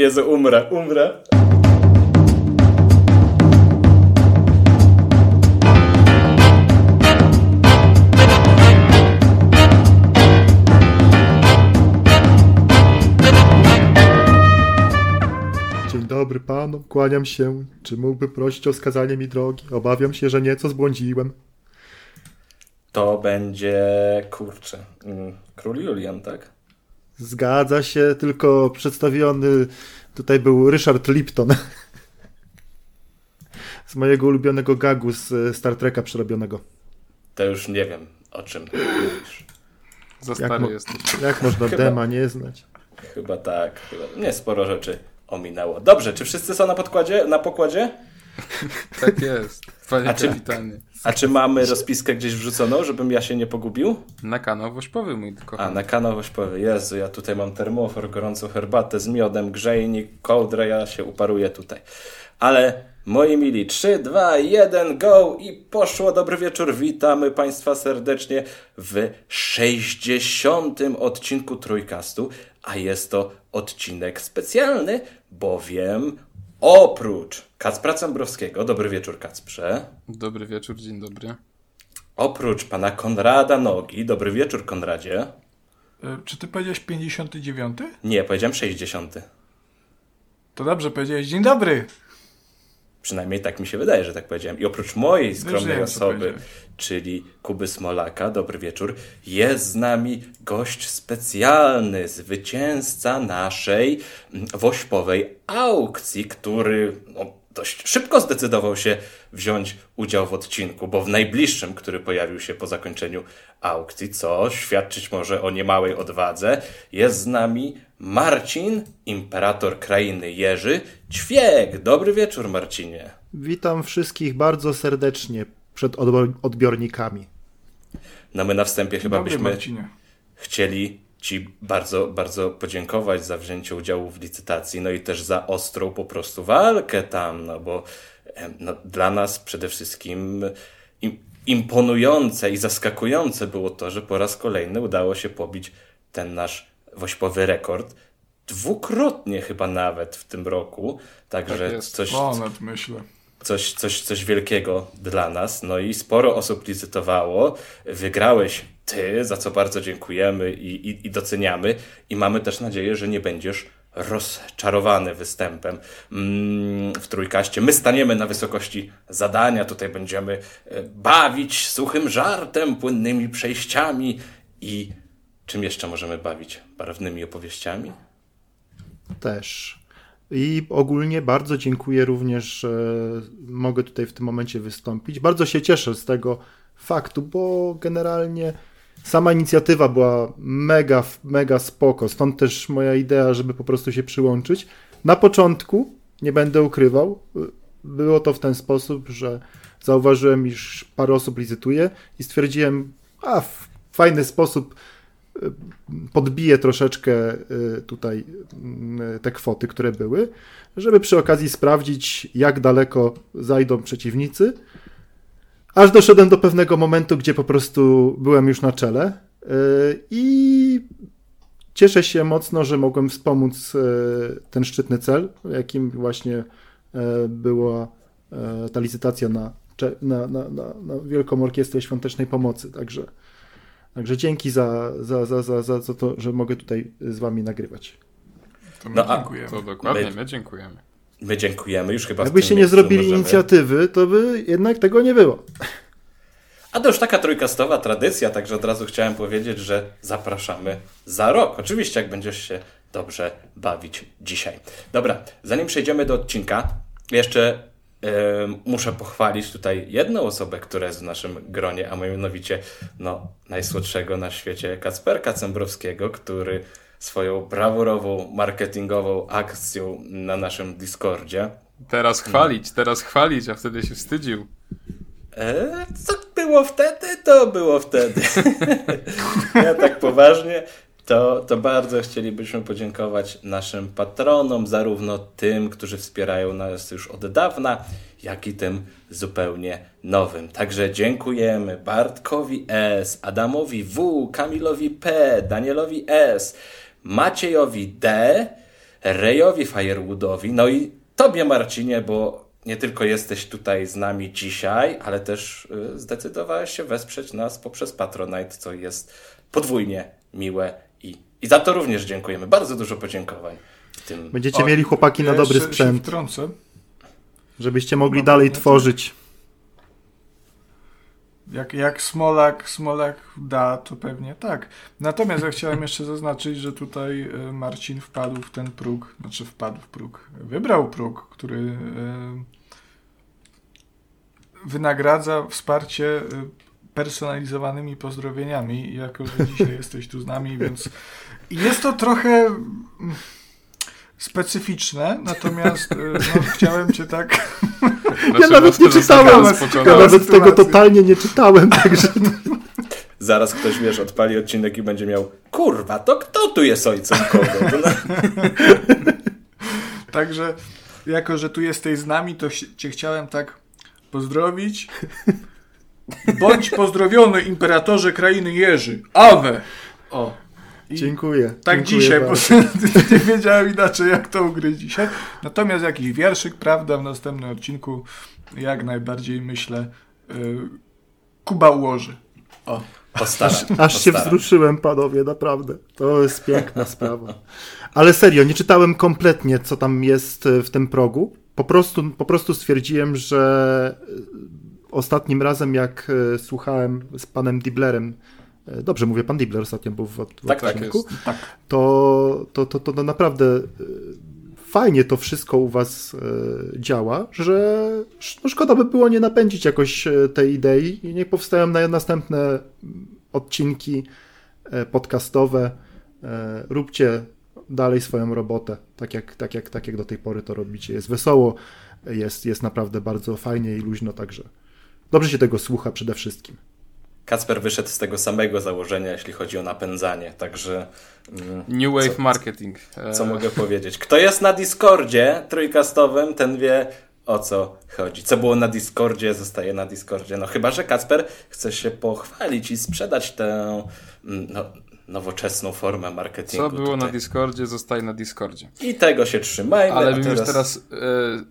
Jezu, umrę, umrę. Dzień dobry panom, kłaniam się. Czy mógłby prosić o wskazanie mi drogi? Obawiam się, że nieco zbłądziłem. To będzie, kurczę, mm, król Julian, tak? Zgadza się, tylko przedstawiony tutaj był Richard Lipton. Z mojego ulubionego gagu z e, Star Treka przerobionego. To już nie wiem, o czym mówisz. Za Jak stary mo- jesteś. Jak można Chyba- Dema nie znać? Chyba tak. Chyba. Nie, sporo rzeczy ominęło. Dobrze, czy wszyscy są na podkładzie, na pokładzie? Tak jest. Panie A czy-. A czy mamy rozpiskę gdzieś wrzuconą, żebym ja się nie pogubił? Na kanał wośpowy mój A, kochany. na kanał powie, Jezu, ja tutaj mam termofor, gorącą herbatę z miodem, grzejnik, kołdrę, ja się uparuję tutaj. Ale moi mili, 3, 2, 1, go i poszło. Dobry wieczór, witamy Państwa serdecznie w 60. odcinku Trójkastu, a jest to odcinek specjalny, bowiem oprócz Kacpra Cembrowskiego, dobry wieczór Kacprze, Dobry wieczór, dzień dobry. oprócz pana Konrada Nogi, dobry wieczór Konradzie, E, Czy ty powiedziałeś 59? nie, powiedziałem 60. To dobrze powiedziałeś. Dzień dobry. Przynajmniej tak mi się wydaje, że tak powiedziałem. I oprócz mojej skromnej wiem, co osoby, czyli Kuby Smolaka, dobry wieczór, jest z nami gość specjalny, zwycięzca naszej mm, wośpowej aukcji, który no, dość szybko zdecydował się wziąć udział w odcinku, bo w najbliższym, który pojawił się po zakończeniu aukcji, co świadczyć może o niemałej odwadze, jest z nami Marcin, imperator krainy Jerzy, Ćwiek. Dobry wieczór, Marcinie. Witam wszystkich bardzo serdecznie przed odbiornikami. No my na wstępie chyba Dobry byśmy Marcinie. chcieli Ci bardzo, bardzo podziękować za wzięcie udziału w licytacji, no i też za ostrą po prostu walkę tam, no bo no, dla nas przede wszystkim im, imponujące i zaskakujące było to, że po raz kolejny udało się pobić ten nasz wośpowy rekord. Dwukrotnie chyba nawet w tym roku, także Tak jest. coś, Ponad myślę. coś, coś, coś wielkiego dla nas. No i sporo osób licytowało. Wygrałeś ty, za co bardzo dziękujemy i, i, i doceniamy. I mamy też nadzieję, że nie będziesz rozczarowany występem mm, w trójkaście. My staniemy na wysokości zadania, tutaj będziemy e, bawić suchym żartem, płynnymi przejściami i czym jeszcze możemy bawić? Barwnymi opowieściami? Też. I ogólnie bardzo dziękuję również, że mogę tutaj w tym momencie wystąpić. Bardzo się cieszę z tego faktu, bo generalnie sama inicjatywa była mega, mega spoko. Stąd też moja idea, żeby po prostu się przyłączyć. Na początku, nie będę ukrywał, było to w ten sposób, że zauważyłem, iż parę osób licytuje i stwierdziłem, a w fajny sposób podbiję troszeczkę y, tutaj y, te kwoty, które były, żeby przy okazji sprawdzić, jak daleko zajdą przeciwnicy. Aż doszedłem do pewnego momentu, gdzie po prostu byłem już na czele y, i cieszę się mocno, że mogłem wspomóc y, ten szczytny cel, jakim właśnie y, była ta licytacja na, na, na, na, na Wielką Orkiestrę Świątecznej Pomocy. Także Także dzięki za, za, za, za, za, za to, że mogę tutaj z wami nagrywać. To my No, dziękujemy. To dokładnie, My- my dziękujemy. My dziękujemy już chyba Jakbyście nie zrobili możemy- inicjatywy, to by jednak tego nie było. A to już taka trójkastowa tradycja, także od razu chciałem powiedzieć, że zapraszamy za rok. Oczywiście, jak będziesz się dobrze bawić dzisiaj. Dobra, zanim przejdziemy do odcinka, jeszcze em, muszę pochwalić tutaj jedną osobę, która jest w naszym gronie, a mianowicie no, najsłodszego na świecie Kacperka Cembrowskiego, który swoją brawurową marketingową akcją na naszym Discordzie Teraz chwalić, teraz chwalić, a wtedy się wstydził. E, co było wtedy, to było wtedy. ja tak poważnie, to, to bardzo chcielibyśmy podziękować naszym patronom, zarówno tym, którzy wspierają nas już od dawna, jak i tym zupełnie nowym. Także dziękujemy Bartkowi S, Adamowi W, Kamilowi P, Danielowi S, Maciejowi D, Rejowi Firewoodowi, no i Tobie Marcinie, bo nie tylko jesteś tutaj z nami dzisiaj, ale też y, zdecydowałeś się wesprzeć nas poprzez Patronite, co jest podwójnie miłe i, i za to również dziękujemy. Bardzo dużo podziękowań tym. Będziecie O, mieli chłopaki na ja dobry się sprzęt, wtrącę. żebyście mogli No, dalej no to- tworzyć. Jak, jak Smolak, Smolak da, to pewnie tak. Natomiast ja chciałem jeszcze zaznaczyć, że tutaj e, Marcin wpadł w ten próg, znaczy wpadł w próg, wybrał próg, który e, wynagradza wsparcie e, personalizowanymi pozdrowieniami, jako że dzisiaj jesteś tu z nami, więc jest to trochę specyficzne, natomiast e, no, chciałem cię tak Nasze nawet nie czytałem. Ja nawet tego totalnie nie czytałem, także Zaraz ktoś, wiesz, odpali odcinek i będzie miał kurwa, to kto tu jest ojcem kogo? Także, jako że tu jesteś z nami, to cię chciałem tak pozdrowić. Bądź pozdrowiony, imperatorze krainy Jerzy. Awe! O. I dziękuję. tak dziękuję dzisiaj, bo bardzo. nie wiedziałem inaczej, jak to ugryźć dzisiaj. Natomiast jakiś wierszyk, prawda, w następnym odcinku, jak najbardziej myślę, y, Kuba ułoży. O. Postaram, Aż się wzruszyłem, panowie, naprawdę. To jest piękna sprawa. Ale serio, nie czytałem kompletnie, co tam jest e, w tym progu. Po prostu, po prostu stwierdziłem, że e, ostatnim razem, jak słuchałem z panem Diblerem, dobrze mówię, pan Dibler ostatnio był w, w Tak, tak odcinku, jest. Tak. to, to, to, to, to naprawdę e, fajnie to wszystko u was e, działa, że no szkoda by było nie napędzić jakoś e, tej idei i nie powstają na następne mm, odcinki e, podcastowe. E, Róbcie dalej swoją robotę, tak jak, tak, jak, tak jak do tej pory to robicie. Jest wesoło, jest, jest naprawdę bardzo fajnie i luźno, także dobrze się tego słucha przede wszystkim. Kacper wyszedł z tego samego założenia, jeśli chodzi o napędzanie, także mm, New Wave Co- Marketing. E, co mogę powiedzieć? Kto jest na Discordzie trójkastowym, ten wie o co chodzi. Co było na Discordzie, zostaje na Discordzie. No chyba, że Kacper chce się pochwalić i sprzedać tę mm, no, nowoczesną formę marketingu. Co było na tutaj. Discordzie, zostaje na Discordzie. I tego się trzymajmy. Ale mi już teraz e,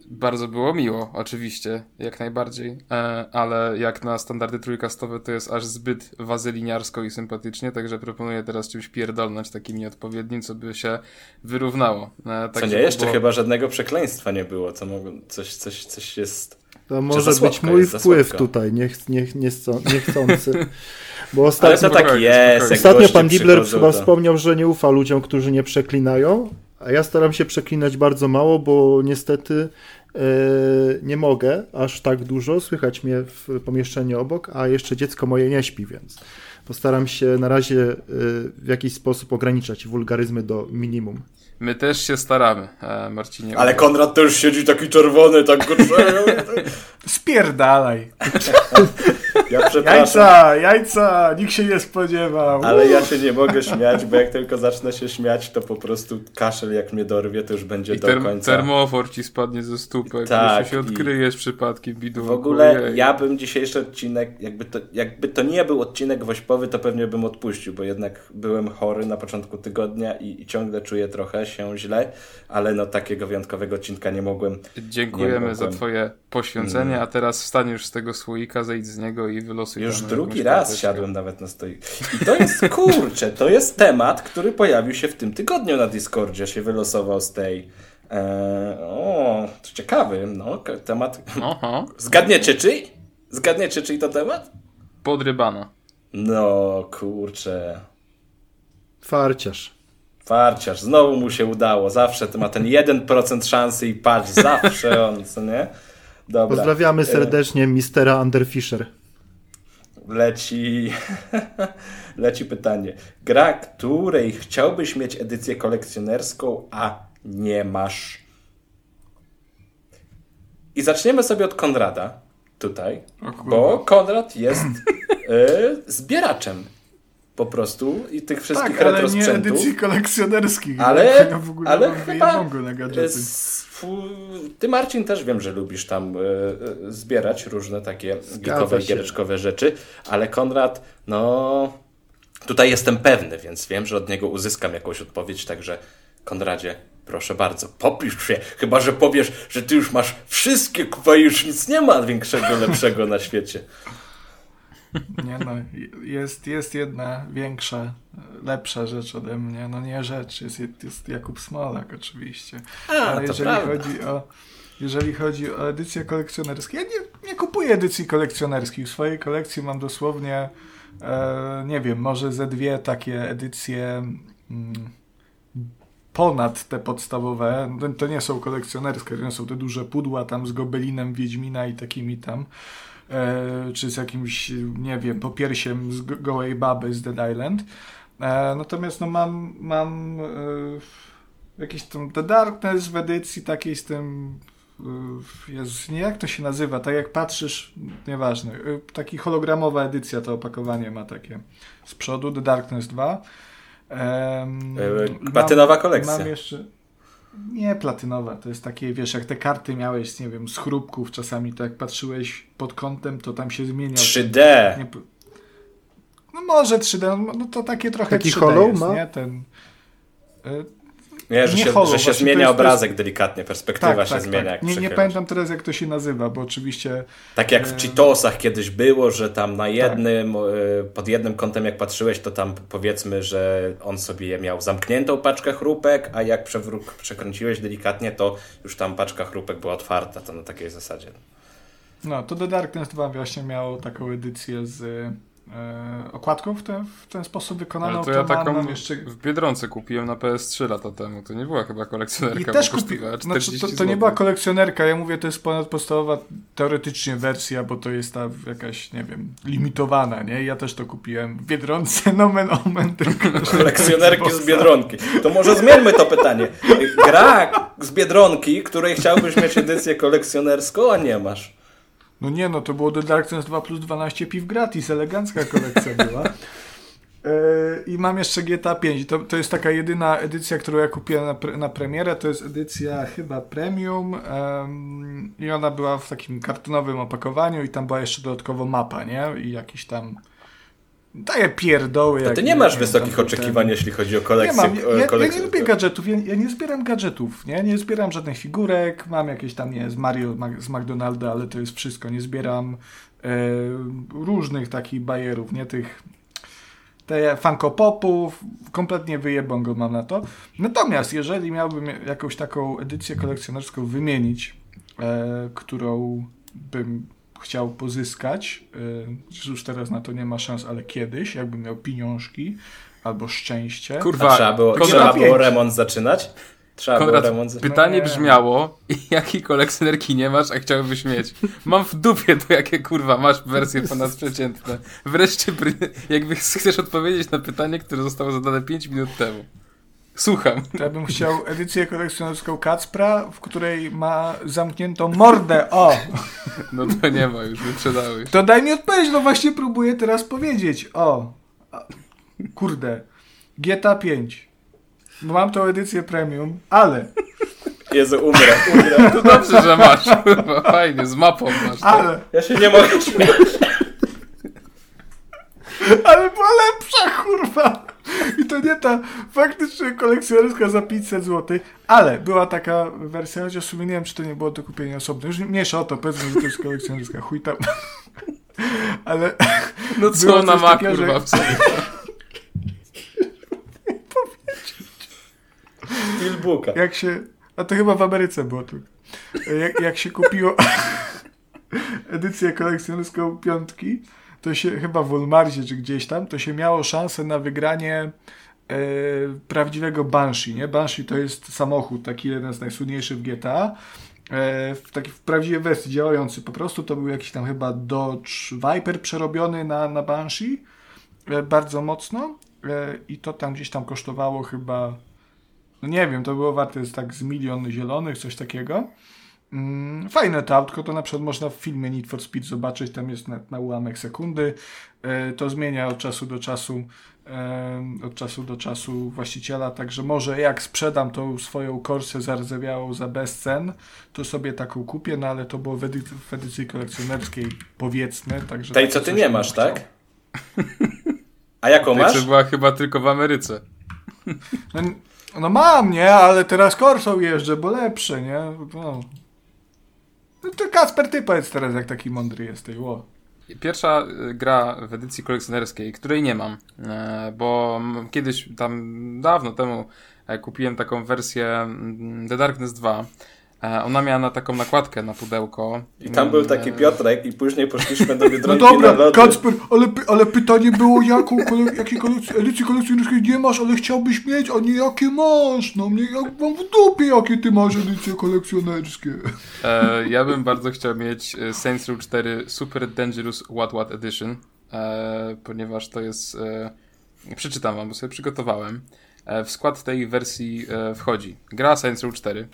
bardzo było miło, oczywiście, jak najbardziej, e, ale jak na standardy trójkastowe to jest aż zbyt wazyliniarsko i sympatycznie, także proponuję teraz czymś pierdolnąć takim nieodpowiednim, co by się wyrównało. E, Co tak, nie, żeby jeszcze było- chyba żadnego przekleństwa nie było. Co coś, coś, coś jest... To może być mój wpływ tutaj, niech, niech, niechcący. niechcący. Bo Ale ostatnio, to tak jest. Ostatnio pan Dibler chyba to- wspomniał, że nie ufa ludziom, którzy nie przeklinają, a ja staram się przeklinać bardzo mało, bo niestety e, nie mogę aż tak dużo. Słychać mnie w pomieszczeniu obok, a jeszcze dziecko moje nie śpi, więc postaram się na razie e, w jakiś sposób ograniczać wulgaryzmy do minimum. My też się staramy, e, Marcinie. Ale Konrad też siedzi taki czerwony, tak go Spierdalaj. Ja przepraszam. Jajca, jajca, nikt się nie spodziewał. Ale ja się nie mogę śmiać, bo jak tylko zacznę się śmiać, to po prostu kaszel jak mnie dorwie, to już będzie I do term- końca. termofor ci spadnie ze stópek, Tak, się i- odkryjesz przypadkiem bidu. W ogóle ja bym dzisiejszy odcinek, jakby to, jakby to nie był odcinek wośpowy, to pewnie bym odpuścił, bo jednak byłem chory na początku tygodnia i, i ciągle czuję trochę się źle, ale no takiego wyjątkowego odcinka nie mogłem. Dziękujemy Nie za mogłem. twoje poświęcenie, Mm. a teraz wstaniesz z tego słoika, zejdź z niego i wylosuj Już drugi raz karteczkę. siadłem nawet na stoik. I to jest, kurczę, to jest temat, który pojawił się w tym tygodniu na Discordzie, się wylosował z tej... E, o, to ciekawy, no, temat... Oho, Zgadniecie czyj? Zgadniecie czyj to temat? podrybana. No, kurczę... Farciarz. Farciarz, znowu mu się udało. Zawsze to ma ten 1% szansy i patrz, zawsze on, co nie? Dobra. Pozdrawiamy E, serdecznie mistera Underfisher. Leci. Leci pytanie. Gra, której chciałbyś mieć edycję kolekcjonerską, a nie masz. I zaczniemy sobie od Konrada. Tutaj. Bo Konrad jest y, zbieraczem. Po prostu i tych wszystkich tak, ale retro nie edycji kolekcjonerskich. Ale, w ogóle ale chyba na gadżety. ty Marcin też wiem, że lubisz tam e, e, zbierać różne takie geekowe giereczkowe rzeczy, ale Konrad, no tutaj jestem pewny, więc wiem, że od niego uzyskam jakąś odpowiedź, także Konradzie, Proszę bardzo, popisz się. Chyba, że powiesz, że ty już masz wszystkie, kwa już nic nie ma większego, lepszego na świecie. Nie no, jest, jest jedna większa, lepsza rzecz ode mnie. No nie rzecz, jest, jest Jakub Smolak oczywiście. A, Ale jeżeli prawda. chodzi o jeżeli chodzi o edycje kolekcjonerskie, ja nie, nie kupuję edycji kolekcjonerskich. W swojej kolekcji mam dosłownie, e, nie wiem, może ze dwie takie edycje mm, ponad te podstawowe. To, to nie są kolekcjonerskie, to nie są te duże pudła tam z gobelinem Wiedźmina i takimi tam. E, czy z jakimś, nie wiem, popiersiem z go- gołej baby z Dead Island. E, natomiast no mam, mam e, jakiś tam The Darkness w edycji takiej z tym Jezus, nie jak to się nazywa, tak jak patrzysz, nieważne, taki hologramowa edycja to opakowanie ma takie z przodu, The Darkness 2. Em, E, i mam- platynowa kolekcja. Mam jeszcze, nie platynowa, to jest takie, wiesz, jak te karty miałeś, nie wiem, z chrupków czasami, to jak patrzyłeś pod kątem, to tam się zmieniał. 3D. Nie, no może 3D, no to takie trochę Taki 3D hollow jest, ma? nie? Ten, y, Nie, że Nie się, że się zmienia jest- obrazek delikatnie, perspektywa się zmienia. Jak Nie, nie pamiętam teraz jak to się nazywa, bo oczywiście Tak jak w E, Cheetosach kiedyś było, że tam na jednym, e, pod jednym kątem jak patrzyłeś, to tam powiedzmy, że on sobie miał zamkniętą paczkę chrupek, a jak przewró- przekręciłeś delikatnie, to już tam paczka chrupek była otwarta, to na takiej zasadzie. no to The Darkness 2 właśnie miało taką edycję z okładką w ten, w ten sposób wykonaną. Ale to ja mam- taką jeszcze... w Biedronce kupiłem na PS3 lata temu. To nie była chyba kolekcjonerka. I też kupiłem. Znaczy, 40 to, to nie była kolekcjonerka, ja mówię, to jest ponadpodstawowa teoretycznie wersja, bo to jest ta jakaś, nie wiem, limitowana, nie? Ja też to kupiłem w Biedronce, nomen omen, Kolekcjonerki z Biedronki. To może zmieńmy to pytanie. Gra z Biedronki, której chciałbyś mieć edycję kolekcjonerską, a nie masz. No nie, no to było The Darkness 2 plus 12 piw gratis, elegancka kolekcja była. E, I mam jeszcze GTA 5. To, to jest taka jedyna edycja, którą ja kupiłem na, pre, na premierę. To jest edycja chyba premium em, i ona była w takim kartonowym opakowaniu i tam była jeszcze dodatkowo mapa, nie? I jakiś tam daje pierdoły. To ty nie masz wysokich tam oczekiwań, ten- jeśli chodzi o nie kolekcję. mam, ja, o ja, kolekcję- nie lubię gadżetów, ja, ja nie zbieram gadżetów, nie? Nie zbieram żadnych figurek, mam jakieś tam, nie z Mario z McDonalda, ale to jest wszystko. Nie zbieram e, różnych takich bajerów, nie tych te Funko Popów, kompletnie wyjebą go mam na to. Natomiast jeżeli miałbym jakąś taką edycję kolekcjonerską wymienić, e, którą bym chciał pozyskać, e, już teraz na to nie ma szans, ale kiedyś, jakbym miał pieniążki albo szczęście. A Kurwa, trzeba było, Konrad, trzeba było remont zaczynać? Trzeba Konrad, było remont zaczynać. pytanie nie. brzmiało, jakiej kolekcjonerki nie masz, a chciałbyś mieć? Mam w dupie to, jakie kurwa masz wersje ponadprzeciętne. Wreszcie, jakby chcesz odpowiedzieć na pytanie, które zostało zadane 5 minut temu. Słucham. To ja bym chciał edycję kolekcjonerską Kacpra, w której ma zamkniętą mordę. O! No to nie ma już, wyprzedałeś. To daj mi odpowiedź, no właśnie próbuję teraz powiedzieć. O! Kurde. GTA 5. Bo mam tą edycję premium, ale, Jezu, umrę, umrę. To dobrze, że masz, fajnie, z mapą masz. ale, Ja się nie mogę śmiać. ale była lepsza, kurwa! I to nie ta faktycznie kolekcjonerska za 500 zł, ale była taka wersja, chociaż w sumie nie wiem, czy to nie było do kupienia osobno. Już mniejsza o to, powiedzmy, że to jest kolekcjonerska, chuj tam. Ale No co ona ma, takiego, kurwa, że- w sobie? Steelbooka. jak się. A to chyba w Ameryce było tu. Jak, jak się kupiło edycję kolekcjonerską piątki, to się chyba w Walmartie czy gdzieś tam, to się miało szansę na wygranie e, prawdziwego Banshee, nie? Banshee to jest samochód, taki jeden z najsłynniejszych w GTA. E, w takiej w prawdziwej wersji działający po prostu, to był jakiś tam chyba Dodge Viper przerobiony na, na Banshee e, bardzo mocno e, i to tam gdzieś tam kosztowało chyba no nie wiem, to było warte tak z milion zielonych, coś takiego. Mm, Fajne to autko, to na przykład można w filmie Need for Speed zobaczyć, tam jest na, na ułamek sekundy. E, To zmienia od czasu do czasu e, od czasu do czasu właściciela, także może jak sprzedam tą swoją Corsę zardzewiałą za bezcen, to sobie taką kupię, no ale to było w, edy- w edycji kolekcjonerskiej powiedzmy, także... Tej, co ty nie masz, chciał. tak? A jaką Tej, masz? była chyba tylko w Ameryce. No, No mam, nie? Ale teraz Corsą jeżdżę, bo lepsze, nie? No. No to Kasper, ty powiedz teraz, jak taki mądry jesteś. Ło. Pierwsza y, gra w edycji kolekcjonerskiej, której nie mam, e, bo kiedyś tam dawno temu e, kupiłem taką wersję mm, The Darkness 2. E, Ona miała na taką nakładkę na pudełko. I tam był taki E, Piotrek i później poszliśmy do No Biedronki na dobra, lody. Kacper, ale, ale pytanie było, jaką kole, jakiej kolek- edycji kolekcjonerskiej nie masz, ale chciałbyś mieć, a nie jakie masz. No mnie jak mam w dupie, jakie ty masz edycje kolekcjonerskie. E, ja bym bardzo chciał mieć e, Saints Row 4 Super Dangerous What What Edition, e, ponieważ to jest. E, przeczytam wam, bo sobie przygotowałem. E, w skład tej wersji e, wchodzi gra Saints Row 4 e,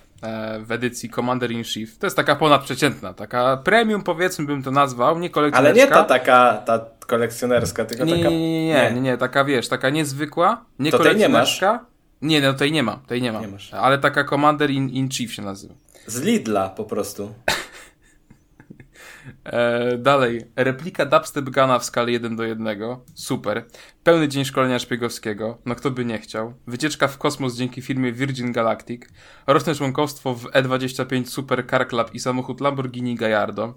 w edycji Commander in Chief. To jest taka ponadprzeciętna, taka premium, powiedzmy bym to nazwał, nie Ale kolekcjonerska. nie ta taka, ta kolekcjonerska, tylko Nie, taka... nie, nie, nie, nie, taka wiesz, taka niezwykła, nie To tej nie masz? kolekcjonerska. Nie, no tej nie ma, tej nie ma. Nie masz. Ale taka Commander in, in Chief się nazywa. Z Lidla po prostu. E, dalej, replika dubstep guna w skali 1 do 1. Super. Pełny dzień szkolenia szpiegowskiego. No kto by nie chciał. Wycieczka w kosmos dzięki firmie Virgin Galactic. Roczne członkostwo w E25 Super Car Club i samochód Lamborghini Gallardo.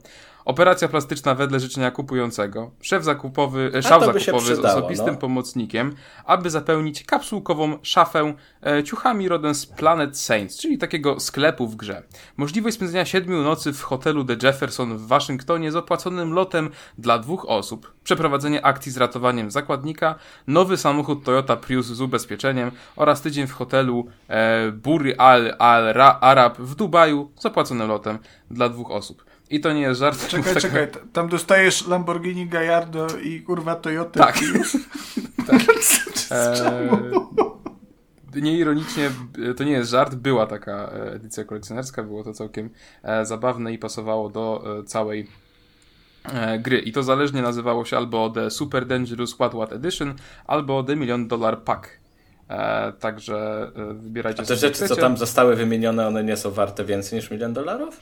Operacja plastyczna wedle życzenia kupującego. Szef zakupowy, e, szaf zakupowy z przydało, osobistym no. pomocnikiem, aby zapełnić kapsułkową szafę e, ciuchami rodem z Planet Saints, czyli takiego sklepu w grze. Możliwość spędzenia siedmiu nocy w hotelu The Jefferson w Waszyngtonie z opłaconym lotem dla dwóch osób. Przeprowadzenie akcji z ratowaniem zakładnika, nowy samochód Toyota Prius z ubezpieczeniem oraz tydzień w hotelu e, Buri Al, Al Ra, Arab w Dubaju z opłaconym lotem dla dwóch osób. I to nie jest żart. Czekaj, Tak- czekaj, tam dostajesz Lamborghini Gallardo i kurwa Toyota. Tak. tak. Eee, Nieironicznie, b- to nie jest żart, była taka e, edycja kolekcjonerska, było to całkiem e, zabawne i pasowało do e, całej e, gry. I to zależnie nazywało się albo The Super Dangerous What What Edition, albo The Million Dollar Pack. E, także e, wybierajcie A te sobie, rzeczy, co chcecie. tam zostały wymienione, one nie są warte więcej niż milion dolarów?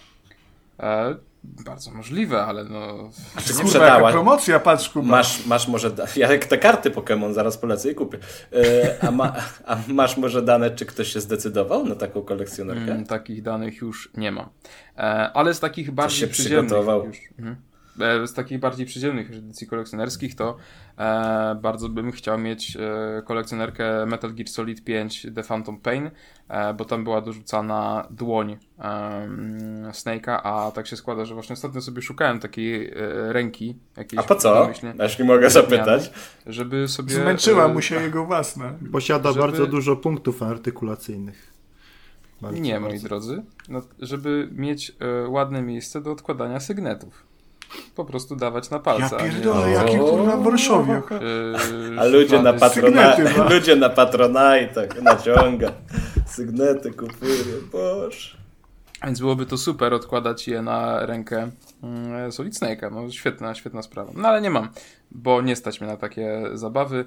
E, bardzo możliwe, ale no... Czy nie Kurwa, sprzedała? jaka promocja, patrz Kuba. Masz, masz może... Da- ja jak te karty Pokémon zaraz polecę i kupię. E, a, ma, a masz może dane, czy ktoś się zdecydował na taką kolekcjonerkę? Mm, takich danych już nie ma. E, ale z takich bardziej się przyziemnych przygotował. już. Mhm. E, z takich bardziej przyziemnych edycji kolekcjonerskich to e, bardzo bym chciał mieć e, kolekcjonerkę Metal Gear Solid 5 The Phantom Pain, e, bo tam była dorzucana dłoń Snake'a, a tak się składa, że właśnie ostatnio sobie szukałem takiej e, ręki jakiejś A po co? Jeśli mogę zapytać. żeby sobie... Zmęczyła e, mu się jego własna. Posiada Żeby- bardzo dużo punktów artykulacyjnych. Bardzo, Nie, moi bardzo. drodzy. No, żeby mieć e, ładne miejsce do odkładania sygnetów. Po prostu dawać na Ja palce. a nie- pierdolę, jaki kurwa Warszawiak. e, A ludzie na, patrona... Sygnety, no. ludzie na patronajtach naciąga. Sygnety kupuje. Boże. Więc byłoby to super odkładać je na rękę mm, Solid Snake'a. No świetna, świetna sprawa. No ale nie mam, bo nie stać mnie na takie zabawy,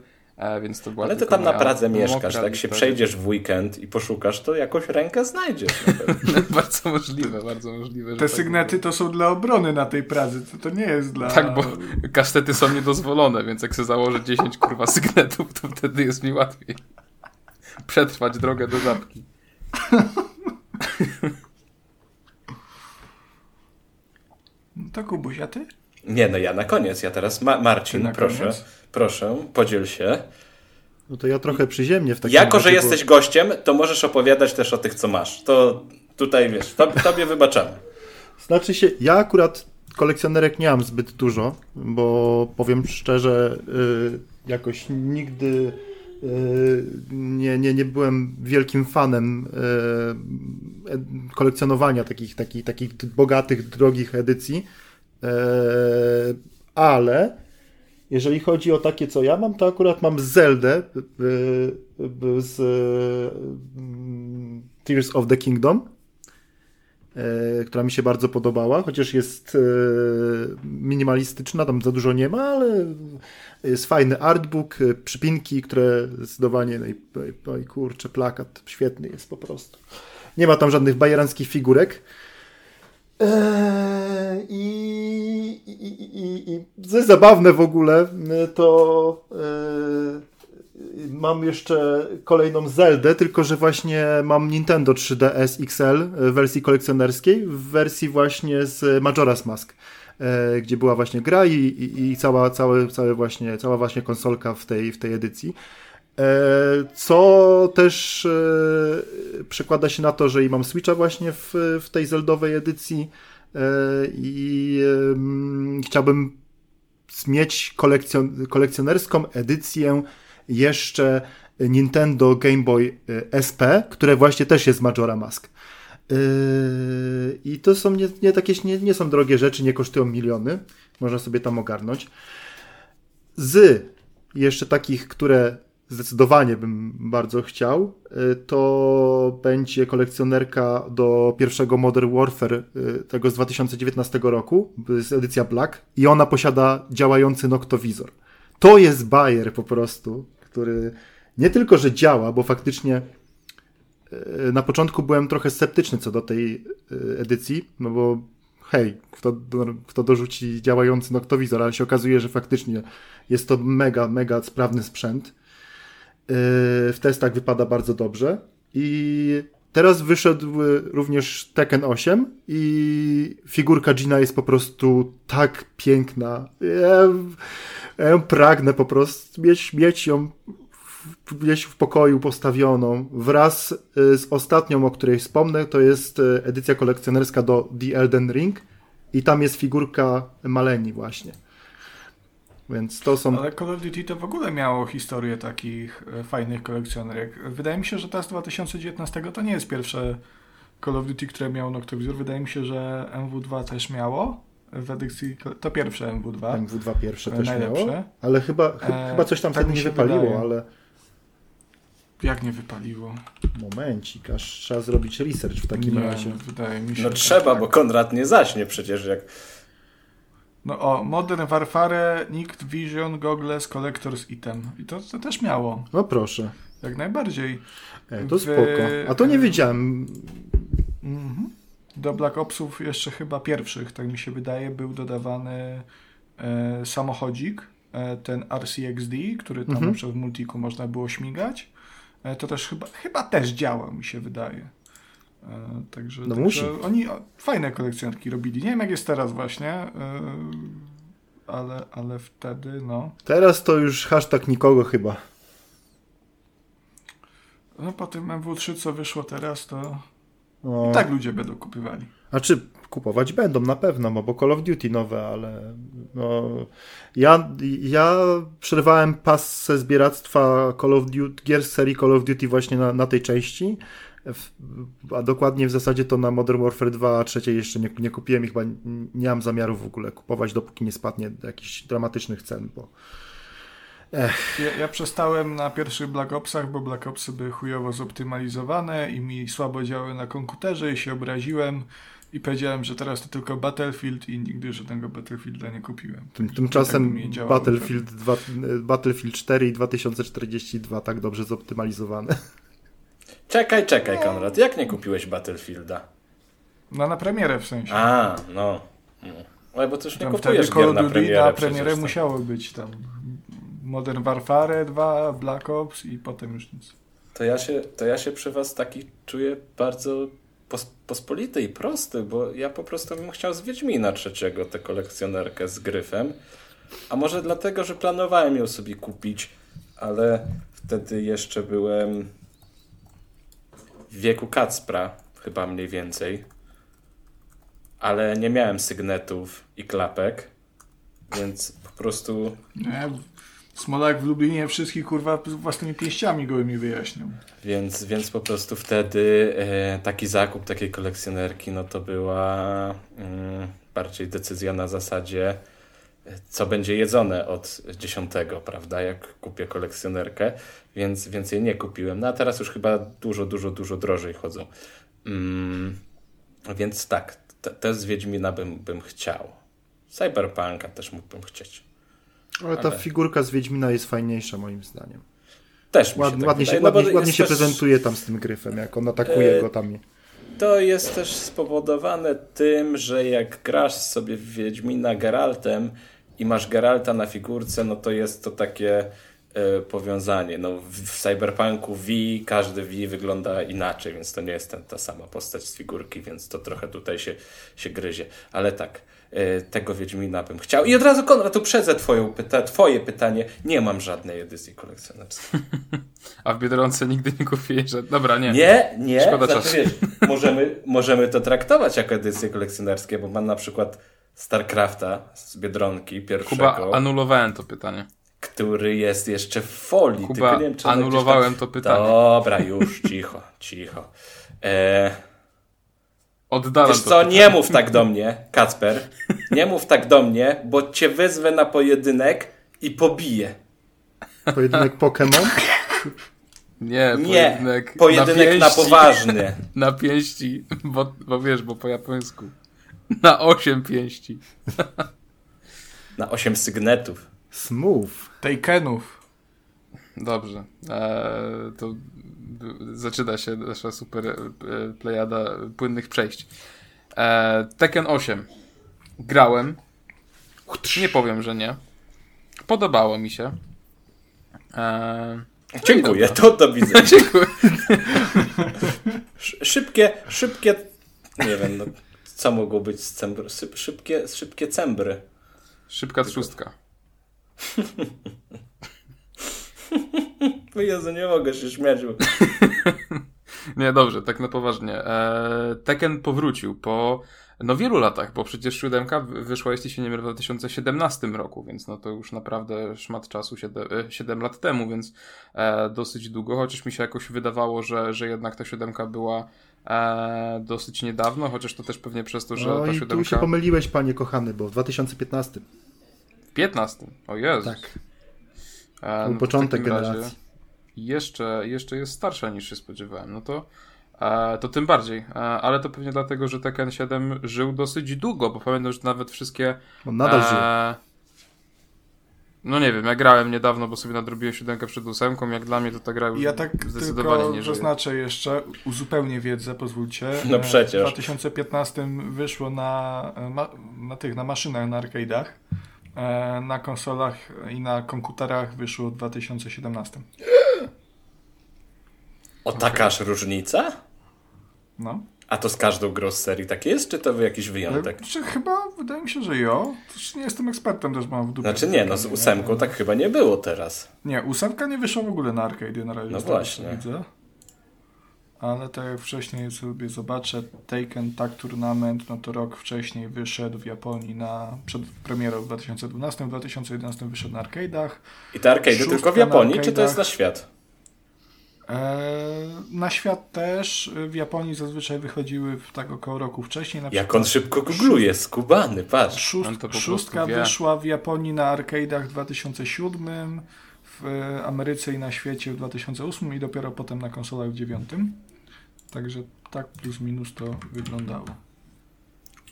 więc to była Ale ty tam na Pradze mieszkasz, tak się przejdziesz w weekend i poszukasz, to jakąś rękę znajdziesz. rzeczy. bardzo możliwe, bardzo możliwe. Te tak sygnety to są dla obrony na tej Pradze, to, to nie jest dla... Tak, bo kastety są niedozwolone, więc jak sobie założę 10 kurwa sygnetów, to wtedy jest mi łatwiej przetrwać drogę do żabki. No To Kubuś, a ty? Nie, no ja na koniec. Ja teraz, Ma- Marcin, proszę, koniec? proszę, podziel się. No to ja trochę przyziemnie w takim Jako, że razie, jesteś gościem, to możesz opowiadać też o tych, co masz. To tutaj, wiesz, to, tobie wybaczamy. Znaczy się, ja akurat kolekcjonerek nie mam zbyt dużo, bo powiem szczerze, y, jakoś nigdy y, nie, nie, nie byłem wielkim fanem y, e- kolekcjonowania takich, takich, takich bogatych, drogich edycji, ale jeżeli chodzi o takie, co ja mam, to akurat mam Zeldę y, y, z y, Tears of the Kingdom, e, która mi się bardzo podobała, chociaż jest e, minimalistyczna, tam za dużo nie ma, ale jest fajny artbook, e, przypinki, które zdecydowanie, no i, no i kurczę, plakat świetny jest po prostu. Nie ma tam żadnych bajeranskich figurek. Eee, I, i, i, i, co jest zabawne w ogóle, to e, mam jeszcze kolejną Zeldę, tylko że właśnie mam Nintendo 3DS XL w wersji kolekcjonerskiej, w wersji właśnie z Majora's Mask, e, gdzie była właśnie gra i, i, i cała, całe, całe właśnie, cała właśnie konsolka w tej, w tej edycji. E, co też e, przekłada się na to, że i mam Switcha właśnie w, w tej Zeldowej edycji e, i chciałbym mieć kolekcjon kolekcjonerską edycję jeszcze Nintendo Game Boy SP, które właśnie też jest Majora Mask. I to są nie, nie takie nie, nie są drogie rzeczy, nie kosztują miliony. Można sobie tam ogarnąć. Z jeszcze takich, które zdecydowanie bym bardzo chciał, y, to będzie kolekcjonerka do pierwszego Modern Warfare, y, tego z 2019 roku, jest edycja Black i ona posiada działający noktowizor. To jest Bayer po prostu, który nie tylko, że działa, bo faktycznie y, na początku byłem trochę sceptyczny co do tej edycji, no bo hej, kto, kto dorzuci działający noktowizor, ale się okazuje, że faktycznie jest to mega, mega sprawny sprzęt w testach wypada bardzo dobrze. I teraz wyszedł również Tekken 8 i figurka Gina jest po prostu tak piękna. Ja, ja pragnę po prostu mieć, mieć ją gdzieś w pokoju postawioną wraz y, z ostatnią, o której wspomnę, to jest y, edycja kolekcjonerska do The Elden Ring i tam jest figurka Maleni właśnie. Więc to są... Ale Call of Duty to w ogóle miało historię takich e, fajnych kolekcjonerek. Wydaje mi się, że ta z 2019 to nie jest pierwsze Call of Duty, które miało noktowizor. Wydaje mi się, że MW2 też miało w edycji, to pierwsze MW2. MW2 pierwsze też najlepsze. miało, ale chyba, e, chyba coś tam tak wtedy nie wypaliło, wydaje. ale... Jak nie wypaliło? Momencik, aż trzeba zrobić research w takim nie, razie. Wydaje mi się. No trzeba, tak. bo Konrad nie zaśnie przecież jak no o, Modern Warfare, Night Vision, Goggles, Collector's Item. I to, to też miało. No proszę. Jak najbardziej. E, to w... spoko. A to nie wiedziałem. Mhm. Do Black Opsów jeszcze chyba pierwszych, tak mi się wydaje, był dodawany e, samochodzik, e, ten RCXD, który tam mhm. w multiku można było śmigać. E, to też chyba, chyba też działa, mi się wydaje. E, także, no musi. oni fajne kolekcjonki robili. Nie wiem jak jest teraz właśnie, e, ale, ale wtedy no. Teraz to już hashtag nikogo chyba. No po tym MW3 co wyszło teraz to no. i tak ludzie będą kupywali. A czy kupować będą na pewno, bo Call of Duty nowe, ale no, ja, ja przerwałem pasę zbieractwa Call of Duty, gier z serii Call of Duty właśnie na, na tej części a dokładnie w zasadzie to na Modern Warfare 2, a trzeciej jeszcze nie, nie kupiłem i chyba nie mam zamiaru w ogóle kupować, dopóki nie spadnie do jakichś dramatycznych cen, bo. Ja, ja, przestałem na pierwszych Black Opsach, bo Black Opsy były chujowo zoptymalizowane i mi słabo działały na komputerze i się obraziłem i powiedziałem, że teraz to tylko Battlefield i nigdy żadnego Battlefielda nie kupiłem. Tym, tymczasem tak Battlefield, 2, Battlefield 4 i 2042 tak dobrze zoptymalizowane. Czekaj, czekaj, no. Konrad. Jak nie kupiłeś Battlefielda? No na premierę w sensie. A, no. Ale bo to już nie tam kupujesz gier na premierę. Na premierę musiało być tam Modern Warfare 2, Black Ops i potem już nic. To ja się, to ja się przy was taki czuję bardzo pos, pospolity i prosty, bo ja po prostu bym chciał z Wiedźmina trzeciego tę kolekcjonerkę z gryfem. A może dlatego, że planowałem ją sobie kupić, ale wtedy jeszcze byłem wieku Kacpra, chyba mniej więcej. Ale nie miałem sygnetów i klapek, więc po prostu... Nie, Smolak w Lublinie wszystkich kurwa własnymi pięściami gołymi wyjaśnił. Więc, więc po prostu wtedy e, taki zakup takiej kolekcjonerki, no to była mm, bardziej decyzja na zasadzie co będzie jedzone od dziesiątego, prawda, jak kupię kolekcjonerkę, więc, więc jej nie kupiłem. No a teraz już chyba dużo, dużo, dużo drożej chodzą. Mm, więc tak, te, te z Wiedźmina bym, bym chciał. Cyberpunka też mógłbym chcieć. Ale ta Ale... figurka z Wiedźmina jest fajniejsza moim zdaniem. Też mi się Ład, tak ładnie, się, no ładnie, ładnie się też... prezentuje tam z tym gryfem, jak on atakuje e... go tam. To jest też spowodowane tym, że jak grasz sobie w Wiedźmina Geraltem, i masz Geralta na figurce, no to jest to takie e, powiązanie. No, w, w Cyberpunku V każdy V wygląda inaczej, więc to nie jest ten, ta sama postać z figurki, więc to trochę tutaj się, się gryzie. Ale tak, e, tego Wiedźmina bym chciał. I od razu Konrad, uprzedzę twoją pyta twoje pytanie. Nie mam żadnej edycji kolekcjonerskiej. A w Biedronce nigdy nie kupiłeś, że... Dobra, nie. Nie, nie. Szkoda znaczy, czasu. wiesz, możemy, możemy to traktować jako edycje kolekcjonerskie, bo mam na przykład StarCrafta z Biedronki pierwszego, Kuba, anulowałem to pytanie. który jest jeszcze w folii. Kuba, tylko nie wiem, czy anulowałem tam... to pytanie. Dobra, już, cicho, cicho. E, Oddalam wiesz to co, pytanie. nie mów tak do mnie, Kacper. Nie mów tak do mnie, bo cię wezwę na pojedynek i pobiję. Pojedynek Pokémon. Nie, Nie, pojedynek, pojedynek na, pięści. poważny. Na pięści, bo, bo wiesz, bo po japońsku. Na osiem pięści. Na osiem sygnetów. Smooth. Takenów. Dobrze. Eee, to zaczyna się nasza super e, plejada płynnych przejść. Eee, Tekken 8. Grałem. Nie powiem, że nie. Podobało mi się. Eee, Dziękuję, to do widzenia. dziękuję. Sz- Szybkie, szybkie, nie wiem, no, co mogło być z cembry? Szyb, szybkie, szybkie cembry. Szybka trzustka. Jezu, nie mogę się śmiać. Bo... Nie, dobrze, tak na poważnie. Eee, Tekken powrócił po no wielu latach, bo przecież siódemka wyszła, jeśli się nie mylę, w 2017 roku, więc no to już naprawdę szmat czasu, 7, 7 lat temu, więc e, dosyć długo, chociaż mi się jakoś wydawało, że, że jednak ta siódemka była e, dosyć niedawno, chociaż to też pewnie przez to, że No ta i tu się pomyliłeś, panie kochany, bo w 2015. W 15. O Jezus. Tak. E, to w początek generacji. Jeszcze, jeszcze jest starsza niż się spodziewałem. No to, e, to tym bardziej. E, ale to pewnie dlatego, że Tekken 7 żył dosyć długo, bo pamiętam, że nawet wszystkie. On nadal e, No nie wiem, ja grałem niedawno, bo sobie nadrobiłem siódemkę przed ósemką. Jak dla mnie to ta gra już Ja tak zdecydowanie tylko nie żyje. zaznaczę jeszcze, uzupełnię wiedzę, pozwólcie. No E, przecież. W 2015 wyszło na, e, na tych, na maszynach, na arcade'ach. E, Na konsolach i na komputerach wyszło w 2017. O, taka aż różnica? No. A to z każdą grą z serii tak jest, czy to jakiś wyjątek? Czy chyba, wydaje mi się, że jo. Też nie jestem ekspertem, też mam w dupie. Znaczy nie, no z ósemką tak chyba nie było teraz. Nie, ósemka nie wyszła w ogóle na arcade na razie. No co właśnie. Widzę. Ale tak jak wcześniej sobie zobaczę, Taken Tag Tournament, no to rok wcześniej wyszedł w Japonii na, przed premierą w 2012, w 2011 wyszedł na arcade'ach. I te arcade Szóstka tylko w Japonii, czy to jest na świat? Eee, na świat też, w Japonii zazwyczaj wychodziły w tak około roku wcześniej. Na Jak on szybko googluje, skubany, patrz. Szóst, szóstka wyszła w Japonii na arcade'ach w 2007, w e, Ameryce i na świecie w 2008 i dopiero potem na konsolach w 2009. Także tak plus minus to wyglądało.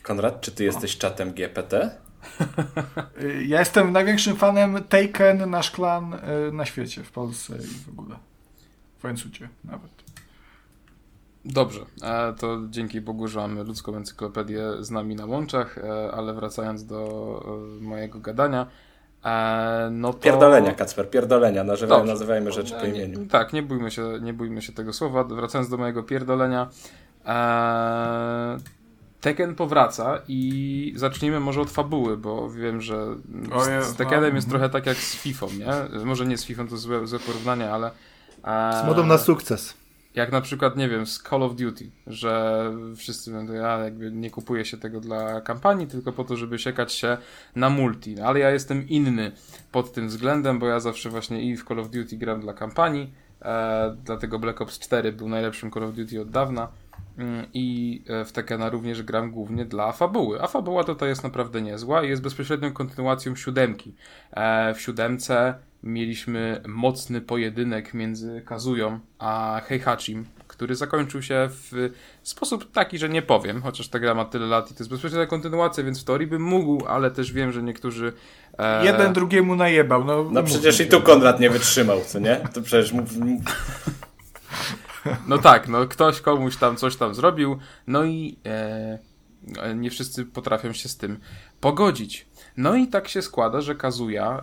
Konrad, czy ty jesteś czatem GPT? Ja jestem największym fanem Taken, nasz klan y, na świecie, w Polsce i w ogóle. W Łańcucie nawet. Dobrze, to dzięki Bogu, że mamy ludzką encyklopedię z nami na łączach, e, ale wracając do e, mojego gadania, e, no to... Pierdolenia, Kacper, pierdolenia. Nazywajmy, Dobrze. nazywajmy rzeczy po imieniu. Tak, nie bójmy się, nie bójmy się tego słowa. Wracając do mojego pierdolenia. E, Tekken powraca i zacznijmy może od fabuły, bo wiem, że z, z Tekkenem jest trochę tak jak z FIFA, nie? Może nie z FIFA, to złe, złe porównanie, ale... e, Z modą na sukces. jak na przykład, nie wiem, z Call of Duty, że wszyscy będą, ja jakby nie kupuję się tego dla kampanii, tylko po to, żeby siekać się na multi. No, Ale ja jestem inny pod tym względem, bo ja zawsze właśnie i w Call of Duty gram dla kampanii, e, dlatego Black Ops 4 był najlepszym Call of Duty od dawna mm, i e, w Tekkena również gram głównie dla fabuły. A fabuła tutaj jest naprawdę niezła i jest bezpośrednią kontynuacją siódemki. E, w siódemce mieliśmy mocny pojedynek między Kazują a Heihachim, który zakończył się w sposób taki, że nie powiem, chociaż ta gra ma tyle lat i to jest bezpośrednia kontynuacja, więc w teorii bym mógł, ale też wiem, że niektórzy... E, Jeden drugiemu najebał. No, No przecież i tu Konrad nie wytrzymał, co nie? To przecież mów, No tak, no ktoś komuś tam coś tam zrobił, no i e, e, nie wszyscy potrafią się z tym pogodzić. No i tak się składa, że Kazuya e,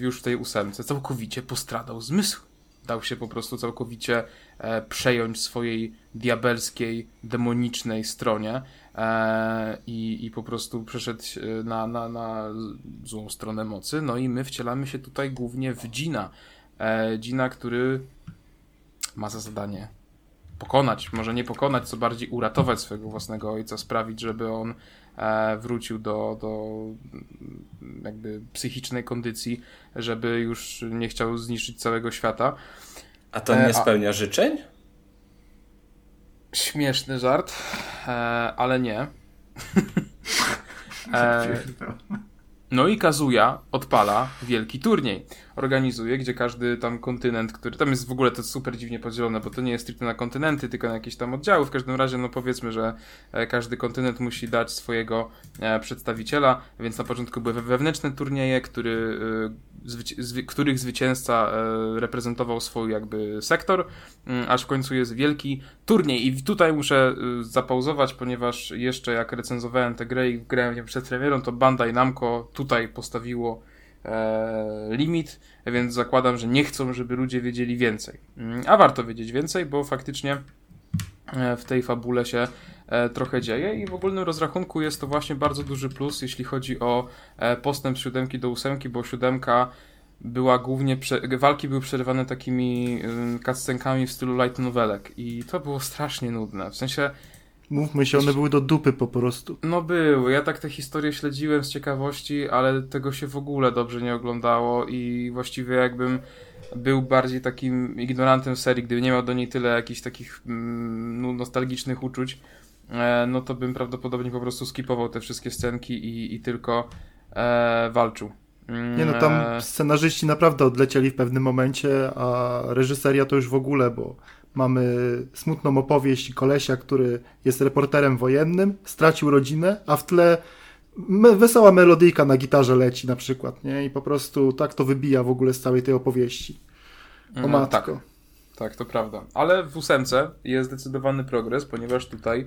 już w tej ósemce całkowicie postradał zmysł. Dał się po prostu całkowicie e, przejąć swojej diabelskiej, demonicznej stronie e, i, i po prostu przeszedł na, na, na złą stronę mocy. No i my wcielamy się tutaj głównie w Dzina. Dzina, który ma za zadanie pokonać, może nie pokonać, co bardziej uratować swojego własnego ojca, sprawić, żeby on wrócił do, do jakby psychicznej kondycji, żeby już nie chciał zniszczyć całego świata. A to nie spełnia życzeń? Śmieszny żart, e, ale nie. e, no i Kazuya odpala wielki turniej. Organizuje, gdzie każdy tam kontynent, który tam jest w ogóle to super dziwnie podzielone, bo to nie jest stricte na kontynenty, tylko na jakieś tam oddziały. W każdym razie, no powiedzmy, że e, każdy kontynent musi dać swojego e, przedstawiciela, więc na początku były wewnętrzne turnieje, który, e, których zwycięzca reprezentował swój jakby sektor, mm, aż w końcu jest wielki turniej. I tutaj muszę zapauzować, ponieważ jeszcze jak recenzowałem tę grę i grałem przed premierą, to Bandai Namco tutaj postawiło e, limit, więc zakładam, że nie chcą, żeby ludzie wiedzieli więcej. Mm, a warto wiedzieć więcej, bo faktycznie e, w tej fabule się e, trochę dzieje i w ogólnym rozrachunku jest to właśnie bardzo duży plus, jeśli chodzi o e, postęp z siódemki do ósemki, bo siódemka była głównie, walki były przerywane takimi cutscenkami w stylu light novelek i to było strasznie nudne, w sensie Mówmy się, one były do dupy po prostu. No były. Ja tak te historie śledziłem z ciekawości, ale tego się w ogóle dobrze nie oglądało i właściwie jakbym był bardziej takim ignorantem serii, gdyby nie miał do niej tyle jakichś takich mm, no, nostalgicznych uczuć, e, no to bym prawdopodobnie po prostu skipował te wszystkie scenki i, i tylko e, walczył. Nie no, tam e, scenarzyści naprawdę odlecieli w pewnym momencie, a reżyseria to już w ogóle, bo Mamy smutną opowieść kolesia, który jest reporterem wojennym, stracił rodzinę, a w tle me wesoła melodyjka na gitarze leci na przykład, nie? I po prostu tak to wybija w ogóle z całej tej opowieści. O no, matko. Tak. tak, to prawda. Ale w ósemce jest zdecydowany progres, ponieważ tutaj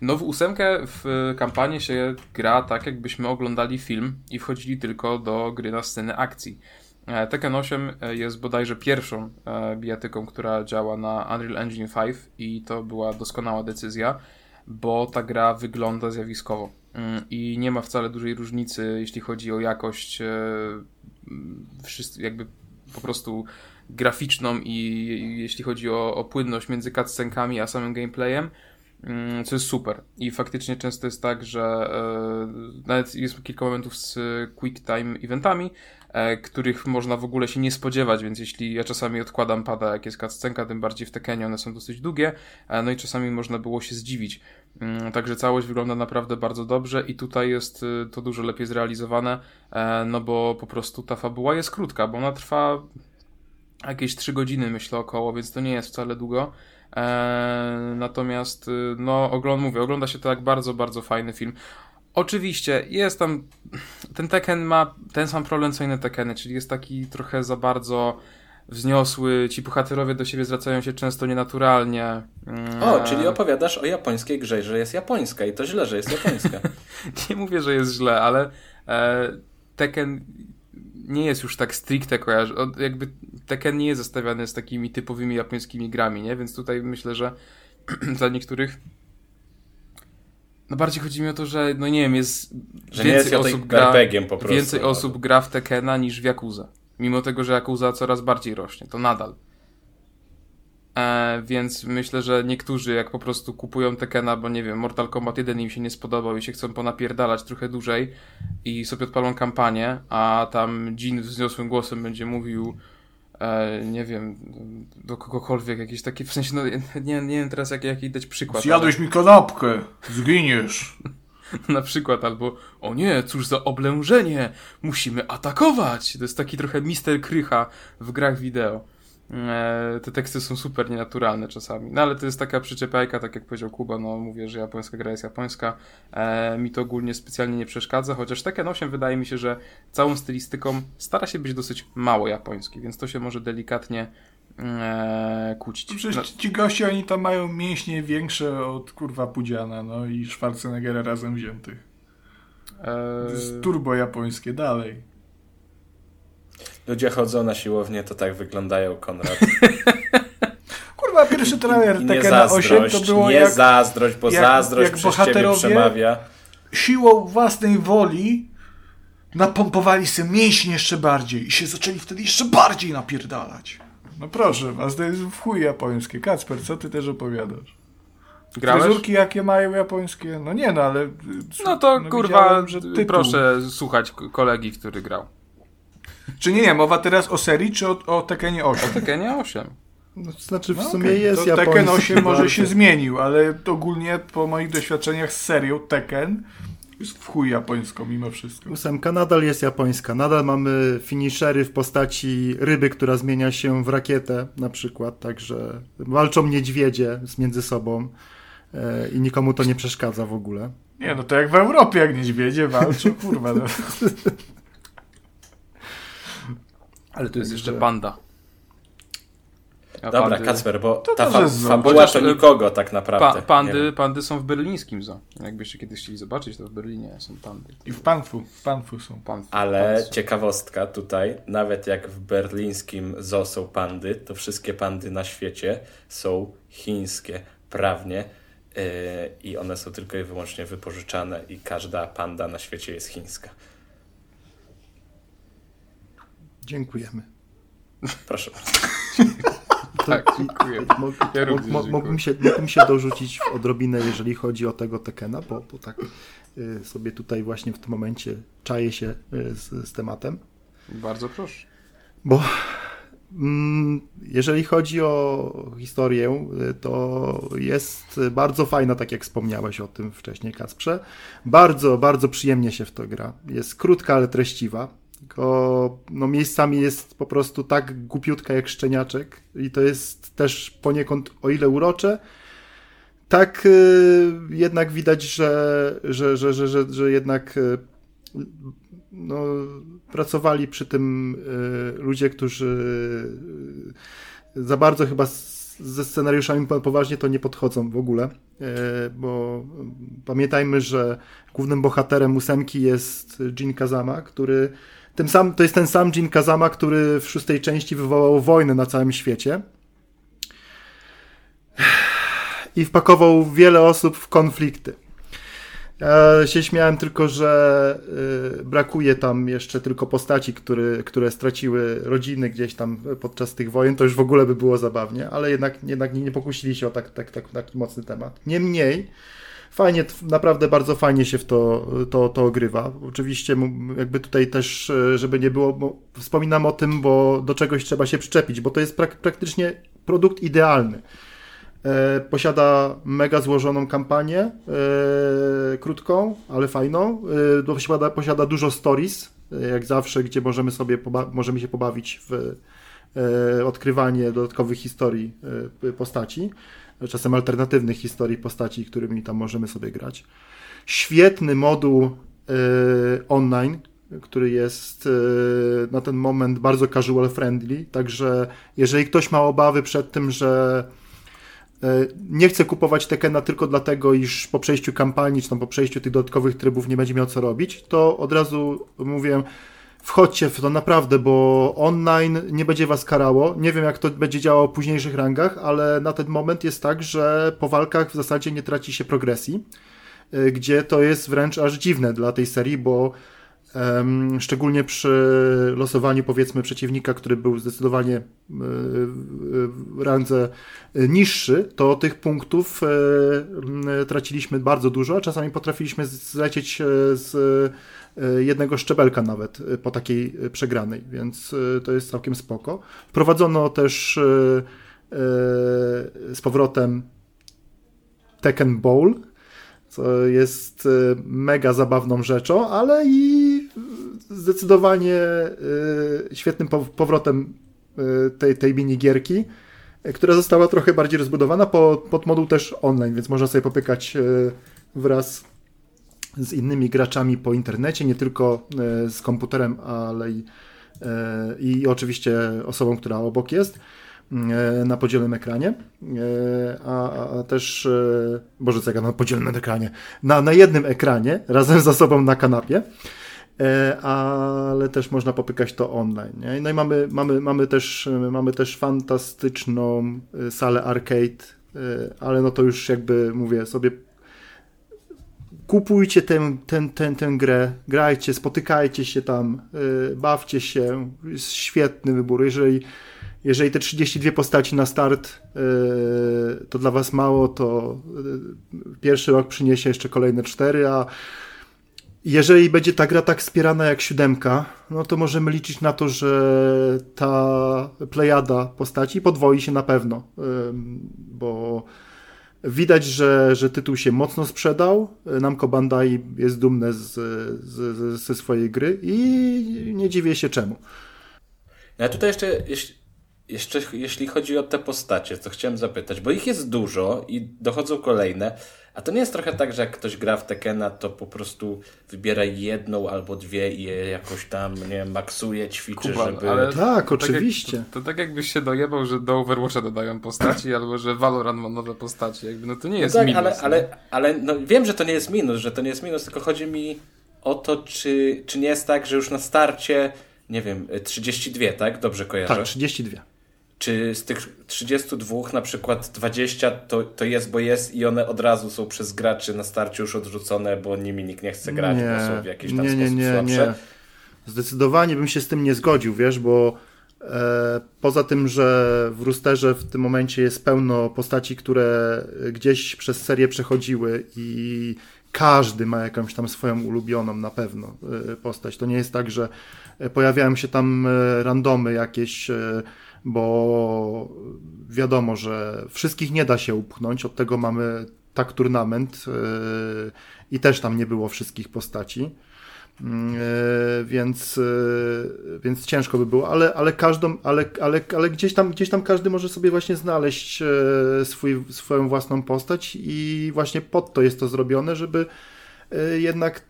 no w ósemkę w kampanię się gra tak, jakbyśmy oglądali film i wchodzili tylko do gry na sceny akcji. E, Tekken 8 e, jest bodajże pierwszą e, bijatyką, która działa na Unreal Engine 5 i to była doskonała decyzja, bo ta gra wygląda zjawiskowo mm, i nie ma wcale dużej różnicy, jeśli chodzi o jakość jakby po prostu graficzną i jeśli chodzi o, o płynność między cutscenkami a samym gameplayem, mm, co jest super. I faktycznie często jest tak, że nawet jest kilka momentów z quick time eventami, E, których można w ogóle się nie spodziewać, więc jeśli ja czasami odkładam pada, jak jest cutscenka, tym bardziej w Tekenie one są dosyć długie, e, no i czasami można było się zdziwić. Mm, także całość wygląda naprawdę bardzo dobrze i tutaj jest y, to dużo lepiej zrealizowane, e, no bo po prostu ta fabuła jest krótka, bo ona trwa jakieś 3 godziny myślę około, więc to nie jest wcale długo. natomiast, y, no, ogląd, mówię, ogląda się to jak bardzo, bardzo fajny film. Oczywiście, jest tam. Ten Tekken ma ten sam problem co inne Tekkeny, czyli jest taki trochę za bardzo wzniosły. Ci bohaterowie do siebie zwracają się często nienaturalnie. O, czyli opowiadasz o japońskiej grze, że jest japońska i to źle, że jest japońska. nie mówię, że jest źle, ale e, Tekken nie jest już tak stricte kojarzy. Jakby Tekken nie jest zestawiany z takimi typowymi japońskimi grami, nie? Więc tutaj myślę, że dla niektórych no bardziej chodzi mi o to, że no nie wiem, jest że więcej jest osób gra, prostu, więcej no. osób gra w Tekena niż w Yakuza. Mimo tego, że Yakuza coraz bardziej rośnie, to nadal. E, więc myślę, że niektórzy jak po prostu kupują Tekena, bo nie wiem, Mortal Kombat 1 im się nie spodobał i się chcą ponapierdalać trochę dłużej i sobie odpalą kampanię, a tam Jin wzniosłym głosem będzie mówił e, nie wiem, do kogokolwiek, jakieś takie, w sensie, no nie, nie wiem teraz jak, jaki dać przykład. Zjadłeś ale... mi kanapkę, zginiesz. Na przykład, albo o nie, cóż za oblężenie, musimy atakować. To jest taki trochę mister krycha w grach wideo. E, te teksty są super nienaturalne czasami. No ale to jest taka przyczepiajka, tak jak powiedział Kuba, no mówię, że japońska gra jest japońska. E, mi to ogólnie specjalnie nie przeszkadza, chociaż Tekken 8 wydaje mi się, że całą stylistyką stara się być dosyć mało japoński, więc to się może delikatnie e, kłócić. Przecież No, ci goście, oni tam mają mięśnie większe od kurwa Pudziana, no i Schwarzeneggera razem wziętych. To e, jest turbo japońskie, dalej. Ludzie chodzą na siłownię, to tak wyglądają, Konrad. Kurwa, pierwszy trailer I nie Tekena 8 zazdrość, to było nie jak zazdrość, bo jak- zazdrość jak przez ciebie bohaterowie- przemawia. siłą własnej woli napompowali sobie mięśnie jeszcze bardziej i się zaczęli wtedy jeszcze bardziej napierdalać. No proszę was, to jest w chuj japońskie. Kacper, co ty też opowiadasz? grałeś? Fryzurki jakie mają japońskie? No nie no, ale... No to kurwa, widziałem, że tytuł. proszę słuchać kolegi, który grał. Czy nie, nie, mowa teraz o serii, czy o, o Tekenie 8? Tekenie 8. No, to znaczy w No sumie okej, jest to. Tekken 8 może się zmienił, ale ogólnie po moich doświadczeniach z serią Tekken jest w chuj japońsko mimo wszystko. Ósemka nadal jest japońska. Nadal mamy finishery w postaci ryby, która zmienia się w rakietę na przykład, także walczą niedźwiedzie z między sobą e, i nikomu to nie przeszkadza w ogóle. Nie, no to jak w Europie, jak niedźwiedzie walczą, kurwa. No. Ale tu jest jeszcze panda. A Dobra, pandy- Kacper, bo To ta fa fabuła to nikogo tak naprawdę. Pa, pandy, pandy są w berlińskim zoo. Jakbyście kiedyś chcieli zobaczyć, to w Berlinie są pandy. I w Panfu, w Panfu są. Pan, Ale ciekawostka tutaj, nawet jak w berlińskim zoo są pandy, to wszystkie pandy na świecie są chińskie prawnie yy, i one są tylko i wyłącznie wypożyczane i każda panda na świecie jest chińska. Dziękujemy. Proszę bardzo. Tak, dziękuję. Mo, Ja dziękuję. mógłbym, się, mógłbym się dorzucić w odrobinę, jeżeli chodzi o tego Tekena, bo, bo tak y, sobie tutaj właśnie w tym momencie czaję się y, z, z tematem. Bardzo proszę. Bo mm, jeżeli chodzi o historię, y, to jest bardzo fajna, tak jak wspomniałeś o tym wcześniej, Kacprze. Bardzo, bardzo przyjemnie się w to gra. Jest krótka, ale treściwa. Tylko no, miejscami jest po prostu tak głupiutka jak szczeniaczek i to jest też poniekąd o ile urocze, tak y, jednak widać, że, że, że, że, że, że jednak y, no, pracowali przy tym y, ludzie, którzy za bardzo chyba ze scenariuszami po- poważnie to nie podchodzą w ogóle, bo pamiętajmy, że głównym bohaterem ósemki jest Jin Kazama, który tym sam, to jest ten sam Jin Kazama, który w szóstej części wywołał wojnę na całym świecie i wpakował wiele osób w konflikty. Ja się śmiałem tylko, że y, brakuje tam jeszcze tylko postaci, który, które straciły rodziny gdzieś tam podczas tych wojen. To już w ogóle by było zabawnie, ale jednak, jednak nie, nie pokusili się o tak, tak, tak, taki mocny temat. Niemniej, fajnie, naprawdę bardzo fajnie się w to, to, to ogrywa. Oczywiście, jakby tutaj też, y, żeby nie było, wspominam o tym, bo do czegoś trzeba się przyczepić, bo to jest prak- praktycznie produkt idealny. E, Posiada mega złożoną kampanię, e, krótką, ale fajną. E, Posiada, posiada dużo stories, e, jak zawsze, gdzie możemy sobie możemy się pobawić w e, odkrywanie dodatkowych historii e, postaci, czasem alternatywnych historii postaci, którymi tam możemy sobie grać. Świetny moduł e, online, który jest e, na ten moment bardzo casual friendly, także jeżeli ktoś ma obawy przed tym, że E, Nie chcę kupować Tekena tylko dlatego, iż po przejściu kampanii, czy tam po przejściu tych dodatkowych trybów nie będzie miał co robić, to od razu mówię, wchodźcie w to naprawdę, bo online nie będzie was karało. Nie wiem, jak to będzie działało w późniejszych rangach, ale na ten moment jest tak, że po walkach w zasadzie nie traci się progresji, e, gdzie to jest wręcz aż dziwne dla tej serii, bo Em, szczególnie przy losowaniu powiedzmy przeciwnika, który był zdecydowanie e, w randze e, niższy, to tych punktów m, traciliśmy bardzo dużo, a czasami potrafiliśmy zlecieć z jednego szczebelka nawet e, po takiej e, przegranej, więc e, to jest całkiem spoko. Wprowadzono też e, e, z powrotem Tekken Bowl, co jest e, mega zabawną rzeczą, ale i zdecydowanie e, świetnym pow- powrotem e, tej, tej minigierki, e, która została trochę bardziej rozbudowana po, pod moduł też online, więc można sobie popykać e, wraz z innymi graczami po internecie, nie tylko e, z komputerem, ale i, e, i oczywiście osobą, która obok jest. na podzielonym ekranie, a, a też, Boże, co na podzielonym ekranie, na, na jednym ekranie, razem ze sobą na kanapie, ale też można popykać to online. Nie? No i mamy, mamy, mamy, też, mamy też fantastyczną salę arcade, ale no to już jakby mówię sobie kupujcie tę, tę, tę, tę grę, grajcie, spotykajcie się tam, yy, bawcie się, jest świetny wybór. Jeżeli, jeżeli te 32 postaci na start yy, to dla was mało, to yy, pierwszy rok przyniesie jeszcze kolejne 4, a jeżeli będzie ta gra tak wspierana jak siódemka, no to możemy liczyć na to, że ta plejada postaci podwoi się na pewno, bo Widać, że, że tytuł się mocno sprzedał. Namco Bandai jest dumne ze swojej gry i nie dziwię się czemu. Ja tutaj jeszcze, jeszcze, jeśli chodzi o te postacie, to chciałem zapytać, bo ich jest dużo i dochodzą kolejne. A to nie jest trochę tak, że jak ktoś gra w Tekena, to po prostu wybiera jedną albo dwie i je jakoś tam, nie wiem, maksuje, ćwiczy, Kuba, żeby... Ale tak, oczywiście. Tak jak, to, to, tak jakbyś się dojebał, że do Overwatcha dodają postaci, albo że Valorant ma nowe postaci. Jakby, no to nie jest no tak, minus. Ale, ale, ale no, wiem, że to nie jest minus, że to nie jest minus, tylko chodzi mi o to, czy, czy nie jest tak, że już na starcie, nie wiem, 32, tak? Dobrze kojarzę? Tak, 32 czy z tych 32 na przykład 20 to, to jest, bo jest i one od razu są przez graczy na starcie już odrzucone, bo nimi nikt nie chce grać, nie, bo są w jakiś tam nie, nie, sposób nie, słabsze. Nie. Zdecydowanie bym się z tym nie zgodził, wiesz, bo e, poza tym, że w Roosterze w tym momencie jest pełno postaci, które gdzieś przez serię przechodziły i każdy ma jakąś tam swoją ulubioną na pewno e, postać. To nie jest tak, że pojawiają się tam e, randomy jakieś e, bo wiadomo, że wszystkich nie da się upchnąć, od tego mamy tak turnament yy, i też tam nie było wszystkich postaci. Yy, więc, yy, więc ciężko by było, ale, ale, każdą, ale, ale, ale gdzieś, tam, gdzieś tam każdy może sobie właśnie znaleźć swój, swoją własną postać i właśnie pod to jest to zrobione, żeby jednak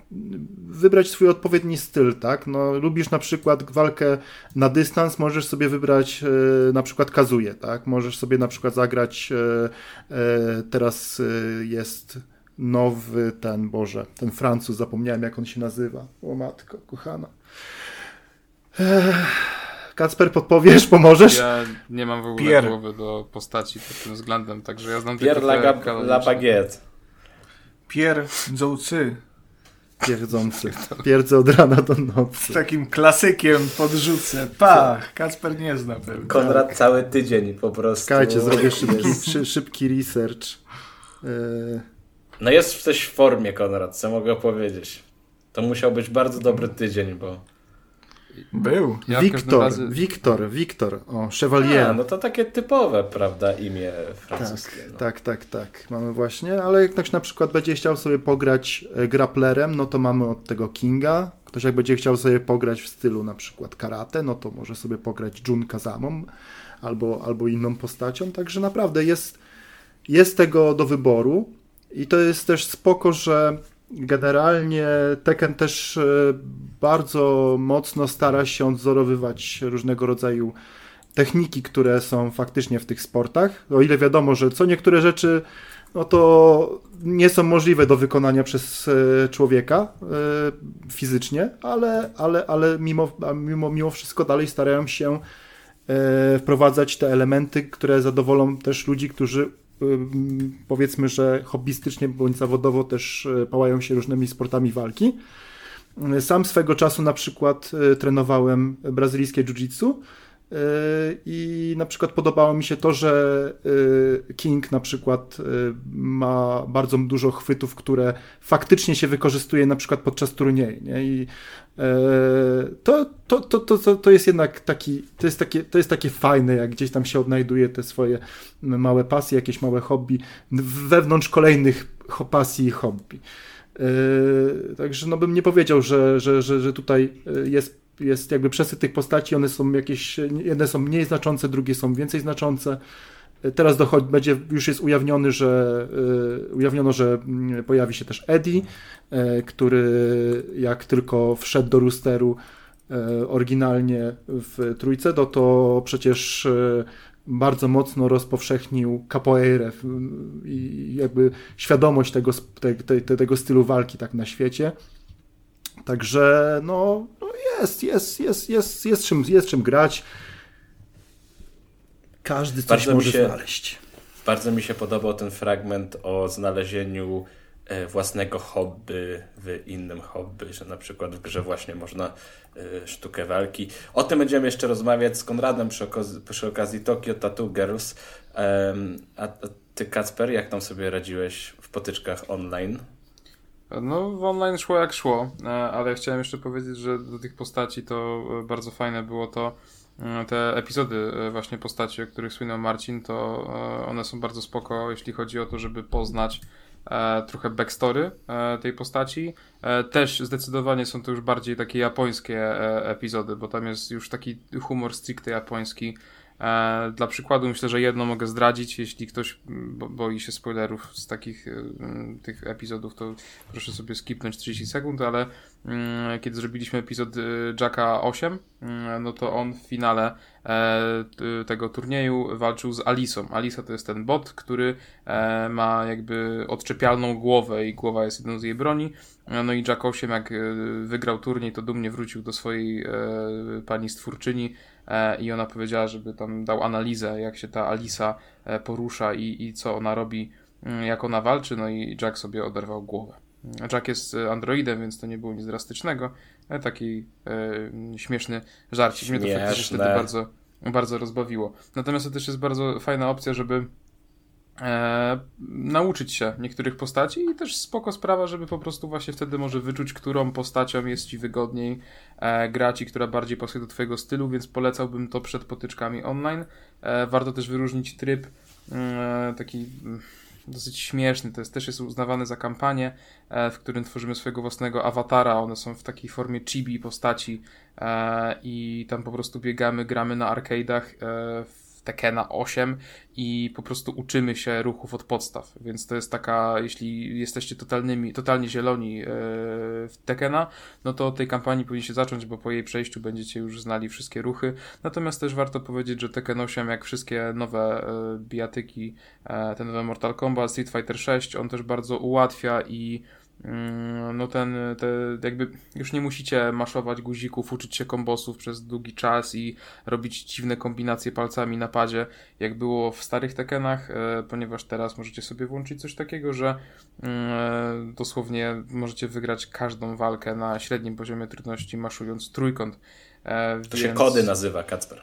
wybrać swój odpowiedni styl, tak? No, lubisz na przykład walkę na dystans, możesz sobie wybrać y, na przykład kazuję, tak? Możesz sobie na przykład zagrać y, teraz jest nowy ten, Boże, ten Francuz, zapomniałem jak on się nazywa. O matko, kochana. Kacper, podpowiesz, pomożesz? Ja nie mam w ogóle Pierre. głowy do postaci pod tym względem, także ja znam Pierre tylko la, la Baguette. Pierdzący. Pierdzący. Pierdzę od rana do nocy. Z takim klasykiem podrzucę. Pach, Kacper nie zna pewnie. Konrad tak. cały tydzień po prostu. Czekajcie, zrobię szybki, szybki research. E, no jest coś w formie, Konrad, co mogę powiedzieć. To musiał być bardzo dobry tydzień, bo... Był. Ja Wiktor, razie... Wiktor, Wiktor, o, Chevalier. A, no to takie typowe, prawda, imię francuskie. Tak, no. tak, tak, tak, mamy właśnie, ale jak ktoś na przykład będzie chciał sobie pograć e, grapplerem, no to mamy od tego Kinga. Ktoś jak będzie chciał sobie pograć w stylu na przykład karate, no to może sobie pograć Jun Kazamą albo, albo inną postacią, także naprawdę jest, jest tego do wyboru i to jest też spoko, że Generalnie Tekken też e, bardzo mocno stara się odzorowywać różnego rodzaju techniki, które są faktycznie w tych sportach. O ile wiadomo, że co niektóre rzeczy no to nie są możliwe do wykonania przez e, człowieka e, fizycznie, ale, ale, ale mimo, mimo, mimo wszystko dalej starają się wprowadzać te elementy, które zadowolą też ludzi, którzy powiedzmy, że hobbystycznie bądź zawodowo też e, pałają się różnymi sportami walki. Sam swego czasu na przykład trenowałem brazylijskie jiu-jitsu i na przykład podobało mi się to, że King na przykład ma bardzo dużo chwytów, które faktycznie się wykorzystuje na przykład podczas turnieju. Nie? I to, to, to, to, to jest jednak taki, to jest, takie, to jest takie fajne, jak gdzieś tam się odnajduje te swoje małe pasje, jakieś małe hobby wewnątrz kolejnych pasji i hobby. Także no bym nie powiedział, że, że, że, że tutaj jest, jest jakby przesyt tych postaci, one są jakieś, jedne są mniej znaczące, drugie są więcej znaczące. Teraz dochodzi, będzie, już jest ujawniony, że ujawniono, że pojawi się też Eddie, który jak tylko wszedł do roosteru, E, oryginalnie w trójce, no to przecież e, bardzo mocno rozpowszechnił capoeirę i jakby świadomość tego, te, te, tego stylu walki tak na świecie. Także no, no jest, jest, jest, jest, jest, czym, jest czym grać. Każdy coś bardzo może się, znaleźć. Bardzo mi się podobał ten fragment o znalezieniu e, własnego hobby w innym hobby, że na przykład w grze właśnie można y, sztukę walki. O tym będziemy jeszcze rozmawiać z Konradem przy, okazji, przy okazji Tokyo Tattoo Girls. A ty, Kacper, jak tam sobie radziłeś w potyczkach online? No, w online szło jak szło, e, ale chciałem jeszcze powiedzieć, że do tych postaci to e, bardzo fajne było to, e, te epizody właśnie postaci, o których słynął Marcin, to one są bardzo spoko, jeśli chodzi o to, żeby poznać trochę backstory tej postaci. Też zdecydowanie są to już bardziej takie japońskie epizody, bo tam jest już taki humor stricte japoński, dla przykładu myślę, że jedno mogę zdradzić, jeśli ktoś boi się spoilerów z takich e, tych epizodów, to proszę sobie skipnąć 30 sekund, ale kiedy zrobiliśmy epizod e, Jacka 8, mm, no to on w finale tego turnieju walczył z Alisą. Alisa to jest ten bot, który ma jakby odczepialną głowę i głowa jest jedną z jej broni. No i Jack 8 jak wygrał turniej, to dumnie wrócił do swojej pani stwórczyni E, i ona powiedziała, żeby tam dał analizę, jak się ta Alisa e, porusza i, i co ona robi, mm, jak ona walczy, no i Jack sobie oderwał głowę. Jack jest e, androidem, więc to nie było nic drastycznego, ale taki e, śmieszny żarcik. Mnie to faktycznie wtedy bardzo, bardzo rozbawiło. Natomiast to też jest bardzo fajna opcja, żeby e, nauczyć się niektórych postaci i też spoko sprawa, żeby po prostu właśnie wtedy może wyczuć, którą postacią jest ci wygodniej e, grać i która bardziej pasuje do twojego stylu, więc polecałbym to przed potyczkami online. E, warto też wyróżnić tryb e, taki mm, dosyć śmieszny, to jest też jest uznawany za kampanię, e, w którym tworzymy swojego własnego awatara, one są w takiej formie chibi postaci e, i tam po prostu biegamy, gramy na arcade'ach e, Tekena 8 i po prostu uczymy się ruchów od podstaw. Więc to jest taka, jeśli jesteście totalnymi, totalnie zieloni yy, w Tekena, no to tej kampanii powinniście zacząć, bo po jej przejściu będziecie już znali wszystkie ruchy. Natomiast też warto powiedzieć, że Tekken 8, jak wszystkie nowe yy, bijatyki, yy, te nowe Mortal Kombat, Street Fighter 6, on też bardzo ułatwia i no ten, te, jakby już nie musicie maszować guzików, uczyć się kombosów przez długi czas i robić dziwne kombinacje palcami na padzie, jak było w starych Tekkenach, e, ponieważ teraz możecie sobie włączyć coś takiego, że mm, dosłownie możecie wygrać każdą walkę na średnim poziomie trudności maszując trójkąt. E, to więc... się kody nazywa, Kacper.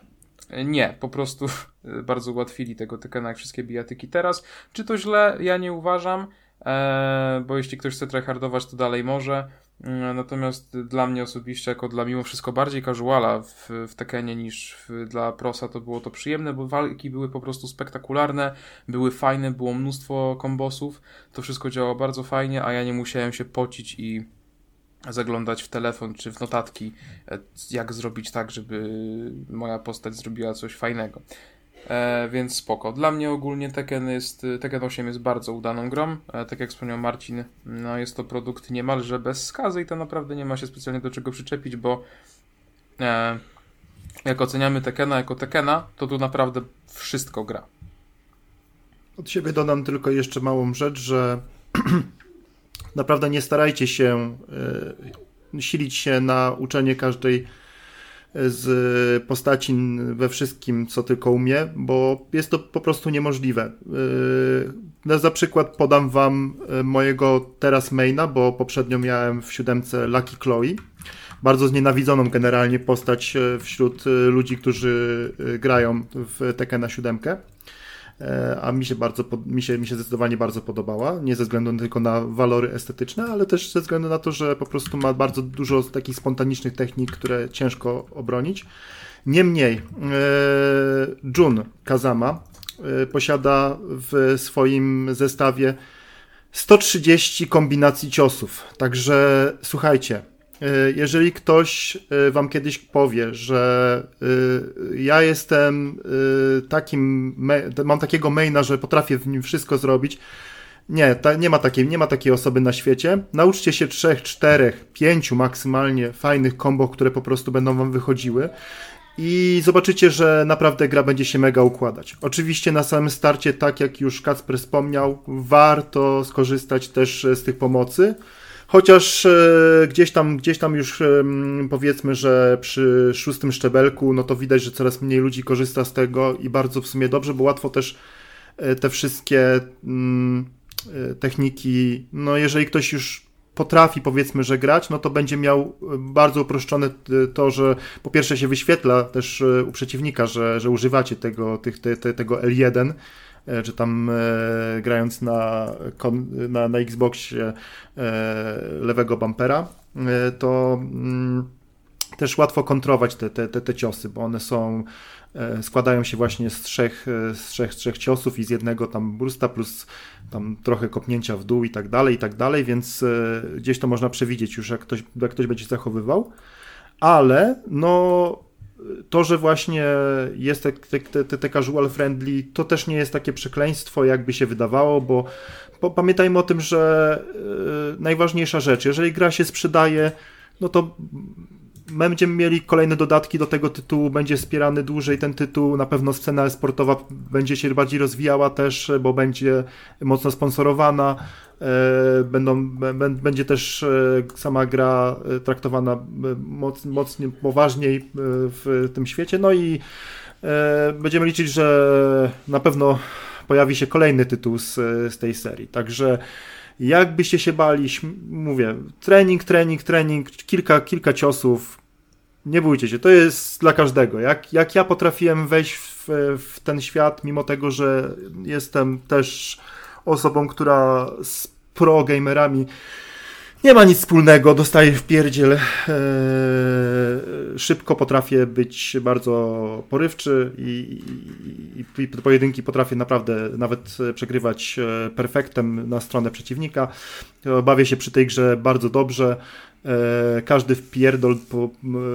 Nie, po prostu bardzo ułatwili tego Tekkena jak wszystkie bijatyki teraz. Czy to źle? Ja nie uważam. E, bo jeśli ktoś chce tryhardować, to dalej może. Mm, natomiast dla mnie osobiście, jako dla mimo wszystko bardziej casuala w, w Tekenie niż w, dla Prosa, to było to przyjemne, bo walki były po prostu spektakularne, były fajne, było mnóstwo kombosów, to wszystko działało bardzo fajnie, a ja nie musiałem się pocić i zaglądać w telefon czy w notatki, e, jak zrobić tak, żeby moja postać zrobiła coś fajnego. E, więc spoko. Dla mnie ogólnie Tekken, jest, Tekken 8 jest bardzo udaną grą. E, tak jak wspomniał Marcin, no jest to produkt niemalże bez skazy i to naprawdę nie ma się specjalnie do czego przyczepić, bo e, jak oceniamy Tekkena jako Tekkena, to tu naprawdę wszystko gra. Od siebie dodam tylko jeszcze małą rzecz, że naprawdę nie starajcie się e, silić się na uczenie każdej z postaci we wszystkim, co tylko umie, bo jest to po prostu niemożliwe. No, za przykład podam wam e, mojego teraz maina, bo poprzednio miałem w siódemce Lucky Chloe. Bardzo znienawidzoną generalnie postać e, wśród e, ludzi, którzy grają w Tekena 7 a mi się bardzo, mi się, mi się zdecydowanie bardzo podobała, nie ze względu tylko na walory estetyczne, ale też ze względu na to, że po prostu ma bardzo dużo takich spontanicznych technik, które ciężko obronić. Niemniej, e, Jun Kazama e, posiada w swoim zestawie 130 kombinacji ciosów, także słuchajcie, E, jeżeli ktoś e, wam kiedyś powie, że e, ja jestem takim, mam takiego maina, że potrafię w nim wszystko zrobić, nie, ta, nie, ma takiej, nie ma takiej osoby na świecie. Nauczcie się trzech, czterech, pięciu maksymalnie fajnych kombo, które po prostu będą wam wychodziły i zobaczycie, że naprawdę gra będzie się mega układać. Oczywiście na samym starcie, tak jak już Kacper wspomniał, warto skorzystać też z tych pomocy. Chociaż e, gdzieś tam, gdzieś tam już e, powiedzmy, że przy szóstym szczebelku, no to widać, że coraz mniej ludzi korzysta z tego i bardzo w sumie dobrze, bo łatwo też e, te wszystkie mm, techniki, no jeżeli ktoś już potrafi powiedzmy, że grać, no to będzie miał bardzo uproszczone to, że po pierwsze się wyświetla też u przeciwnika, że, że używacie tego, tych, te, te, tego L1, E, czy tam e, grając na, na, na Xboxie e, lewego bumpera, to mm, też łatwo kontrolować te, te, te, te ciosy, bo one są składają się właśnie z trzech, z trzech, trzech ciosów i z jednego tam bursta plus tam trochę kopnięcia w dół i tak dalej, i tak dalej, więc gdzieś to można przewidzieć już, jak ktoś, jak ktoś będzie zachowywał. Ale no to, że właśnie jest te, te, te, te casual friendly, to też nie jest takie przekleństwo, jakby się wydawało, bo, bo pamiętajmy o tym, że yy, najważniejsza rzecz, jeżeli gra się sprzedaje, no to będziemy mieli kolejne dodatki do tego tytułu, będzie wspierany dłużej ten tytuł, na pewno scena sportowa będzie się bardziej rozwijała też, bo będzie mocno sponsorowana, e, będą, będzie też e, sama gra e, traktowana moc, mocniej, poważniej w tym świecie, no i będziemy liczyć, że na pewno pojawi się kolejny tytuł z, z tej serii, także jakbyście się bali, mówię, trening, trening, trening, kilka, kilka ciosów, nie bójcie się, to jest dla każdego. Jak, jak ja potrafiłem wejść w, w ten świat, mimo tego, że jestem też osobą, która z pro gamerami nie ma nic wspólnego, dostaję w pierdziel. Eee, szybko potrafię być bardzo porywczy i, i, i, pojedynki potrafię naprawdę nawet przegrywać e, perfektem na stronę przeciwnika. Bawię się przy tej grze bardzo dobrze. E, każdy wpierdol po,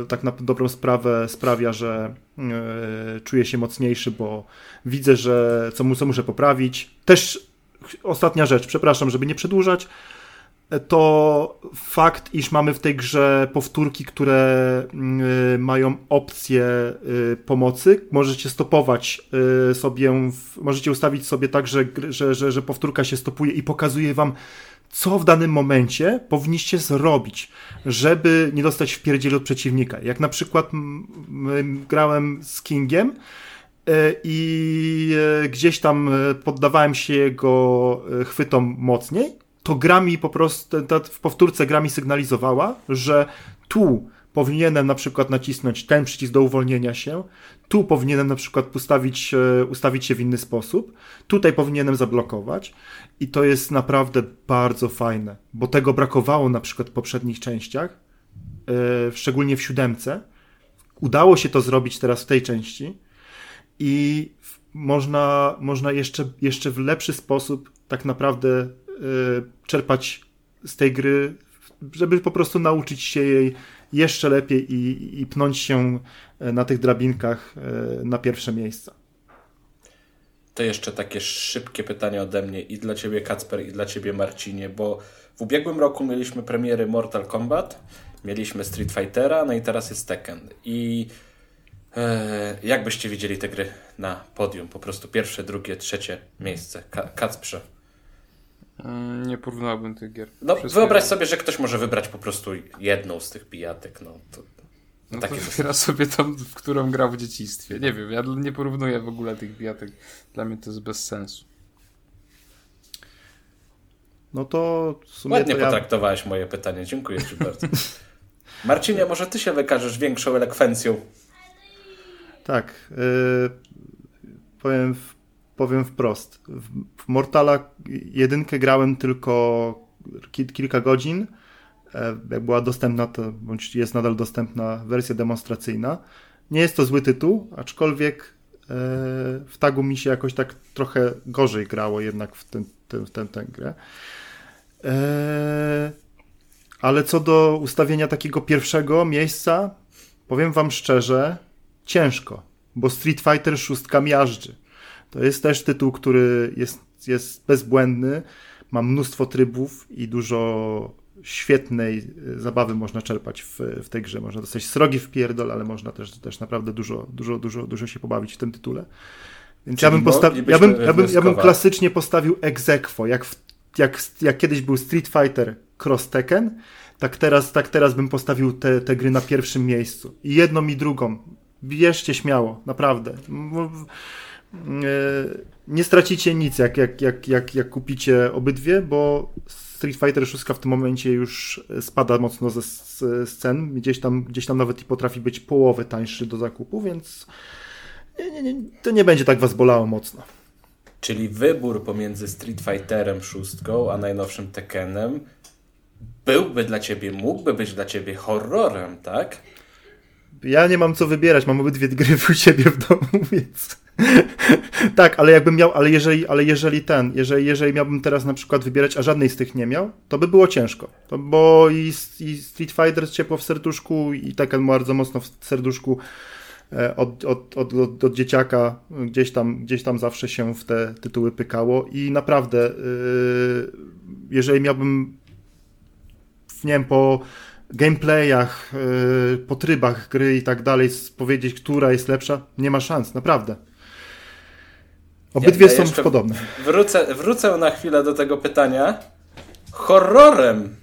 tak na dobrą sprawę sprawia, że e, czuję się mocniejszy, bo widzę, że co, mu, co muszę poprawić. Też ostatnia rzecz, przepraszam, żeby nie przedłużać, to fakt, iż mamy w tej grze powtórki, które mają opcję pomocy. Możecie stopować sobie, możecie ustawić sobie tak, że, że, że, że powtórka się stopuje i pokazuje wam co w danym momencie powinniście zrobić, żeby nie dostać w od przeciwnika. Jak na przykład grałem z Kingiem i gdzieś tam poddawałem się jego chwytom mocniej, to gra mi po prostu, w powtórce gra mi sygnalizowała, że tu powinienem na przykład nacisnąć ten przycisk do uwolnienia się, tu powinienem na przykład ustawić, ustawić się w inny sposób, tutaj powinienem zablokować i to jest naprawdę bardzo fajne, bo tego brakowało na przykład w poprzednich częściach, yy, szczególnie w siódemce. Udało się to zrobić teraz w tej części i można, można jeszcze, jeszcze w lepszy sposób tak naprawdę czerpać z tej gry, żeby po prostu nauczyć się jej jeszcze lepiej i, i pnąć się e, na tych drabinkach na pierwsze miejsca. To jeszcze takie szybkie pytanie ode mnie i dla ciebie Kacper i dla ciebie Marcinie, bo w ubiegłym roku mieliśmy premiery Mortal Kombat, mieliśmy Street Fightera, no i teraz jest Tekken. I e, jak byście widzieli te gry na podium? Po prostu pierwsze, drugie, trzecie miejsce. Ka Kacprze. Mm, nie porównałbym tych gier. No, wyobraź sobie, że ktoś może wybrać po prostu jedną z tych pijatek. No, to no Takie to wybiera sobie tą, w którą grał w dzieciństwie. Nie wiem, ja nie porównuję w ogóle tych bijatek. Dla mnie to jest bez sensu. No to w sumie Ładnie to ja... potraktowałeś moje pytanie. Dziękuję Ci bardzo. Marcinie, może Ty się wykażesz większą elekwencją? Tak. Yy, powiem, powiem wprost. W, Mortala jedynkę grałem tylko kilka godzin E, jak była dostępna, to bądź jest nadal dostępna wersja demonstracyjna. Nie jest to zły tytuł, aczkolwiek e, w tagu mi się jakoś tak trochę gorzej grało jednak w, ten, ten, tę, tę grę. E, ale co do ustawienia takiego pierwszego miejsca, powiem wam szczerze, ciężko, bo Street Fighter 6 miażdży. To jest też tytuł, który jest, jest bezbłędny, ma mnóstwo trybów i dużo świetnej zabawy można czerpać w, w tej grze. Można dostać srogi w pierdol, ale można też, też naprawdę dużo, dużo, dużo, dużo się pobawić w tym tytule. Więc ja bym, postawi- ja, bym, ja, bym, ja bym klasycznie postawił egzekwo, jak, w, jak, jak kiedyś był Street Fighter Cross Tekken, tak teraz, tak teraz bym postawił te, te gry na pierwszym miejscu. I jedną i drugą. Bierzcie śmiało, naprawdę. Nie stracicie nic, jak, jak, jak, jak, jak kupicie obydwie, bo Street Fighter 6 w tym momencie już spada mocno ze scen. Gdzieś tam, gdzieś tam nawet i potrafi być połowę tańszy do zakupu, więc nie, nie, nie, to nie będzie tak was bolało mocno. Czyli wybór pomiędzy Street Fighterem 6 a najnowszym Tekkenem byłby dla ciebie, mógłby być dla ciebie horrorem, tak? Ja nie mam co wybierać, mam obydwie gry u siebie w domu, więc... tak, ale jakbym miał, ale jeżeli, ale jeżeli ten, jeżeli, jeżeli miałbym teraz na przykład wybierać, a żadnej z tych nie miał, to by było ciężko. To, bo i, i Street Fighter ciepło w serduszku i Tekken bardzo mocno w serduszku e, od, od, od, od, od dzieciaka gdzieś tam, gdzieś tam zawsze się w te tytuły pykało i naprawdę yy, jeżeli miałbym nie wiem, po gameplayach, yy, po trybach gry i tak dalej powiedzieć, która jest lepsza, nie ma szans, naprawdę. Obydwie ja, ja są podobne. Wrócę, wrócę na chwilę do tego pytania. Horrorem.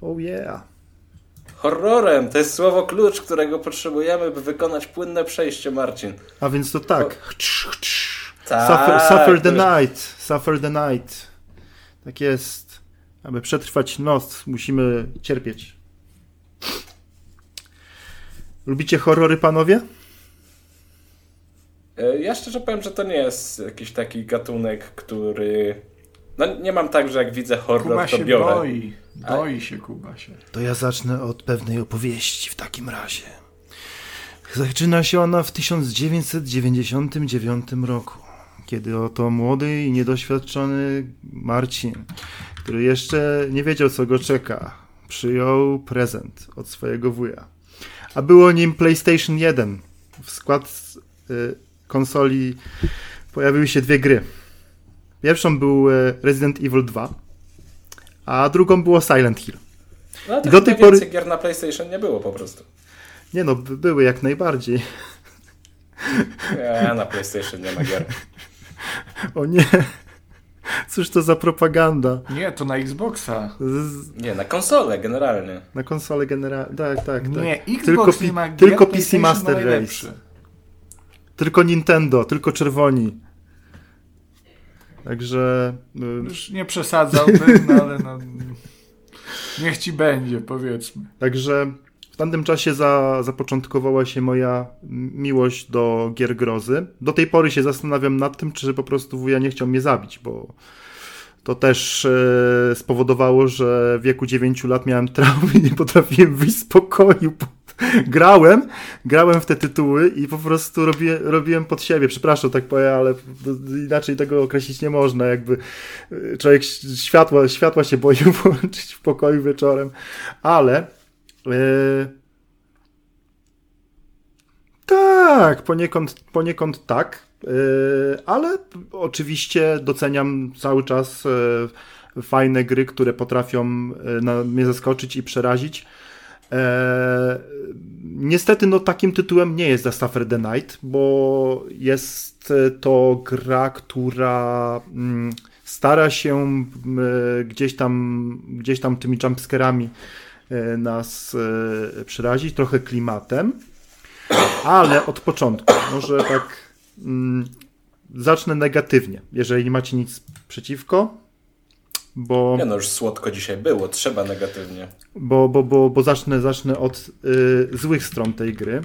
Oh yeah. Horrorem to jest słowo klucz, którego potrzebujemy, by wykonać płynne przejście, Marcin. A więc to tak. O... tak suffer, suffer the night. Suffer the night. Tak jest. Aby przetrwać noc, musimy cierpieć. Lubicie horrory, panowie? E, ja szczerze powiem, że to nie jest jakiś taki gatunek, który. No nie mam tak, że jak widzę horror, Kuba to się biorę. Boi. Boi A... się Kuba się. To ja zacznę od pewnej opowieści w takim razie. Zaczyna się ona w 1999 roku, kiedy oto młody i niedoświadczony Marcin który jeszcze nie wiedział, co go czeka, przyjął prezent od swojego wuja. A było nim PlayStation 1. W skład y, konsoli pojawiły się dwie gry. Pierwszą był y, Resident Evil 2, a drugą było Silent Hill. No, I do tej pory gier na PlayStation nie było po prostu. Nie no, były jak najbardziej. Ja na PlayStation nie ma gier. O nie. Cóż to za propaganda? Nie, to na Xboxa. Nie, na konsolę generalnie. Na konsolę generalnie, tak, tak, tak. Nie, Xbox tylko, nie ma Tylko PC Master Race. Tylko Nintendo, tylko czerwoni. Także... Y, Już nie przesadzałbym, no ale no... Niech ci będzie, powiedzmy. Także w tamtym czasie za, zapoczątkowała się moja miłość do gier grozy. Do tej pory się zastanawiam nad tym, czy po prostu wuja nie chciał mnie zabić, bo to też e, spowodowało, że w wieku 9 lat miałem traumy i nie potrafiłem wyjść z pokoju. grałem, grałem w te tytuły i po prostu robię, robiłem pod siebie. Przepraszam, tak powiem, ale inaczej tego określić nie można. Jakby e, człowiek światła, światła się boi włączyć w pokoju wieczorem, ale Yy... Tak, poniekąd, poniekąd tak, yy, ale oczywiście doceniam cały czas fajne gry, które potrafią mnie zaskoczyć i przerazić. Yy, niestety, no takim tytułem nie jest The Suffer the Night, bo jest to gra, która mm, stara się yy, gdzieś tam, gdzieś tam tymi jumpscarami E, nas e, przerazić, trochę klimatem, ale od początku, może tak mm, zacznę negatywnie, jeżeli nie macie nic przeciwko, bo... No, już słodko dzisiaj było, trzeba negatywnie. Bo, bo, bo, bo zacznę, zacznę od y, złych stron tej gry,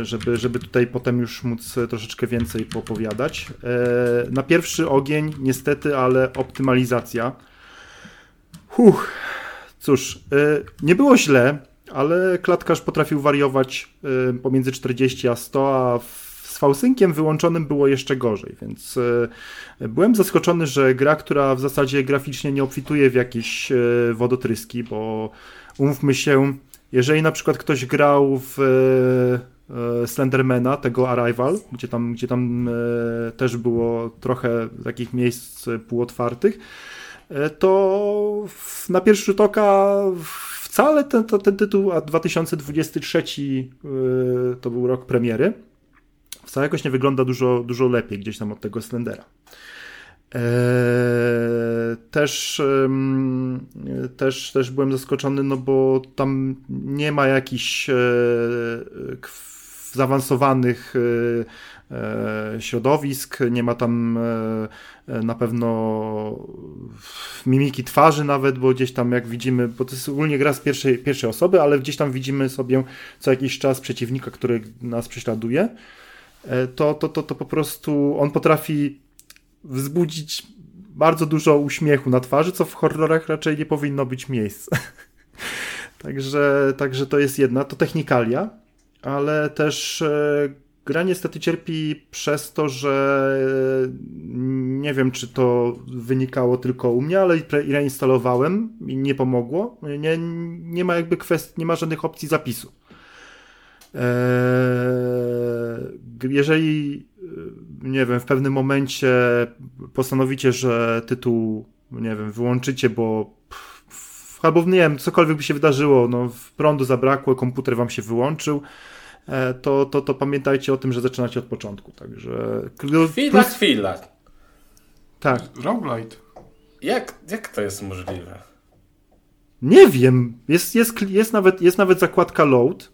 y, żeby, żeby tutaj potem już móc troszeczkę więcej popowiadać. Y, na pierwszy ogień niestety, ale optymalizacja. Huch, Cóż, y, nie było źle, ale klatkarz potrafił wariować y, pomiędzy 40 a 100, a z fałsynkiem wyłączonym było jeszcze gorzej, więc y, byłem zaskoczony, że gra, która w zasadzie graficznie nie obfituje w jakieś wodotryski, bo umówmy się, jeżeli na przykład ktoś grał w Slendermana, tego Arrival, gdzie tam, gdzie tam też było trochę takich miejsc półotwartych, to na pierwszy rzut oka wcale ten, ten tytuł, a 2023 to był rok premiery, wcale jakoś nie wygląda dużo, dużo lepiej gdzieś tam od tego Slendera. Też, też, też byłem zaskoczony, no bo tam nie ma jakichś zaawansowanych e, środowisk, nie ma tam e, na pewno mimiki twarzy nawet, bo gdzieś tam jak widzimy, bo to jest ogólnie gra z pierwszej, pierwszej osoby, ale gdzieś tam widzimy sobie co jakiś czas przeciwnika, który nas prześladuje, e, to, to, to, to po prostu on potrafi wzbudzić bardzo dużo uśmiechu na twarzy, co w horrorach raczej nie powinno być miejsca. także, także to jest jedna, to technikalia ale też e, gra niestety cierpi przez to, że e, nie wiem, czy to wynikało tylko u mnie, ale reinstalowałem i nie pomogło. Nie, nie ma jakby kwestii, nie ma żadnych opcji zapisu. E, jeżeli, nie wiem, w pewnym momencie postanowicie, że tytuł, nie wiem, wyłączycie, bo albo nie wiem, cokolwiek by się wydarzyło, no, prądu zabrakło, komputer wam się wyłączył, E, to, to, to pamiętajcie o tym, że zaczynacie od początku. Także. Chwila, plus... chwila. Tak. Roguelite. Jak, jak to jest możliwe? Nie wiem. Jest, jest, jest, nawet, jest nawet zakładka load,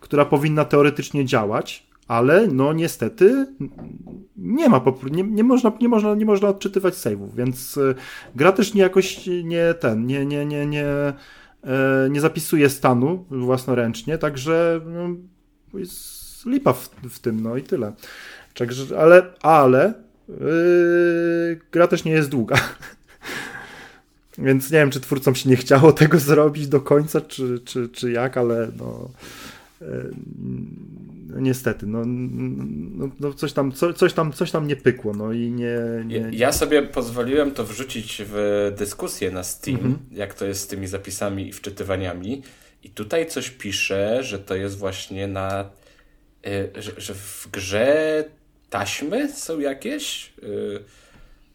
która powinna teoretycznie działać, ale no niestety nie ma, nie, nie, można, nie, można, nie można odczytywać save'ów, więc e, gra też nie jakoś nie ten, nie, nie, nie, nie, e, nie zapisuje stanu własnoręcznie, także no, jest lipa w, w tym, no i tyle. Także, ale, ale yy, gra też nie jest długa. Więc nie wiem, czy twórcom się nie chciało tego zrobić do końca, czy, czy, czy jak, ale no, niestety, no, no, no, coś, tam, co, coś, tam, coś tam nie pykło, no i nie, nie... Ja sobie pozwoliłem to wrzucić w dyskusję na Steam, mhm. jak to jest z tymi zapisami i wczytywaniami i tutaj coś pisze, że to jest właśnie na. Y, że, że, w grze taśmy są jakieś. Y,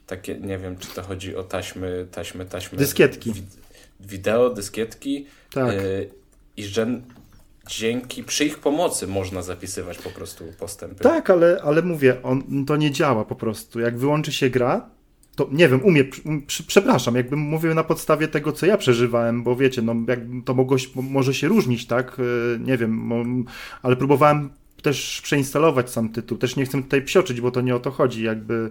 takie, nie wiem, czy to chodzi o taśmy, taśmy, taśmy. Dyskietki. wideo, dyskietki. Tak. Y, I że dzięki, przy ich pomocy można zapisywać po prostu postępy. Tak, ale, ale mówię, on, to nie działa po prostu. Jak wyłączy się gra, to nie wiem, umie, przepraszam, jakbym mówił na podstawie tego, co ja przeżywałem, bo wiecie, no, jak, to mogło, może się różnić, tak, e, nie wiem, ale próbowałem też przeinstalować sam tytuł. Też nie chcę tutaj psioczyć, bo to nie o to chodzi, jakby e,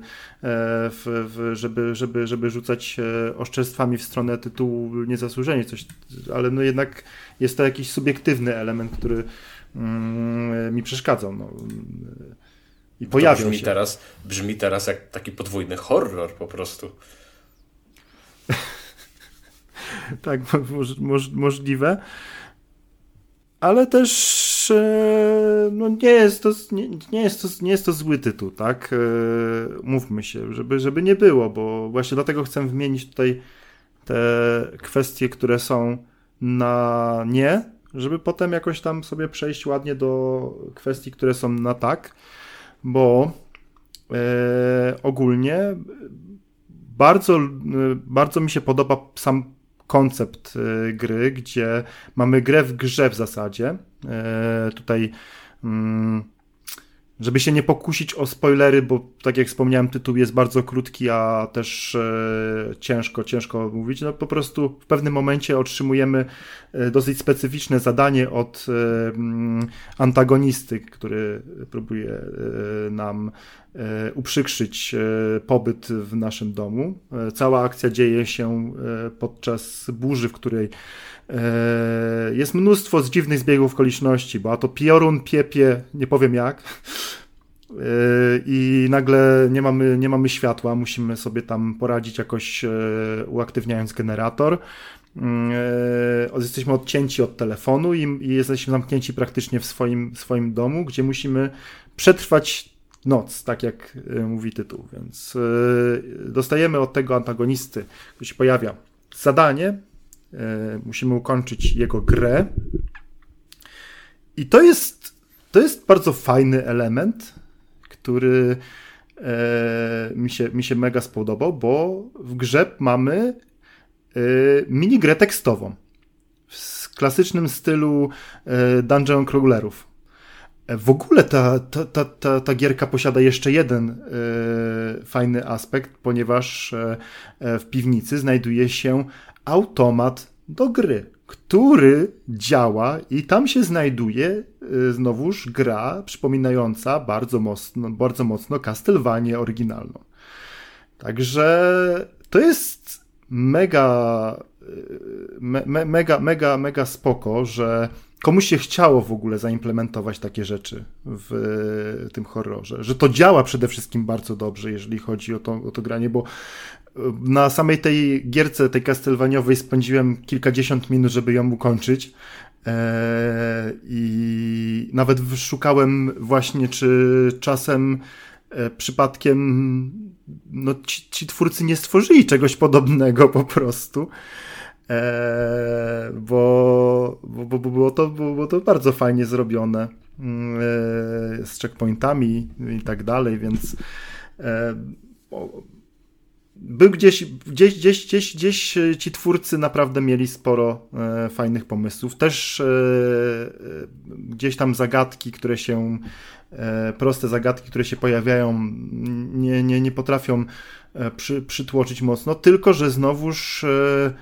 w, w, żeby, żeby, żeby rzucać e, oszczerstwami w stronę tytułu niezasłużenie, coś, ale no jednak jest to jakiś subiektywny element, który mm, mi przeszkadzał. No. I pojawił brzmi się. Teraz, brzmi teraz jak taki podwójny horror po prostu. tak, moż, możliwe. Ale też e, no nie, jest to, nie, nie, jest to, nie jest to zły tytuł, tak? E, mówmy się, żeby, żeby nie było, bo właśnie dlatego chcę wymienić tutaj te kwestie, które są na nie, żeby potem jakoś tam sobie przejść ładnie do kwestii, które są na tak bo e, ogólnie bardzo, bardzo mi się podoba sam koncept e, gry, gdzie mamy grę w grze w zasadzie. E, tutaj mm, żeby się nie pokusić o spoilery, bo tak jak wspomniałem, tytuł jest bardzo krótki, a też e, ciężko, ciężko mówić. No po prostu w pewnym momencie otrzymujemy e, dosyć specyficzne zadanie od e, mm, antagonisty, który próbuje e, nam e, uprzykrzyć e, pobyt w naszym domu. Cała akcja dzieje się podczas burzy, w której jest mnóstwo z dziwnych zbiegów okoliczności, bo a to piorun, piepie, nie powiem jak. E, I nagle nie mamy, nie mamy światła, musimy sobie tam poradzić jakoś e, uaktywniając generator. Jesteśmy odcięci od telefonu i, jesteśmy zamknięci praktycznie w swoim, swoim domu, gdzie musimy przetrwać noc, tak jak mówi tytuł. Więc dostajemy od tego antagonisty, który się pojawia, zadanie, E, musimy ukończyć jego grę. I to jest, to jest bardzo fajny element, który e, mi, się, mi się mega spodobał, bo w grze mamy e, mini grę tekstową w klasycznym stylu e, dungeon crawlerów. E, w ogóle ta, ta, ta, ta, ta gierka posiada jeszcze jeden e, fajny aspekt, ponieważ e, e, w piwnicy znajduje się automat do gry, który działa i tam się znajduje e, znowuż gra przypominająca bardzo mocno, bardzo mocno Castlevanię oryginalną. Także to jest mega, me, me, mega, mega, mega spoko, że komuś się chciało w ogóle zaimplementować takie rzeczy w tym horrorze. Że to działa przede wszystkim bardzo dobrze, jeżeli chodzi o to, o to granie, bo na samej tej gierce, tej Castlevanianej spędziłem kilkadziesiąt minut, żeby ją ukończyć. Eee, I nawet szukałem właśnie, czy czasem e, przypadkiem no, ci, ci twórcy nie stworzyli czegoś podobnego po prostu. Eee, bo, bo, bo, było to, było to bardzo fajnie zrobione eee, z checkpointami i tak dalej, więc był gdzieś, gdzieś, gdzieś, gdzieś, gdzieś ci twórcy naprawdę mieli sporo e, fajnych pomysłów. Też e, e, gdzieś tam zagadki, które się, e, proste zagadki, które się pojawiają, nie, nie, nie potrafią e, przy, przytłoczyć mocno, tylko że znowuż e,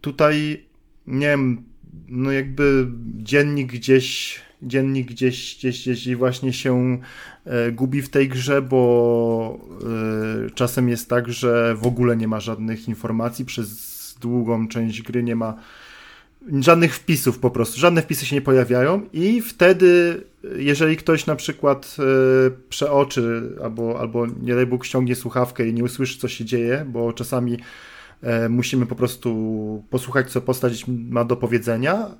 tutaj, nie wiem, no jakby dziennik gdzieś dziennik gdzieś, gdzieś, gdzieś właśnie się e, gubi w tej grze, bo e, czasem jest tak, że w ogóle nie ma żadnych informacji przez długą część gry, nie ma żadnych wpisów po prostu, żadne wpisy się nie pojawiają i wtedy, jeżeli ktoś na przykład e, przeoczy albo, albo nie daj Bóg ściągnie słuchawkę i nie usłyszy co się dzieje, bo czasami musimy po prostu posłuchać co postać ma do powiedzenia,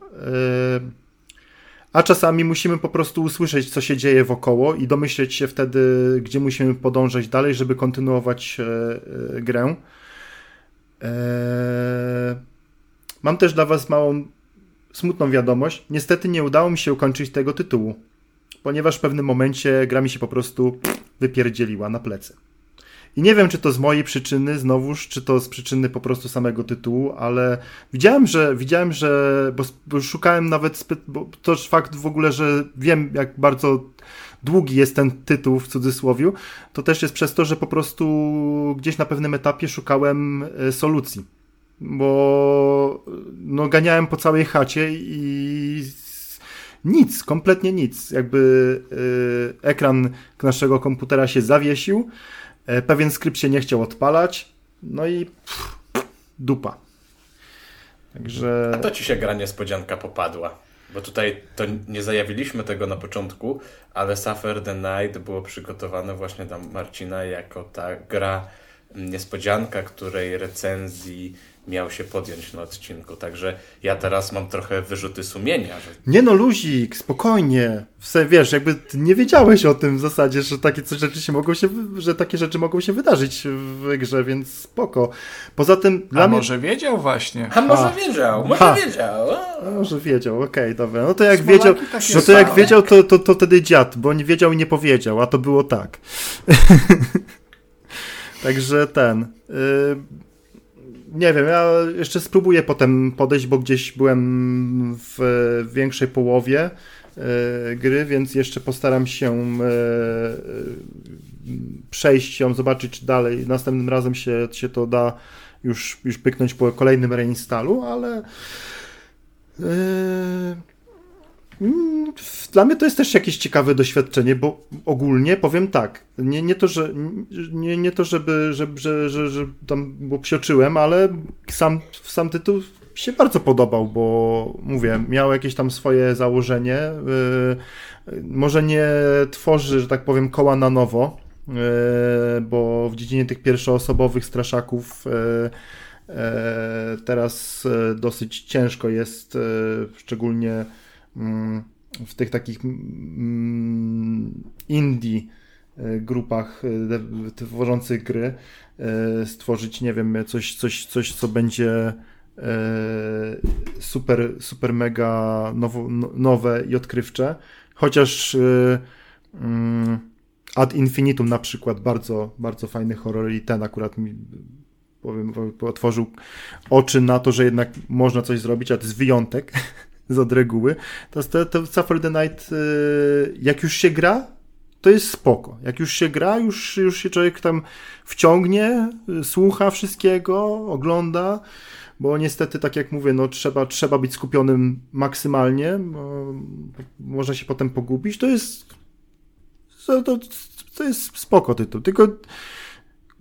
a czasami musimy po prostu usłyszeć, co się dzieje wokoło i domyśleć się wtedy, gdzie musimy podążać dalej, żeby kontynuować e, e, grę. E, mam też dla Was małą, smutną wiadomość. Niestety nie udało mi się ukończyć tego tytułu, ponieważ w pewnym momencie gra mi się po prostu wypierdzieliła na plecy. I nie wiem, czy to z mojej przyczyny znowuż, czy to z przyczyny po prostu samego tytułu, ale widziałem, że widziałem, że bo, szukałem nawet bo to fakt w ogóle, że wiem, jak bardzo długi jest ten tytuł w cudzysłowiu, to też jest przez to, że po prostu gdzieś na pewnym etapie szukałem e, solucji. Bo no, ganiałem po całej chacie i nic, kompletnie nic. Jakby yy, ekran naszego komputera się zawiesił pewien skrypt się nie chciał odpalać, no i pff, dupa. Także... A to ci się gra niespodzianka popadła. Bo tutaj to nie zajawiliśmy tego na początku, ale Suffer the Night było przygotowane właśnie dla Marcina jako ta gra niespodzianka, której recenzji miał się podjąć na odcinku. Także ja teraz mam trochę wyrzuty sumienia. Że... Nie no, luzik, spokojnie. W sensie, wiesz, jakby nie wiedziałeś o tym w zasadzie, że takie rzeczy się mogą się, że takie rzeczy mogą się wydarzyć w grze, więc spoko. Poza tym dla A mnie... może wiedział właśnie. A może wiedział, może ha. wiedział. A może wiedział, okej, okay, dobra. No to jak Smolaki wiedział, no to jak wiedział, to, to, to wtedy dziad, bo nie wiedział i nie powiedział, a to było tak. Także ten. Yy, nie wiem, ja jeszcze spróbuję potem podejść, bo gdzieś byłem w większej połowie yy, gry, więc jeszcze postaram się yy, przejść ją, zobaczyć czy dalej. Następnym razem się, się to da już, już pyknąć po kolejnym reinstallu, ale. Mm, dla mnie to jest też jakieś ciekawe doświadczenie, bo ogólnie powiem tak, nie, nie to, że nie, nie to, żeby, żeby że, że, że tam bo psioczyłem, ale sam, sam tytuł się bardzo podobał, bo mówię, miał jakieś tam swoje założenie. Yy, może nie tworzy, że tak powiem, koła na nowo, yy, bo w dziedzinie tych pierwszoosobowych straszaków yy, teraz dosyć ciężko jest, szczególnie Mm, w tych takich mm, indie e, grupach e, tworzących gry e, stworzyć, nie wiem, coś, coś, coś co będzie super, super mega nowo, nowe i odkrywcze. Chociaż mm, Ad Infinitum na przykład, bardzo, bardzo fajny horror i ten akurat mi powiem, otworzył oczy na to, że jednak można coś zrobić, a to jest wyjątek z od reguły. To, to, to Suffer the Night, y, jak już się gra, to jest spoko. Jak już się gra, już, już się człowiek tam wciągnie, słucha wszystkiego, ogląda, bo niestety, tak jak mówię, no trzeba, trzeba być skupionym maksymalnie, można się potem pogubić. To jest to, to, to jest spoko tytuł, tylko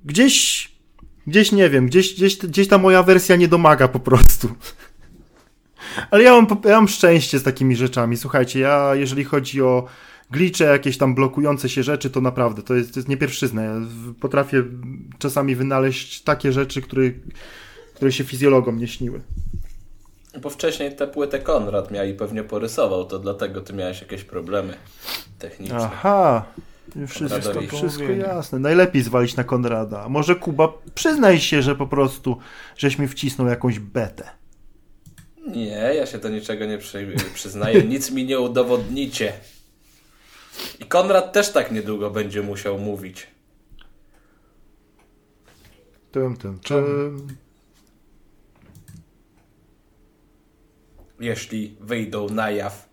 gdzieś gdzieś nie wiem, gdzieś, gdzieś, gdzieś ta moja wersja nie domaga po prostu. Ale ja mam, ja mam szczęście z takimi rzeczami. Słuchajcie, ja jeżeli chodzi o glicze, jakieś tam blokujące się rzeczy, to naprawdę to jest, to jest nie pierwszyzna. Ja potrafię czasami wynaleźć takie rzeczy, które, które się fizjologom nie śniły. Bo wcześniej tę płytę Konrad miał i pewnie porysował, to dlatego ty miałeś jakieś problemy techniczne. Aha, wszystko, wszystko jasne. Najlepiej zwalić na Konrada. A może Kuba, przyznaj się, że po prostu żeś mi wcisnął jakąś betę. Nie, ja się do niczego nie przy, przyznaję. Nic mi nie udowodnicie. I Konrad też tak niedługo będzie musiał mówić. Tym, tym. Czy... Jeśli wyjdą na jaw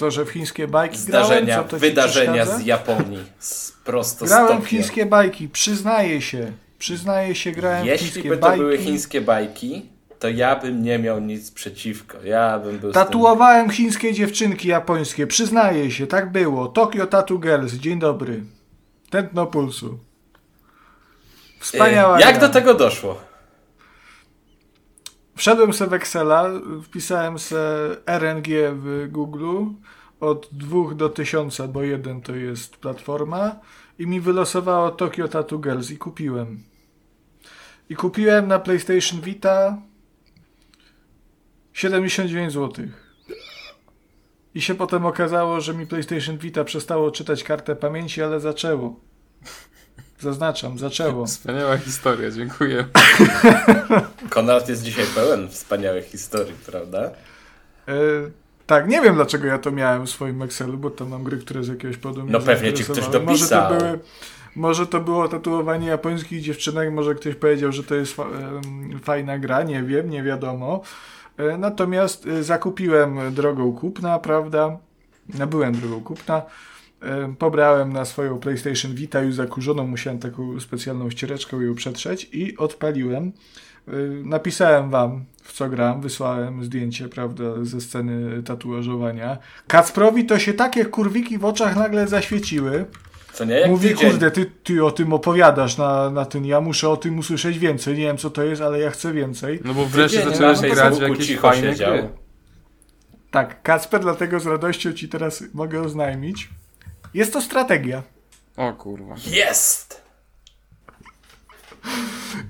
to, że w chińskie bajki Zdarzenia, grałem, co to wydarzenia z Japonii. Z prosto grałem w chińskie bajki, przyznaję się. Przyznaję się, grałem Jeśli w chińskie by to bajki. były chińskie bajki, to ja bym nie miał nic przeciwko. Ja bym był Tatuowałem tym... chińskie dziewczynki japońskie, przyznaję się, tak było. Tokyo Tattoo Girls, dzień dobry. Tętno pulsu. Wspaniała Jak gra. do tego doszło? Wszedłem sobie w Excela, wpisałem sobie RNG w Google od 2 do 1000, bo jeden to jest platforma i mi wylosowało Tokyo Tattoo Girls i kupiłem. I kupiłem na PlayStation Vita 79 zł. I się potem okazało, że mi PlayStation Vita przestało czytać kartę pamięci, ale zaczęło. Zaznaczam, zaczęło. Wspaniała historia, dziękuję. Konrad jest dzisiaj pełen wspaniałych historii, prawda? E, tak, nie wiem dlaczego ja to miałem w swoim Excelu, bo tam mam gry, które z jakiegoś powodu No pewnie ci ktoś dopisał. Może to, były, może to było tatuowanie japońskich dziewczynek, może ktoś powiedział, że to jest fa fajna gra, nie wiem, nie wiadomo. E, natomiast e, zakupiłem drogą kupna, prawda? Nabyłem drogą kupna pobrałem na swoją PlayStation Vita już zakurzoną, musiałem taką specjalną ściereczką ją przetrzeć i odpaliłem. Napisałem wam, w co gram, wysłałem zdjęcie, prawda, ze sceny tatuażowania. Kacprowi to się takie kurwiki w oczach nagle zaświeciły. Co nie? Jak Mówi, tydzień. kurde, ty, ty o tym opowiadasz na, na tym, ja muszę o tym usłyszeć więcej. Nie wiem, co to jest, ale ja chcę więcej. No bo wreszcie zaczęłaś grać w jakieś fajne gry. Tak, Kacper, dlatego z radością ci teraz mogę oznajmić, jest to strategia. O kurwa. Jest!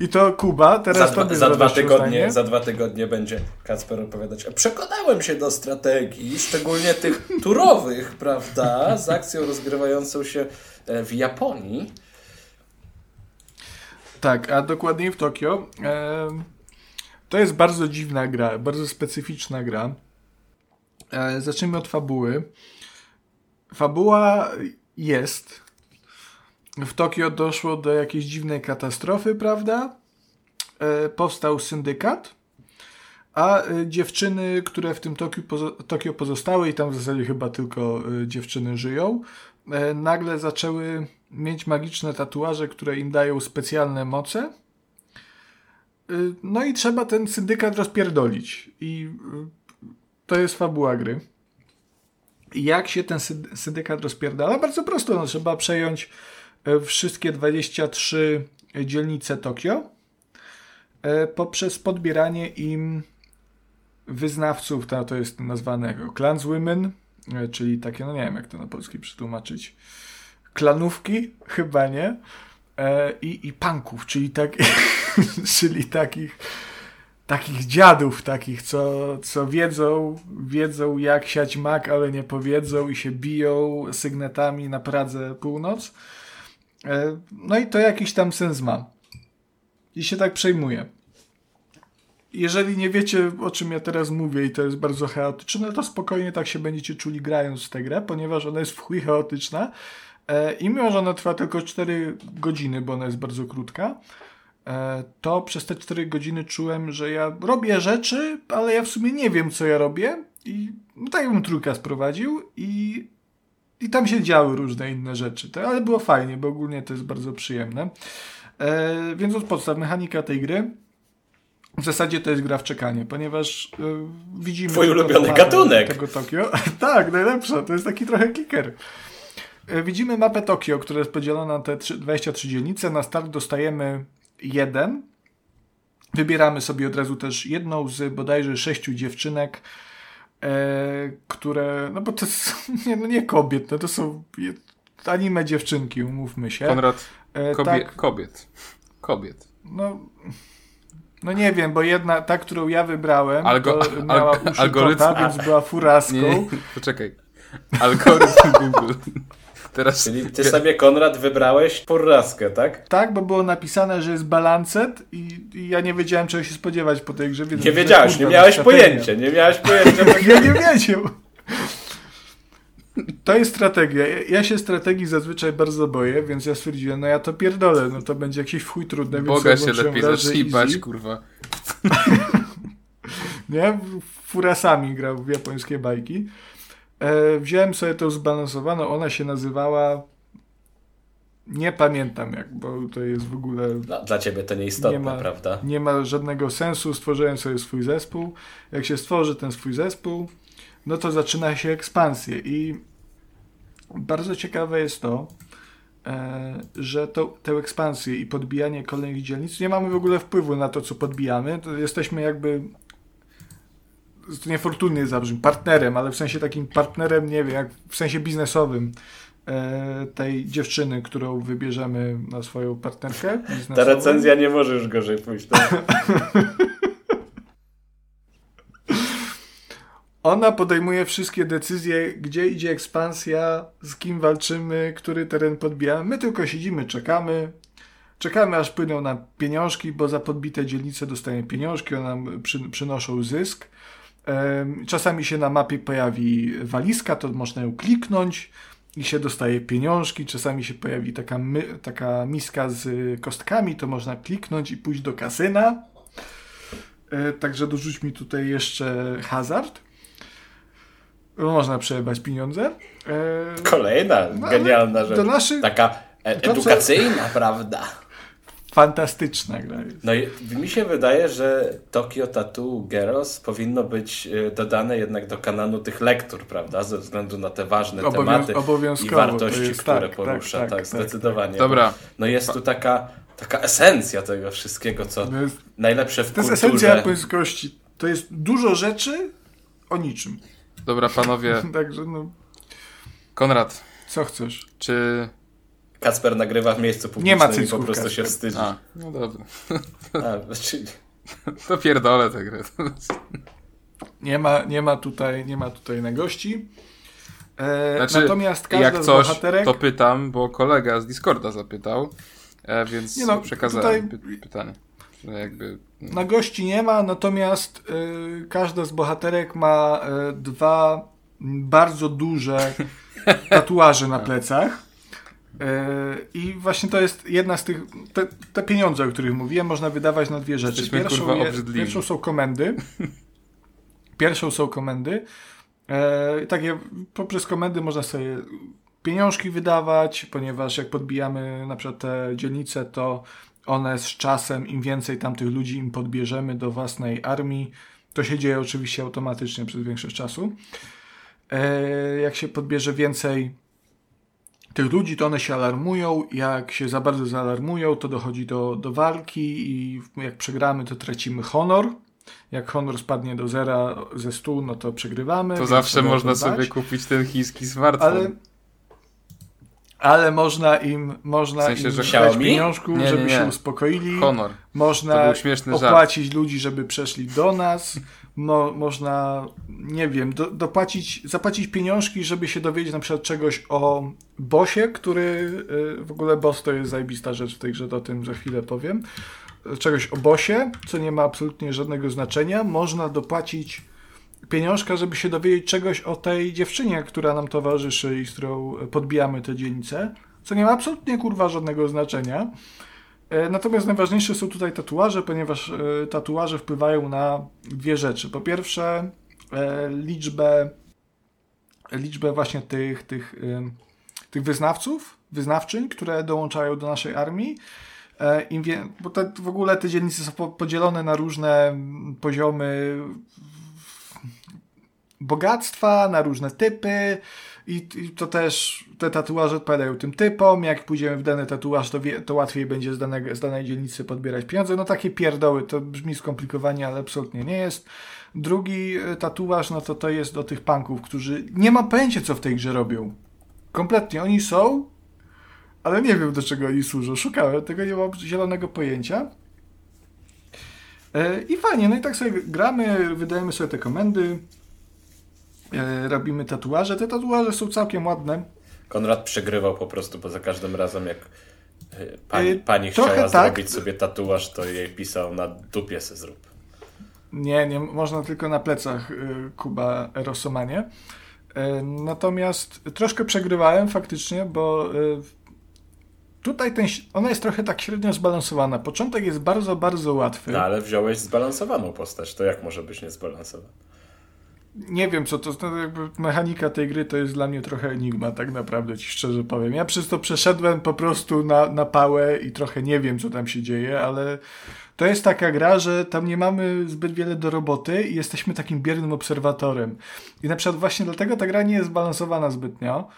I to Kuba, teraz za, dwa, za dwa tygodnie, Za dwa tygodnie będzie Kacper opowiadać. Przekonałem się do strategii, szczególnie tych turowych, prawda, z akcją rozgrywającą się e, w Japonii. Tak, a dokładniej w Tokio. E, to jest bardzo dziwna gra, bardzo specyficzna gra. E, zacznijmy od fabuły. Fabuła jest. W Tokio doszło do jakiejś dziwnej katastrofy, prawda? E, powstał syndykat, a e, dziewczyny, które w tym Tokio, pozo Tokio pozostały, i tam w zasadzie chyba tylko e, dziewczyny żyją, nagle zaczęły mieć magiczne tatuaże, które im dają specjalne moce. No i trzeba ten syndykat rozpierdolić. I to jest fabuła gry jak się ten syndykat rozpierdala? Bardzo prosto, no, trzeba przejąć wszystkie 23 dzielnice Tokio e, poprzez podbieranie im wyznawców, to, jest nazwane jako clanswomen, e, czyli takie, no nie wiem jak to na polski przetłumaczyć, klanówki, chyba nie, i, i punków, czyli, tak, czyli takich takich dziadów, takich, co, co wiedzą, wiedzą jak siać mak, ale nie powiedzą i się biją sygnetami na Pradze Północ. E, no i to jakiś tam sens ma. I się tak przejmuje. jeżeli nie wiecie, o czym ja teraz mówię i to jest bardzo chaotyczne, to spokojnie tak się będziecie czuli grając tę grę, ponieważ ona jest w chuj chaotyczna e, i mimo, że ona trwa tylko 4 godziny, bo ona jest bardzo krótka, e, to przez te 4 godziny czułem, że ja robię rzeczy, ale ja w sumie nie wiem, co ja robię i no, tak bym trójka sprowadził i, i tam się działy różne inne rzeczy, to, ale było fajnie, bo ogólnie to jest bardzo przyjemne. E, więc od podstaw mechanika tej gry w zasadzie to jest gra w czekanie, ponieważ y, widzimy... Twój ulubiony gatunek! Tego Tokio. tak, najlepsze, to jest taki trochę kliker. Y, widzimy mapę Tokio, która jest podzielona na te 23 dzielnice. Na start dostajemy jeden. Wybieramy sobie od razu też jedną z bodajże sześciu dziewczynek, e, które, no bo to są, nie, no nie kobiet, no to są anime dziewczynki, umówmy się. Konrad, kobie, tak, kobiet. Kobiet. No, no nie wiem, bo jedna, ta, którą ja wybrałem, Algo to miała uszy algorytm, kota, więc była furaską. Nie, poczekaj. Algorytm Google. Teraz... Czyli ty sobie, Konrad, wybrałeś furaskę, tak? Tak, bo było napisane, że jest balancet i, i ja nie wiedziałem, czego się spodziewać po tej grze. Więc nie wiedziałeś, nie miałeś pojęcia, nie miałeś pojęcia. ja nie wiedział. To jest strategia. Ja się strategii zazwyczaj bardzo boję, więc ja stwierdziłem, no ja to pierdolę, no to będzie jakieś w chuj trudne. Boga się lepiej zacznij bać, kurwa. nie? Furasami grał w japońskie bajki. E, wziąłem sobie tą zbalansowaną, ona się nazywała nie pamiętam jak, bo to jest w ogóle... Dla, dla ciebie to nieistotne, nie ma, prawda? Nie ma żadnego sensu. Stworzyłem sobie swój zespół. Jak się stworzy ten swój zespół, no to zaczyna się ekspansję i bardzo ciekawe jest to, e, że to, tę ekspansję i podbijanie kolejnych dzielnic nie mamy w ogóle wpływu na to, co podbijamy. To jesteśmy jakby to niefortunnie zabrzmi, partnerem, ale w sensie takim partnerem, nie wiem, jak w sensie biznesowym e, tej dziewczyny, którą wybierzemy na swoją partnerkę. Ta recenzja nie może już gorzej pójść. Tak? Ona podejmuje wszystkie decyzje, gdzie idzie ekspansja, z kim walczymy, który teren podbijamy. My tylko siedzimy, czekamy. Czekamy, aż płyną nam pieniążki, bo za podbite dzielnice dostajemy pieniążki, one nam przy, przynoszą zysk. Czasami się na mapie pojawi walizka, to można ją kliknąć i się dostaje pieniążki. Czasami się pojawi taka, my, taka miska z kostkami, to można kliknąć i pójść do kasyna. E, także dorzuć mi tutaj jeszcze hazard można przejebać pieniądze. E, Kolejna no, genialna rzecz. Naszych... Taka edukacyjna, co... prawda? Fantastyczna gra jest. No i mi się wydaje, że Tokyo Tattoo Girls powinno być e, dodane jednak do kanonu tych lektur, prawda? Ze względu na te ważne Obowią tematy i wartości, jest, które tak, porusza. Tak, tak, tak, tak zdecydowanie. Dobra. No jest tu taka, taka esencja tego wszystkiego, co jest, najlepsze w to kulturze. To jest esencja japońskości. To jest dużo rzeczy o niczym. Dobra, panowie. Także no. Konrad. Co chcesz? Czy. Kacper nagrywa w miejscu publicznym nie ma cycków, i po prostu Kacper. się wstydzi. A, no dobra. A, czyli... To pierdolę tę grę. Nie ma, nie ma tutaj, nie ma tutaj na gości. E, znaczy, natomiast każda jak coś, z bohaterek... to pytam, bo kolega z Discorda zapytał, e, więc nie no, przekazałem tutaj... py pytanie. Jakby... Na gości nie ma, natomiast y, każda z bohaterek ma y, dwa bardzo duże tatuaże na plecach. Y, I właśnie to jest jedna z tych. Te, te, pieniądze, o których mówiłem, można wydawać na dwie rzeczy. Pierwszą, je, pierwszą są komendy. Pierwszą są komendy. E, takie poprzez komendy można sobie pieniążki wydawać, ponieważ jak podbijamy na przykład te dzielnice, to one z czasem, im więcej tamtych ludzi im podbierzemy do własnej armii, to się dzieje oczywiście automatycznie przez większość czasu. E, jak się podbierze więcej tych ludzi, to one się alarmują. Jak się za bardzo zaalarmują, to dochodzi do, do walki i jak przegramy, to tracimy honor. Jak honor spadnie do zera ze stu, no to przegrywamy. To zawsze można sobie kupić ten chiński smartfon. Ale ale można im można w sensie, im że dać pieniążków, nie, żeby nie, nie. się uspokoili. Honor. Można opłacić żart. ludzi, żeby przeszli do nas. Mo, można, nie wiem, do, dopłacić, zapłacić pieniążki, żeby się dowiedzieć na przykład czegoś o bosie, który y, w ogóle boss to jest zajebista rzecz w tej grze, o tym za chwilę powiem. czegoś o bosie, co nie ma absolutnie żadnego znaczenia. Można dopłacić pieniążka, żeby się dowiedzieć czegoś o tej dziewczynie, która nam towarzyszy i z którą podbijamy tę dzielnicę, co nie ma absolutnie kurwa żadnego znaczenia. E, natomiast najważniejsze są tutaj tatuaże, ponieważ e, tatuaże wpływają na dwie rzeczy. Po pierwsze, e, liczbę, liczbę właśnie tych, tych, tych wyznawców, wyznawczyń, które dołączają do naszej armii. Im wie, bo te, w ogóle te dzielnice są podzielone na różne poziomy bogactwa, na różne typy. I, to też te tatuaże odpowiadają tym typom. Jak pójdziemy w dany tatuaż, to, wie, to łatwiej będzie z, danego, z danej dzielnicy podbierać pieniądze. No takie pierdoły, to brzmi skomplikowanie, ale absolutnie nie jest. Drugi e, tatuaż, no to to jest do tych punków, którzy nie ma pojęcia, co w tej grze robią. Kompletnie. Oni są, ale nie wiem, do czego oni służą. Szukałem tego, nie mam zielonego pojęcia. E, I fajnie, no i tak sobie gramy, wydajemy sobie te komendy. E, robimy tatuaże. Te tatuaże są całkiem ładne. Konrad przegrywał po prostu, bo za każdym razem jak e, pani, pani chciała tak. zrobić sobie tatuaż, to jej pisał na dupie se zrób. Nie, nie, można tylko na plecach e, Kuba Erosomanie. Natomiast troszkę przegrywałem faktycznie, bo tutaj ten, ona jest trochę tak średnio zbalansowana. Początek jest bardzo, bardzo łatwy. No ale wziąłeś zbalansowaną postać, to jak może być niezbalansowany? Nie wiem, co to, to jakby mechanika tej gry to jest dla mnie trochę enigma, tak naprawdę ci szczerze powiem. Ja przez to przeszedłem po prostu na, na pałę i trochę nie wiem, co tam się dzieje, ale to jest taka gra, że tam nie mamy zbyt wiele do roboty i jesteśmy takim biernym obserwatorem. I na przykład właśnie dlatego ta gra nie jest zbalansowana zbytnio,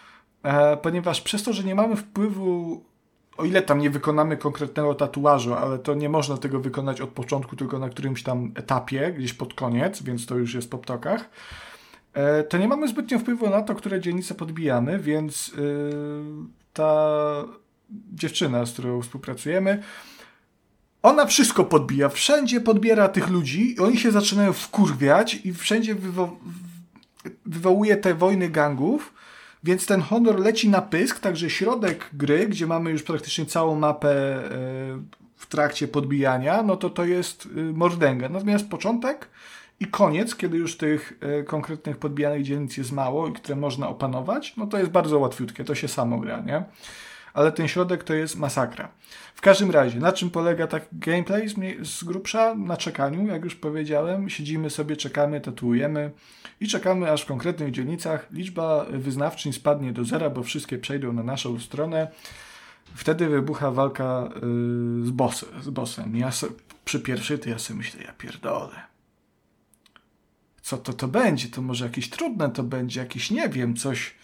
e, ponieważ przez to, że nie mamy wpływu o ile tam nie wykonamy konkretnego tatuażu, ale to nie można tego wykonać od początku, tylko na którymś tam etapie, gdzieś pod koniec, więc to już jest po ptokach, e, to nie mamy zbytnio wpływu na to, które dzielnice podbijamy, więc e, ta dziewczyna, z którą współpracujemy, ona wszystko podbija, wszędzie podbiera tych ludzi i oni się zaczynają wkurwiać i wszędzie wywo wywołuje te wojny gangów, więc ten honor leci na pysk, także środek gry, gdzie mamy już praktycznie całą mapę e, w trakcie podbijania, no to to jest y, mordęga. Natomiast początek i koniec, kiedy już tych e, konkretnych podbijanych dzielnic jest mało i które można opanować, no to jest bardzo łatwiutkie, to się samo gra, nie? Ale ten środek to jest masakra. W każdym razie, na czym polega tak gameplay z, grubsza? Na czekaniu, jak już powiedziałem. Siedzimy sobie, czekamy, tatuujemy i czekamy, aż w konkretnych dzielnicach liczba wyznawczyń spadnie do zera, bo wszystkie przejdą na naszą stronę. Wtedy wybucha walka yy, z, boss, z bossem. Ja so, przy pierwszej to ja sobie myślę, ja pierdolę. Co to to będzie? To może jakieś trudne to będzie, jakieś nie wiem, coś,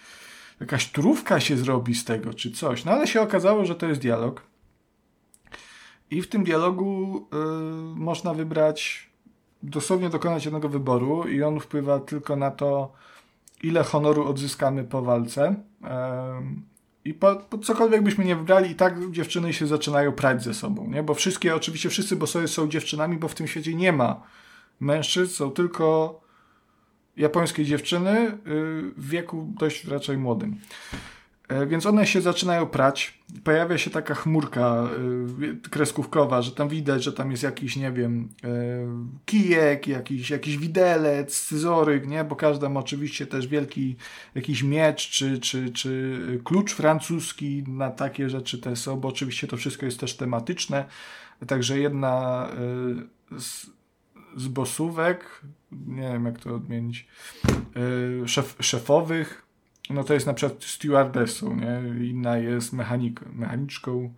jakaś turówka się zrobi z tego, czy coś. No ale się okazało, że to jest dialog. I w tym dialogu yy, można wybrać dosłownie dokonać jednego wyboru i on wpływa tylko na to, ile honoru odzyskamy po walce. I po, po cokolwiek byśmy nie wybrali, i tak dziewczyny się zaczynają prać ze sobą, nie? Bo wszystkie, oczywiście wszyscy bossowie są dziewczynami, bo w tym świecie nie ma mężczyzn, są tylko japońskie dziewczyny y, w wieku dość raczej młodym. E, więc one się zaczynają prać. Pojawia się taka chmurka y, kreskówkowa, że tam widać, że tam jest jakiś, nie wiem, y, kijek, jakiś, jakiś widelec, scyzoryk, nie? Bo każda ma oczywiście też wielki jakiś miecz, czy, czy, czy klucz francuski na takie rzeczy te są, bo oczywiście to wszystko jest też tematyczne. Także jedna y, z, z bosówek, nie wiem jak to odmienić, szef, szefowych, no to jest na przykład stewardessą, nie? inna jest mechanik, mechaniczką.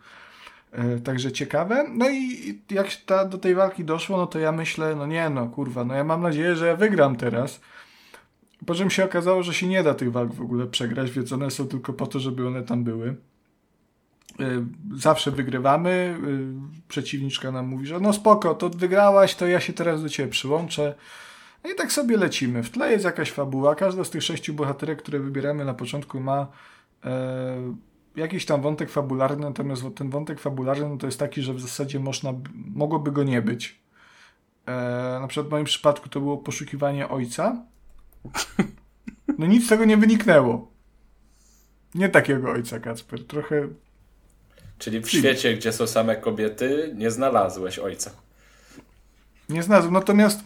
E, także ciekawe. No i jak ta, do tej walki doszło, no to ja myślę, no nie no, kurwa, no ja mam nadzieję, że ja wygram teraz. Po czym się okazało, że się nie da tych walk w ogóle przegrać, więc one są tylko po to, żeby one tam były. E, zawsze wygrywamy. Przeciwniczka nam mówi, że no spoko, to wygrałaś, to ja się teraz do ciebie przyłączę. No i tak sobie lecimy. W tle jest jakaś fabuła. Każda z tych sześciu bohaterek, które wybieramy na początku, ma e, jakiś tam wątek fabularny, natomiast ten wątek fabularny to jest taki, że w zasadzie można, mogłoby go nie być. E, na przykład w moim przypadku to było poszukiwanie ojca. No nic z tego nie wyniknęło. Nie takiego ojca, Kacper. Trochę Czyli w świecie, gdzie są same kobiety, nie znalazłeś ojca. Nie znalazłem. Natomiast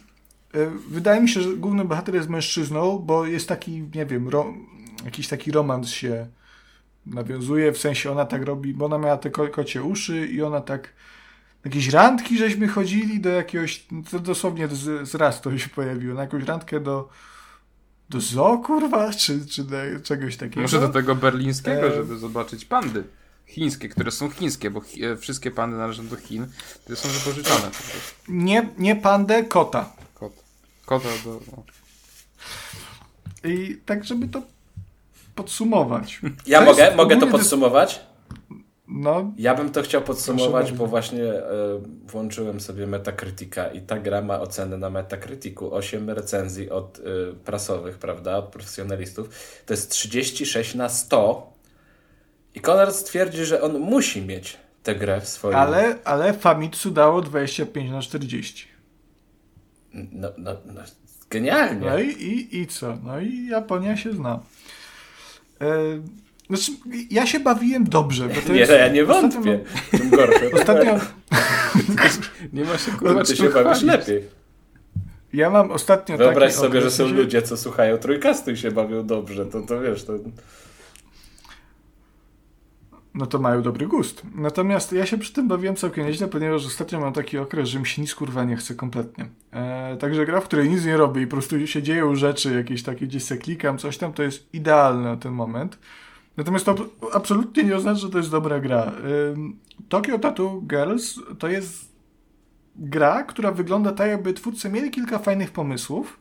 wydaje mi się, że główny bohater jest mężczyzną, bo jest taki, nie wiem, jakiś taki romans się nawiązuje, w sensie ona tak robi, bo ona miała te ko kocie uszy i ona tak jakieś randki żeśmy chodzili do jakiegoś, to dosłownie z, z raz to się pojawiło, na jakąś randkę do do zoo, kurwa, czy, czy do czegoś takiego. Może do tego berlińskiego, E. żeby zobaczyć pandy. Chińskie, które są chińskie, bo chi e, wszystkie pandy należą do Chin, które są wypożyczane po prostu. Nie, nie pandę, kota. Do... No. I tak, żeby to podsumować. Ja To mogę, jest mogę to podsumować? No, Ja bym to chciał podsumować, bo właśnie e, włączyłem sobie Metacritica i ta gra ma ocenę na Metacriticu 8 recenzji od e, prasowych, prawda, od profesjonalistów. To jest 36 na 100 i Konrad stwierdzi, że on musi mieć tę grę w swoim... ale, ale Famitsu dało 25 na 40. No, no, no, genialnie. No i, i, i co? No i Japonia się zna. E, znaczy, ja się bawiłem dobrze. Bo to Nie, jest, no ja nie ostatnio wątpię. Tym gorsze. Mam, ostatnio, Nie ma się kurwa Ty się bawisz lepiej. ja mam ostatnio Wyobraź sobie, że okres, są że- ludzie, co słuchają trójkastu i się bawią dobrze. To, to wiesz, to... No to mają dobry gust. Natomiast ja się przy tym bawiłem całkiem nieźle, ponieważ ostatnio mam taki okres, że mi się nic kurwa nie chce kompletnie. E, także gra, w której nic nie robię i po prostu się dzieją rzeczy jakieś takie, gdzieś se klikam, coś tam, to jest idealne na ten moment. Natomiast to absolutnie nie oznacza, że to jest dobra gra. Ym, Tokyo Tattoo Girls to jest gra, która wygląda tak, jakby twórcy mieli kilka fajnych pomysłów,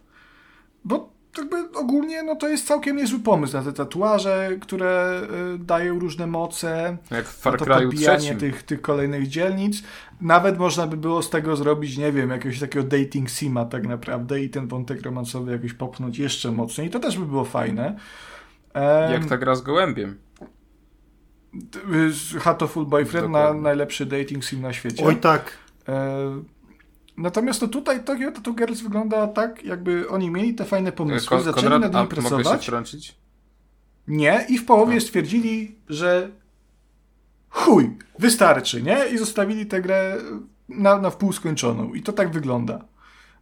bo jakby ogólnie no to jest całkiem niezły pomysł na te tatuaże, które y, dają różne moce, Jak w na Far to Cry'u trzecim. tych, tych kolejnych dzielnic. Nawet można by było z tego zrobić, nie wiem, jakiegoś takiego dating sima tak naprawdę i ten wątek romansowy jakoś popchnąć jeszcze mocniej. To też by było fajne. Em, Jak ta gra z gołębiem. Hatoful Boyfriend na Dokładnie. najlepszy dating sim na świecie. Oj tak, E, natomiast to tutaj Tokyo Tattoo Girls wygląda tak, jakby oni mieli te fajne pomysły, Kon- zaczęli Konrad, nad nimi mogę się pracować. wtrącić? Nie, i w połowie No. stwierdzili, że chuj, wystarczy, nie? I zostawili tę grę na, na wpół skończoną. I to tak wygląda.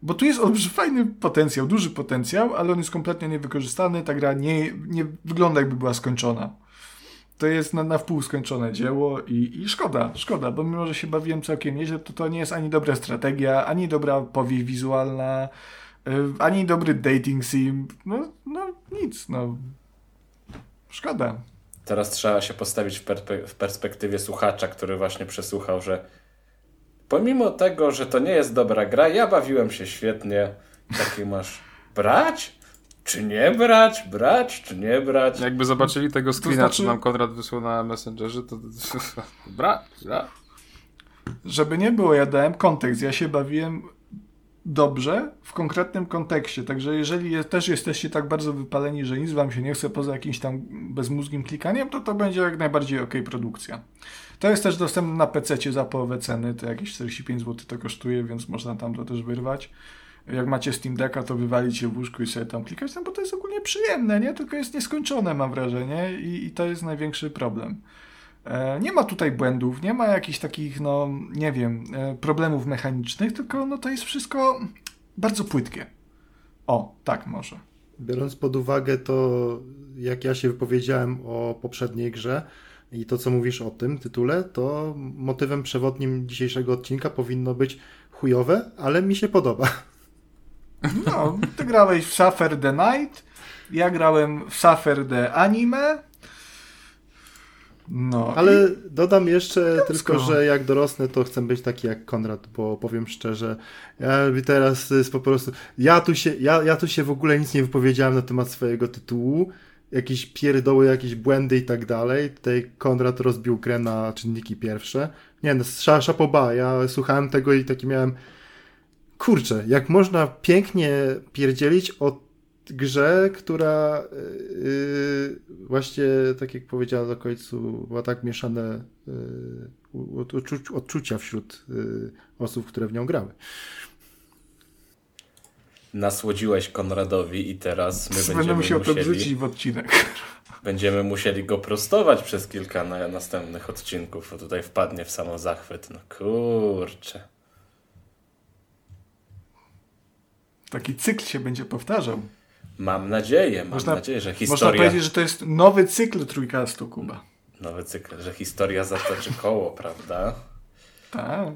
Bo tu jest olbrzymi fajny potencjał, duży potencjał, ale on jest kompletnie niewykorzystany. Ta gra nie, nie wygląda jakby była skończona. To jest na, na wpół skończone dzieło i, i szkoda, szkoda, bo mimo, że się bawiłem całkiem nieźle, to to nie jest ani dobra strategia, ani dobra powieść wizualna, y, ani dobry dating sim. No, no nic, no. Szkoda. Teraz trzeba się postawić w, perpe- w perspektywie słuchacza, który właśnie przesłuchał, że pomimo tego, że to nie jest dobra gra, ja bawiłem się świetnie. Taki masz brać? Czy nie brać? Brać? Czy nie brać? Jakby zobaczyli tego screena, znaczy- co nam Konrad wysłał na Messengerze, to... Bra, bra. Żeby nie było, ja dałem kontekst. Ja się bawiłem dobrze w konkretnym kontekście. Także jeżeli je, też jesteście tak bardzo wypaleni, że nic wam się nie chce poza jakimś tam bezmózgim klikaniem, to to będzie jak najbardziej ok produkcja. To jest też dostępne na PC za połowę ceny, to jakieś 45 zł to kosztuje, więc można tam to też wyrwać. Jak macie Steam Decka, to wywalicie w łóżku i sobie tam klikać, no bo to jest ogólnie przyjemne, nie? Tylko jest nieskończone, mam wrażenie, i, i to jest największy problem. E, Nie ma tutaj błędów, nie ma jakichś takich, no nie wiem, e, problemów mechanicznych, tylko no to jest wszystko bardzo płytkie. O, tak może. biorąc pod uwagę to, jak ja się wypowiedziałem o poprzedniej grze i to, co mówisz o tym tytule, to motywem przewodnim dzisiejszego odcinka powinno być chujowe, ale mi się podoba. No, ty grałeś w Suffer the Night, ja grałem w Suffer the Anime. No, Ale dodam jeszcze tylko, że jak dorosnę, to chcę być taki jak Konrad, bo powiem szczerze, ja teraz jest po prostu. Ja tu się, ja, ja tu się w ogóle nic nie wypowiedziałem na temat swojego tytułu. Jakieś pierdoły, jakieś błędy i tak dalej. Tutaj Konrad rozbił grę na czynniki pierwsze. Nie, no, sza- szapoba. Ja słuchałem tego i taki miałem. Kurczę, jak można pięknie pierdzielić o grze, która yy, właśnie, tak jak powiedziałem na końcu, była tak mieszane yy, odczu- odczucia wśród yy, osób, które w nią grały. Nasłodziłeś Konradowi i teraz my będę będziemy musiał to musieli... wrzucić w odcinek. Będziemy musieli go prostować przez kilka na, następnych odcinków, bo tutaj wpadnie w samo zachwyt. No kurczę. Taki cykl się będzie powtarzał. Mam nadzieję, mam Można- nadzieję, że Można historia... powiedzieć, że to jest nowy cykl trójkastu, Kuba. Nowy cykl, że historia zatoczy koło, prawda? Tak.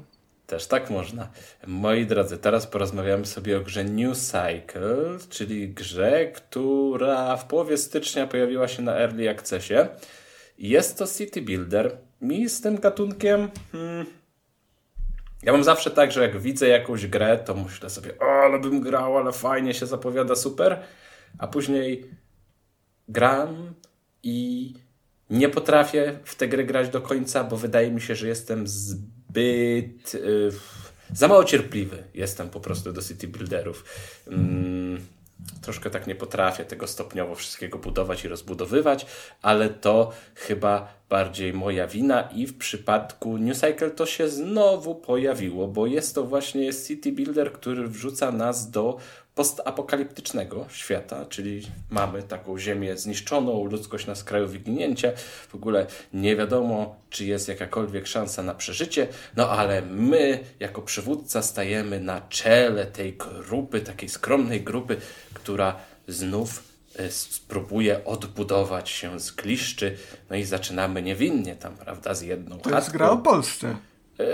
Też tak można. Moi drodzy, teraz porozmawiamy sobie o grze New Cycle, czyli grze, która w połowie stycznia pojawiła się na Early Accessie. Jest to City Builder. Mi z tym gatunkiem... Hmm, ja mam zawsze tak, że jak widzę jakąś grę, to myślę sobie, o, ale bym grał, ale fajnie się zapowiada, super. A później gram i nie potrafię w tę grę grać do końca, bo wydaje mi się, że jestem zbyt. y, za mało cierpliwy jestem po prostu do city builderów. Mm, troszkę tak nie potrafię tego stopniowo wszystkiego budować i rozbudowywać, ale to chyba bardziej moja wina i w przypadku New Cycle to się znowu pojawiło, bo jest to właśnie city builder, który wrzuca nas do postapokaliptycznego świata, czyli mamy taką ziemię zniszczoną, ludzkość na skraju wyginięcia, w ogóle nie wiadomo, czy jest jakakolwiek szansa na przeżycie, no ale my jako przywódca stajemy na czele tej grupy, takiej skromnej grupy, która znów spróbuje odbudować się z kliszczy, no i zaczynamy niewinnie tam, prawda, z jedną To chatką. gra o Polsce. E,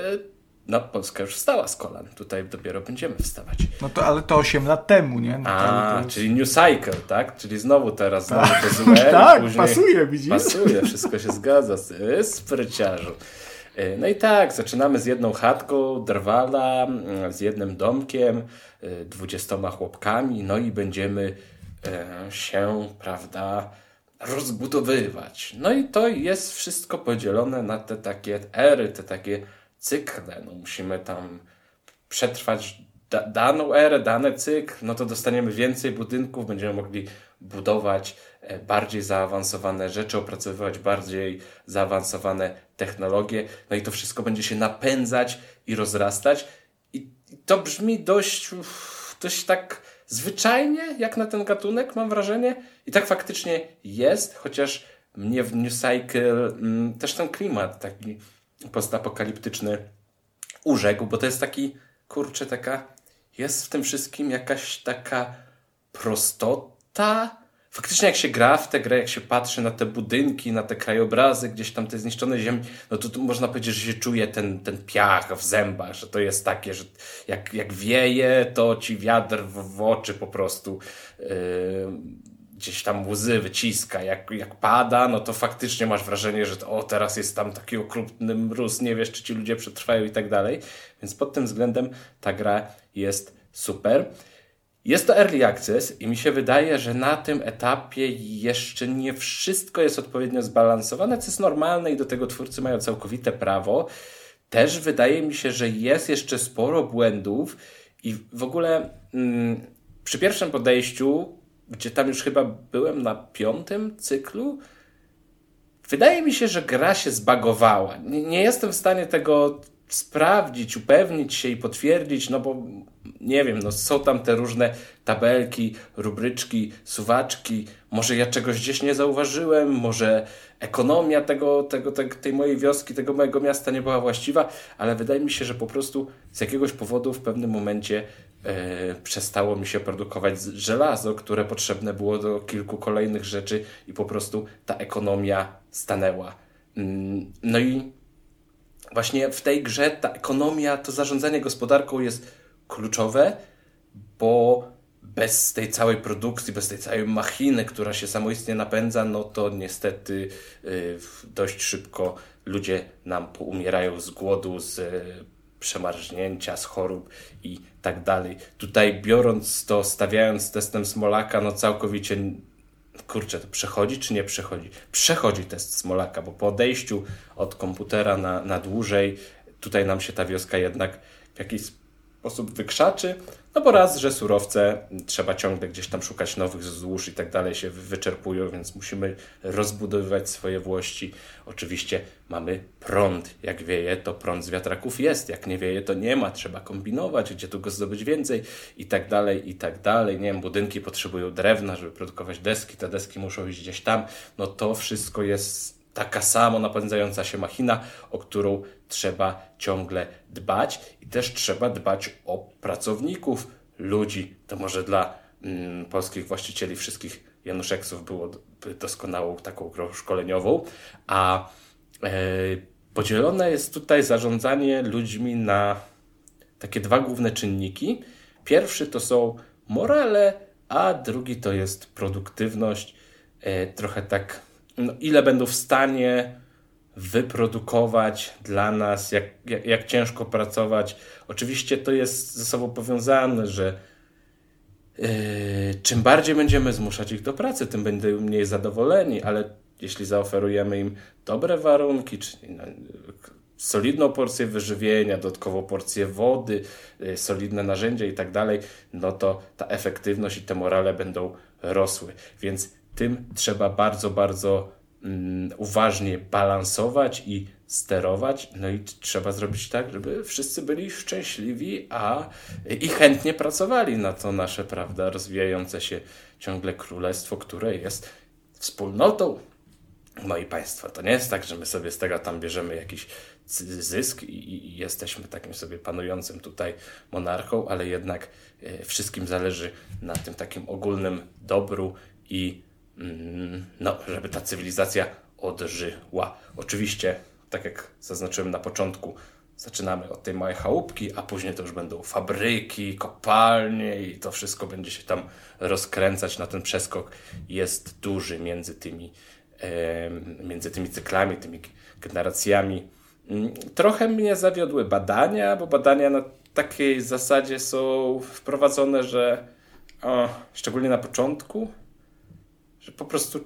No, Polska już wstała z kolan. Tutaj dopiero będziemy wstawać. No to, ale to 8 lat temu, nie? No to, A, to jest... czyli New Cycle, tak? Czyli znowu teraz znowu to złe. i Tak, pasuje, widzisz? Pasuje, wszystko się zgadza. Ty, Spryciarzu. E, No i tak, zaczynamy z jedną chatką, drwala, z jednym domkiem, e, dwudziestoma chłopkami, no i będziemy e, się, prawda, rozbudowywać. No i to jest wszystko podzielone na te takie ery, te takie cykle. No musimy tam przetrwać da daną erę, dany cykl, no to dostaniemy więcej budynków, będziemy mogli budować e, bardziej zaawansowane rzeczy, opracowywać bardziej zaawansowane technologie, no i to wszystko będzie się napędzać i rozrastać. I to brzmi dość, dość tak zwyczajnie, jak na ten gatunek, mam wrażenie. I tak faktycznie jest, chociaż mnie w New Cycle mm, też ten klimat taki postapokaliptyczny urzekł, bo to jest taki, kurczę, taka, jest w tym wszystkim jakaś taka prostota. Faktycznie jak się gra w tę grę, jak się patrzy na te budynki, na te krajobrazy, gdzieś tam te zniszczone ziemi, no to tu można powiedzieć, że się czuje ten, ten piach w zębach, że to jest takie, że jak, jak wieje, to ci wiatr w, w oczy po prostu yy, gdzieś tam łzy wyciska. Jak, jak pada, no to faktycznie masz wrażenie, że to, o, teraz jest tam taki okrutny mróz, nie wiesz, czy ci ludzie przetrwają i tak dalej. Więc pod tym względem ta gra jest super. Jest to early access i mi się wydaje, że na tym etapie jeszcze nie wszystko jest odpowiednio zbalansowane, co jest normalne i do tego twórcy mają całkowite prawo. Też wydaje mi się, że jest jeszcze sporo błędów i w ogóle mm, przy pierwszym podejściu, gdzie tam już chyba byłem na piątym cyklu, wydaje mi się, że gra się zbagowała. Nie, nie jestem w stanie tego sprawdzić, upewnić się i potwierdzić, no bo nie wiem, no są tam te różne tabelki, rubryczki, suwaczki. Może ja czegoś gdzieś nie zauważyłem, może ekonomia tego, tego, tej mojej wioski, tego mojego miasta nie była właściwa, ale wydaje mi się, że po prostu z jakiegoś powodu w pewnym momencie e, przestało mi się produkować żelazo, które potrzebne było do kilku kolejnych rzeczy i po prostu ta ekonomia stanęła. Mm, No i właśnie w tej grze ta ekonomia, to zarządzanie gospodarką jest kluczowe, bo bez tej całej produkcji, bez tej całej machiny, która się samoistnie napędza, no to niestety y, dość szybko ludzie nam poumierają z głodu, z y, przemarznięcia, z chorób i tak dalej. Tutaj biorąc to, stawiając testem Smolaka, no całkowicie kurczę, to przechodzi czy nie przechodzi? Przechodzi test Smolaka, bo po odejściu od komputera na, na dłużej, tutaj nam się ta wioska jednak w jakiś sposób wykrzaczy, no bo raz, że surowce trzeba ciągle gdzieś tam szukać nowych złóż i tak dalej się wyczerpują, więc musimy rozbudowywać swoje włości. Oczywiście mamy prąd. Jak wieje, to prąd z wiatraków jest. Jak nie wieje, to nie ma. Trzeba kombinować, gdzie tu go zdobyć więcej i tak dalej, i tak dalej. Nie wiem, budynki potrzebują drewna, żeby produkować deski. Te deski muszą iść gdzieś tam. No to wszystko jest taka samo napędzająca się machina, o którą trzeba ciągle dbać i też trzeba dbać o pracowników, ludzi. To może dla mm, polskich właścicieli wszystkich Januszeksów było doskonałą taką grą szkoleniową, a e, podzielone jest tutaj zarządzanie ludźmi na takie dwa główne czynniki. Pierwszy to są morale, a drugi to jest produktywność. E, trochę tak, no, ile będą w stanie wyprodukować dla nas, jak, jak, jak, ciężko pracować. Oczywiście to jest ze sobą powiązane, że yy, czym bardziej będziemy zmuszać ich do pracy, tym będą mniej zadowoleni, ale jeśli zaoferujemy im dobre warunki, czyli no, solidną porcję wyżywienia, dodatkową porcję wody, yy, solidne narzędzia i tak dalej, no to ta efektywność i te morale będą rosły. Więc tym trzeba bardzo, bardzo Mm, uważnie balansować i sterować. No i trzeba zrobić tak, żeby wszyscy byli szczęśliwi, a i chętnie pracowali na to nasze, prawda, rozwijające się ciągle królestwo, które jest wspólnotą. Moi Państwo, to nie jest tak, że my sobie z tego tam bierzemy jakiś zysk i, i jesteśmy takim sobie panującym tutaj monarchą, ale jednak e, wszystkim zależy na tym takim ogólnym dobru i no, żeby ta cywilizacja odżyła. Oczywiście, tak jak zaznaczyłem na początku, zaczynamy od tej małej chałupki, a później to już będą fabryki, kopalnie i to wszystko będzie się tam rozkręcać. Na ten przeskok jest duży między tymi, między tymi cyklami, tymi generacjami. Mm, trochę mnie zawiodły badania, bo badania na takiej zasadzie są wprowadzone, że o, szczególnie na początku, że po prostu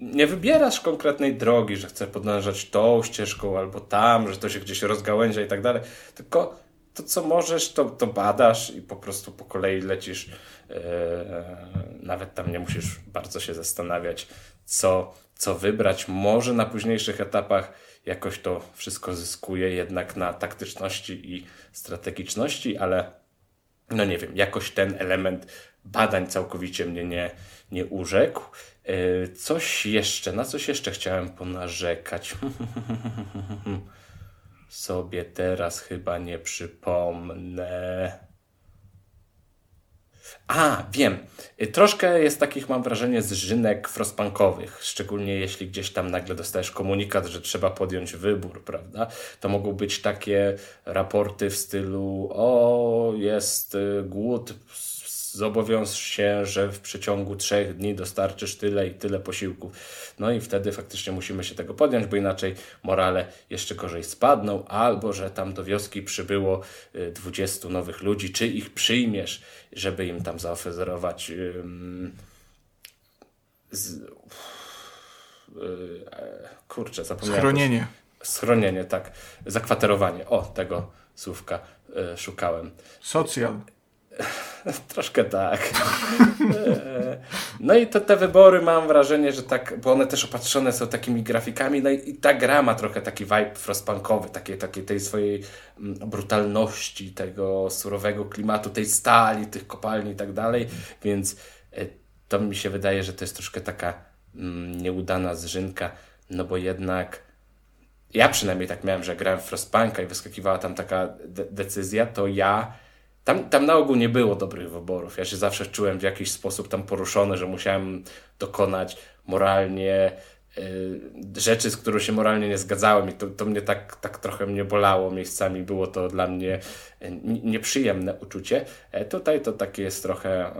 nie wybierasz konkretnej drogi, że chcesz podążać tą ścieżką albo tam, że to się gdzieś rozgałęzia i tak dalej, tylko to, co możesz, to, to badasz i po prostu po kolei lecisz. Yy, nawet tam nie musisz bardzo się zastanawiać, co, co wybrać. Może na późniejszych etapach jakoś to wszystko zyskuje jednak na taktyczności i strategiczności, ale no nie wiem, jakoś ten element badań całkowicie mnie nie, nie urzekł. E, coś jeszcze, na coś jeszcze chciałem ponarzekać. Sobie teraz chyba nie przypomnę. A, wiem. E, troszkę jest takich, mam wrażenie, zżynek frostpunkowych, szczególnie jeśli gdzieś tam nagle dostajesz komunikat, że trzeba podjąć wybór, prawda? To mogą być takie raporty w stylu o, jest e, głód zobowiąż się, że w przeciągu trzech dni dostarczysz tyle i tyle posiłków. No i wtedy faktycznie musimy się tego podjąć, bo inaczej morale jeszcze gorzej spadną, albo że tam do wioski przybyło 20 y, nowych ludzi, czy ich przyjmiesz, żeby im tam zaoferować z, yy, kurczę, zapomniałem. Schronienie. Schronienie, tak. Zakwaterowanie. O, tego słówka y, szukałem. Socjal. Troszkę tak. No i to te wybory mam wrażenie, że tak, bo one też opatrzone są takimi grafikami, no i, ta gra ma trochę taki vibe frostpunkowy, takiej, takiej tej swojej mm, brutalności, tego surowego klimatu, tej stali, tych kopalni i tak dalej, więc e, to mi się wydaje, że to jest troszkę taka mm, nieudana zrzynka, no bo jednak ja przynajmniej tak miałem, że grałem w Frostpunka i wyskakiwała tam taka de decyzja, to ja tam, tam na ogół nie było dobrych wyborów. Ja się zawsze czułem w jakiś sposób tam poruszony, że musiałem dokonać moralnie y, rzeczy, z którą się moralnie nie zgadzałem i to, to mnie tak, tak trochę mnie bolało miejscami. Było to dla mnie y, nieprzyjemne uczucie. E, tutaj to taki jest trochę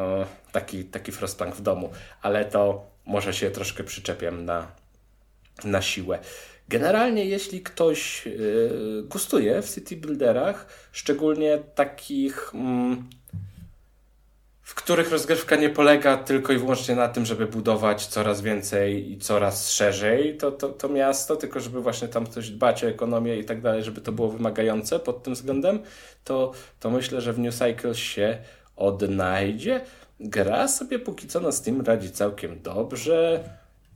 taki, taki frostpunk w domu, ale to może się troszkę przyczepiam na, na siłę. Generalnie, jeśli ktoś yy, gustuje w city builderach, szczególnie takich mm, w których rozgrywka nie polega tylko i wyłącznie na tym, żeby budować coraz więcej i coraz szerzej to, to, to miasto, tylko żeby właśnie tam coś dbać o ekonomię i tak dalej, żeby to było wymagające pod tym względem, to, to myślę, że w New Cycle się odnajdzie. Gra sobie póki co na Steam radzi całkiem dobrze.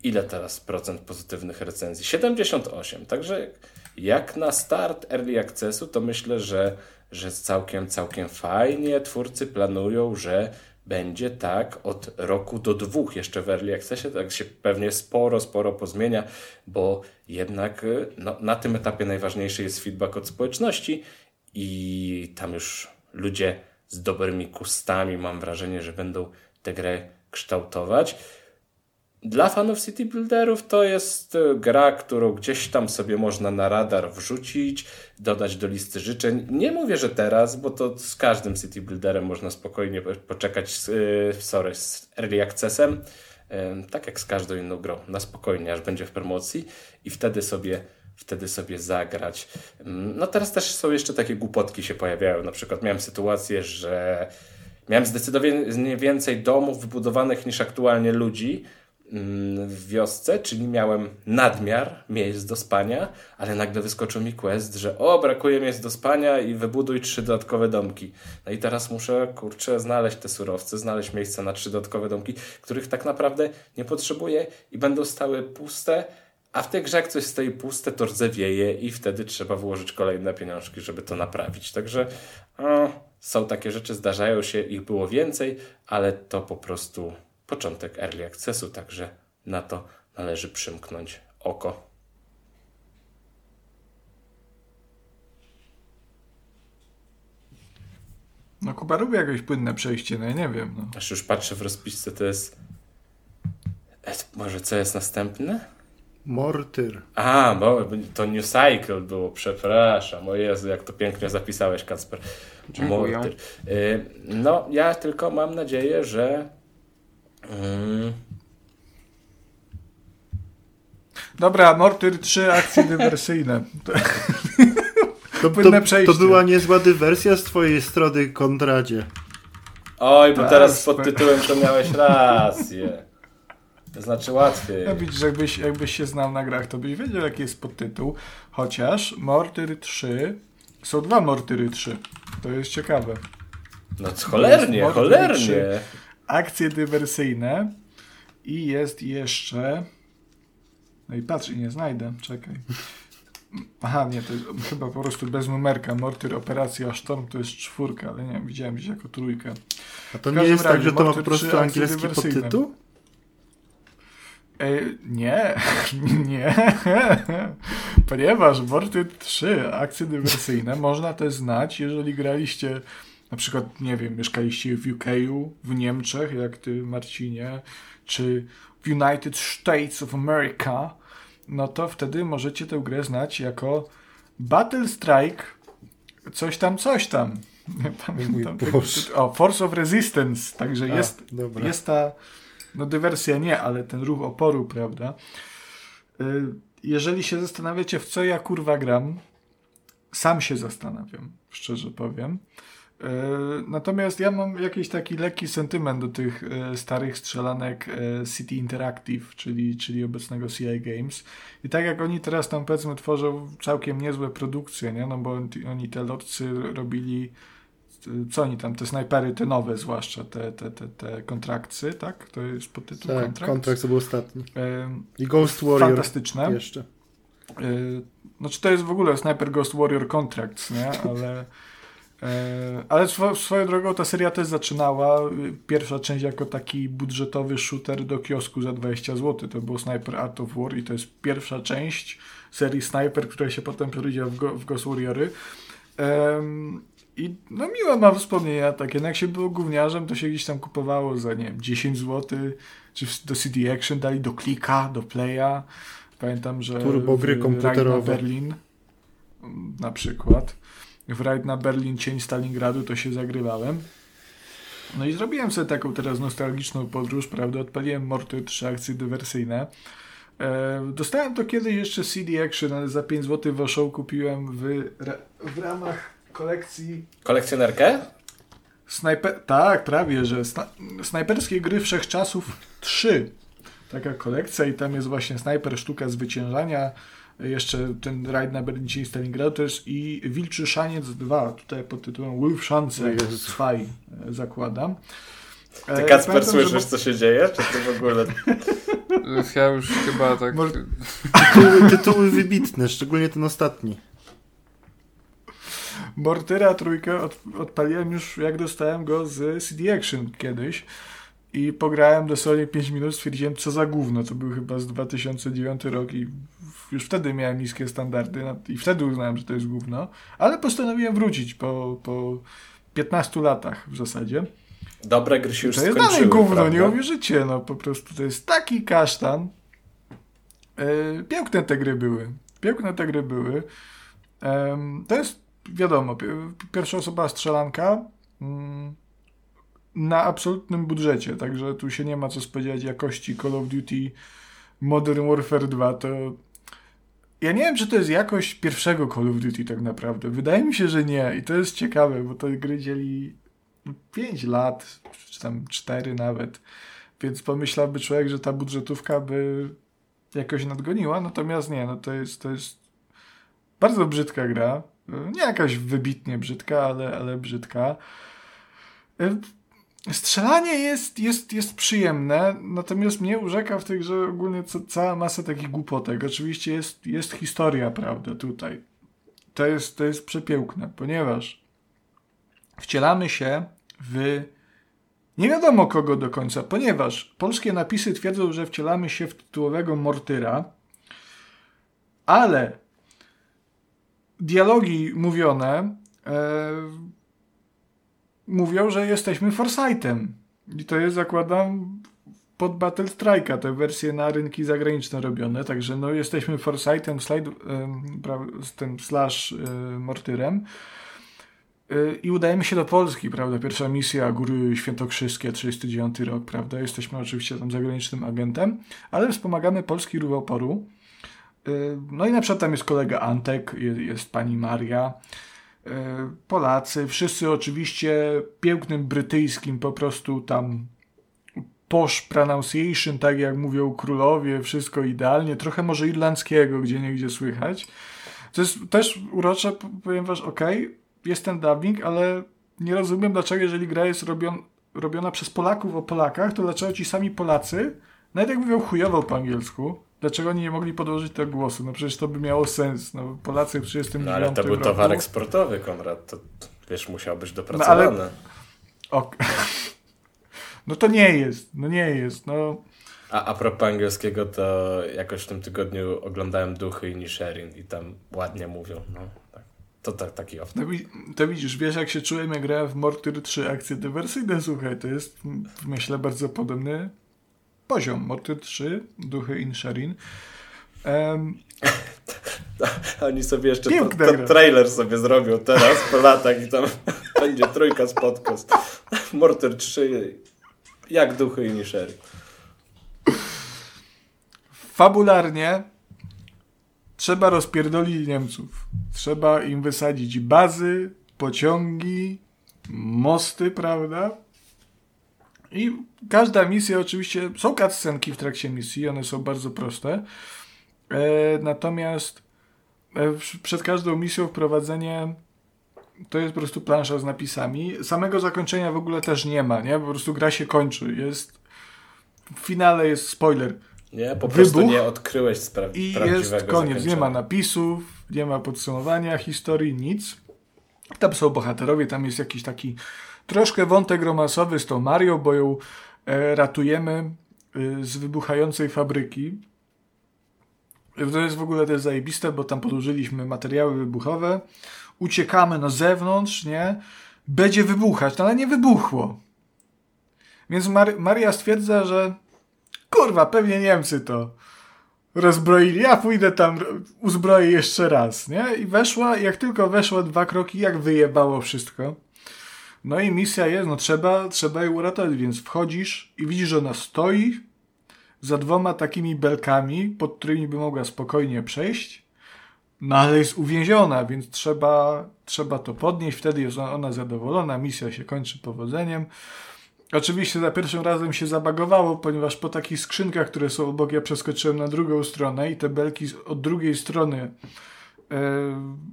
Ile teraz procent pozytywnych recenzji? 78. Także jak na start Early Accessu, to myślę, że, że całkiem, całkiem fajnie. Twórcy planują, że będzie tak od roku do dwóch jeszcze w Early Accessie, tak się pewnie sporo, sporo pozmienia, bo jednak no, na tym etapie najważniejszy jest feedback od społeczności i tam już ludzie z dobrymi kustami mam wrażenie, że będą tę grę kształtować. Dla fanów City Builderów to jest e, gra, którą gdzieś tam sobie można na radar wrzucić, dodać do listy życzeń. Nie mówię, że teraz, bo to z każdym City Builderem można spokojnie poczekać z, e, sorry, z Early Accessem, e, tak jak z każdą inną grą, na spokojnie, aż będzie w promocji i wtedy sobie wtedy sobie zagrać. Mm, no teraz też są jeszcze takie głupotki się pojawiają. Na przykład miałem sytuację, że miałem zdecydowanie więcej domów wybudowanych niż aktualnie ludzi, w wiosce, czyli miałem nadmiar miejsc do spania, ale nagle wyskoczył mi quest, że o, brakuje miejsc do spania i wybuduj trzy dodatkowe domki. No i teraz muszę, kurczę, znaleźć te surowce, znaleźć miejsca na trzy dodatkowe domki, których tak naprawdę nie potrzebuję i będą stały puste, a w tej grze jak coś stoi puste, to rdzewieje i wtedy trzeba włożyć kolejne pieniążki, żeby to naprawić. Także o, są takie rzeczy, zdarzają się, ich było więcej, ale to po prostu początek early accessu, także na to należy przymknąć oko. No Kuba lubi jakieś płynne przejście, no ja nie wiem. No. Aż już patrzę w rozpisce, to jest... Może co jest następne? Mortyr. A, bo to New Cycle było, przepraszam. O Jezu, jak to pięknie zapisałeś, Kacper. Dziękuję. Mortyr. Y, no, ja tylko mam nadzieję, że Mm. Dobra, Mortyr 3 akcje dywersyjne. To, to, to, była niezła dywersja z twojej strony, Kondradzie. Oj, bo tak, teraz pod tytułem to miałeś rację. To znaczy łatwiej. Ja widzisz, jakbyś, jakbyś się znał na grach, to byś wiedział, jaki jest podtytuł. Chociaż Mortyr 3 są dwa Mortyry 3. To jest ciekawe. No cholernie, cholernie. 3 akcje dywersyjne i jest jeszcze. No i patrz, i nie znajdę, czekaj. Aha, nie, to jest chyba po prostu bez numerka. Mortyr Operacja Sztorm to jest czwórka, ale nie widziałem gdzieś jako trójkę. A to nie jest tak, że to ma po prostu angielski podtytuł? E, nie, nie. Ponieważ Mortyr 3 akcje dywersyjne można też znać, jeżeli graliście na przykład, nie wiem, mieszkaliście w UK, w Niemczech, jak ty, Marcinie, czy w United States of America, no to wtedy możecie tę grę znać jako Battle Strike, coś tam, coś tam. Nie pamiętam. O, Force of Resistance, także A, jest, jest ta, no dywersja nie, ale ten ruch oporu, prawda? Y, jeżeli się zastanawiacie, w co ja kurwa gram, sam się zastanawiam, szczerze powiem. E, natomiast ja mam jakiś taki lekki sentyment do tych e, starych strzelanek e, City Interactive, czyli, czyli obecnego CI Games. I tak jak oni teraz tam powiedzmy tworzą całkiem niezłe produkcje, nie? No bo oni te lotcy robili co oni tam, te snajpery, te nowe zwłaszcza, te, te, te, te kontrakcy, tak? To jest pod tytuł tak, kontrakt. kontrakt to był ostatni. I Ghost Warrior Fantastyczne. Jeszcze. Znaczy to jest w ogóle Sniper Ghost Warrior Contracts, nie? Ale E, ale swoją drogą ta seria też zaczynała. Pierwsza część jako taki budżetowy shooter do kiosku za 20 zł. To było Sniper Art of War i to jest pierwsza część serii Sniper, która się potem przerodziła w, Go, w Ghost Warriory. Um, I no miłe mam wspomnienia takie. No jak się było gówniarzem, to się gdzieś tam kupowało za nie wiem, 10 zł, czy do CD Action dali, do klika, do playa. Pamiętam, że Turbo gry komputerowe. Berlin na przykład w rajd na Berlin Cień Stalingradu to się zagrywałem. No i zrobiłem sobie taką teraz nostalgiczną podróż, prawda? Odpaliłem Morty 3 akcje dywersyjne. E, dostałem to kiedyś jeszcze CD Action, ale za 5 zł w kupiłem w, w ramach kolekcji... Kolekcjonerkę? Snajper... Tak, prawie, że sna... snajperskie gry wszechczasów 3. Taka kolekcja i tam jest właśnie snajper, sztuka zwyciężania, jeszcze ten rajd na Berlinie i Stalingradu też i Wilczy Szaniec 2, tutaj pod tytułem Wolf Szance 2 e, zakładam. Ty e, Kacper Pamiętam, słyszysz co się dzieje? Czy ty w ogóle... Ja już chyba tak... Może... Tytuły, tytuły wybitne, szczególnie ten ostatni. Mortyra trójkę od, odpaliłem już jak dostałem go z CD Action kiedyś i pograłem dosłownie 5 minut, stwierdziłem co za gówno, to był chyba z 2009 rok i już wtedy miałem niskie standardy i wtedy uznałem, że to jest gówno, ale postanowiłem wrócić po, po 15 latach w zasadzie. Dobre gry się już To jest dalej gówno, prawda? nie uwierzycie, no po prostu to jest taki kasztan. Yy, piękne te gry były. Piękne te gry były. Yy, to jest, wiadomo, pierwsza osoba strzelanka yy, na absolutnym budżecie, także tu się nie ma co spodziewać jakości Call of Duty Modern Warfare 2, to ja nie wiem, czy to jest jakość pierwszego Call of Duty tak naprawdę. Wydaje mi się, że nie. I to jest ciekawe, bo te gry dzieli 5 lat, czy tam 4 nawet. Więc pomyślałby człowiek, że ta budżetówka by jakoś nadgoniła, natomiast nie, no to jest, to jest bardzo brzydka gra. Nie jakaś wybitnie brzydka, ale, ale brzydka. Strzelanie jest, jest, jest przyjemne, natomiast mnie urzeka w tej grze ogólnie cała masa takich głupotek. Oczywiście jest, jest historia, prawda, tutaj. To jest, to jest przepiękne, ponieważ wcielamy się w nie wiadomo kogo do końca, ponieważ polskie napisy twierdzą, że wcielamy się w tytułowego Mortyra, ale dialogi mówione e, mówią, że jesteśmy Forsythem. I to jest, zakładam, pod Battle Strike'a, te wersje na rynki zagraniczne robione, także no jesteśmy Forsythem, slide, z tym slash e, Mortyrem. E, I udajemy się do Polski, prawda? Pierwsza misja Góry Świętokrzyskie, 39 rok, prawda? Jesteśmy oczywiście tam zagranicznym agentem, ale wspomagamy polski ruch oporu. E, no i na przykład tam jest kolega Antek, jest, pani Maria, Polacy, wszyscy oczywiście pięknym brytyjskim po prostu tam posh pronunciation, tak jak mówią królowie, wszystko idealnie, trochę może irlandzkiego, gdzie niegdzie słychać. To jest też urocze, powiem was, ok, jest ten dubbing, ale nie rozumiem dlaczego, jeżeli gra jest robion, robiona przez Polaków o Polakach, to dlaczego ci sami Polacy, nawet jak mówią chujowo po angielsku, Dlaczego oni nie mogli podłożyć tego głosu? No przecież to by miało sens. No, Polacy w 39 No ale to był roku... towar eksportowy, Konrad. To wiesz, musiał być dopracowany. No, ale... ok. No to nie jest. No nie jest. No. A, a propos angielskiego, to jakoś w tym tygodniu oglądałem Duchy i Nisherin i tam ładnie mówią. No, tak. To tak, taki off. No, to widzisz, wiesz jak się czułem, jak grałem w Mortyr 3 akcje dywersyjne, słuchaj, to jest myślę bardzo podobny poziom. Morty 3, Duchy Insherin. Um, Oni sobie jeszcze to, to trailer sobie zrobią teraz po latach i tam będzie trójka z podcast. Morter 3 jak Duchy Insherin. Fabularnie trzeba rozpierdolić Niemców. Trzeba im wysadzić bazy, pociągi, mosty, prawda? I każda misja oczywiście, są cutscenki w trakcie misji, one są bardzo proste. E, natomiast e, przed każdą misją wprowadzenie to jest po prostu plansza z napisami. Samego zakończenia w ogóle też nie ma, nie? Po prostu gra się kończy. Jest w finale jest spoiler. Nie, po prostu Wybuch, nie odkryłeś spra- I jest koniec. Nie ma napisów, nie ma podsumowania historii, nic. Tam są bohaterowie, tam jest jakiś taki Troszkę wątek romansowy z tą Marią, bo ją e, ratujemy e, z wybuchającej fabryki. To jest w ogóle też zajebiste, bo tam podłożyliśmy materiały wybuchowe. Uciekamy na zewnątrz, nie? Będzie wybuchać, no ale nie wybuchło. Więc Mar Maria stwierdza, że kurwa, pewnie Niemcy to rozbroili. Ja pójdę tam, uzbroję jeszcze raz, nie? I weszła, jak tylko weszła dwa kroki, jak wyjebało wszystko. No i misja jest, no trzeba, trzeba ją uratować, więc wchodzisz i widzisz, że ona stoi za dwoma takimi belkami, pod którymi by mogła spokojnie przejść. No ale jest uwięziona, więc trzeba, trzeba to podnieść, wtedy jest ona zadowolona, misja się kończy powodzeniem. Oczywiście za pierwszym razem się zabagowało, ponieważ po takich skrzynkach, które są obok, ja przeskoczyłem na drugą stronę i te belki od drugiej strony e,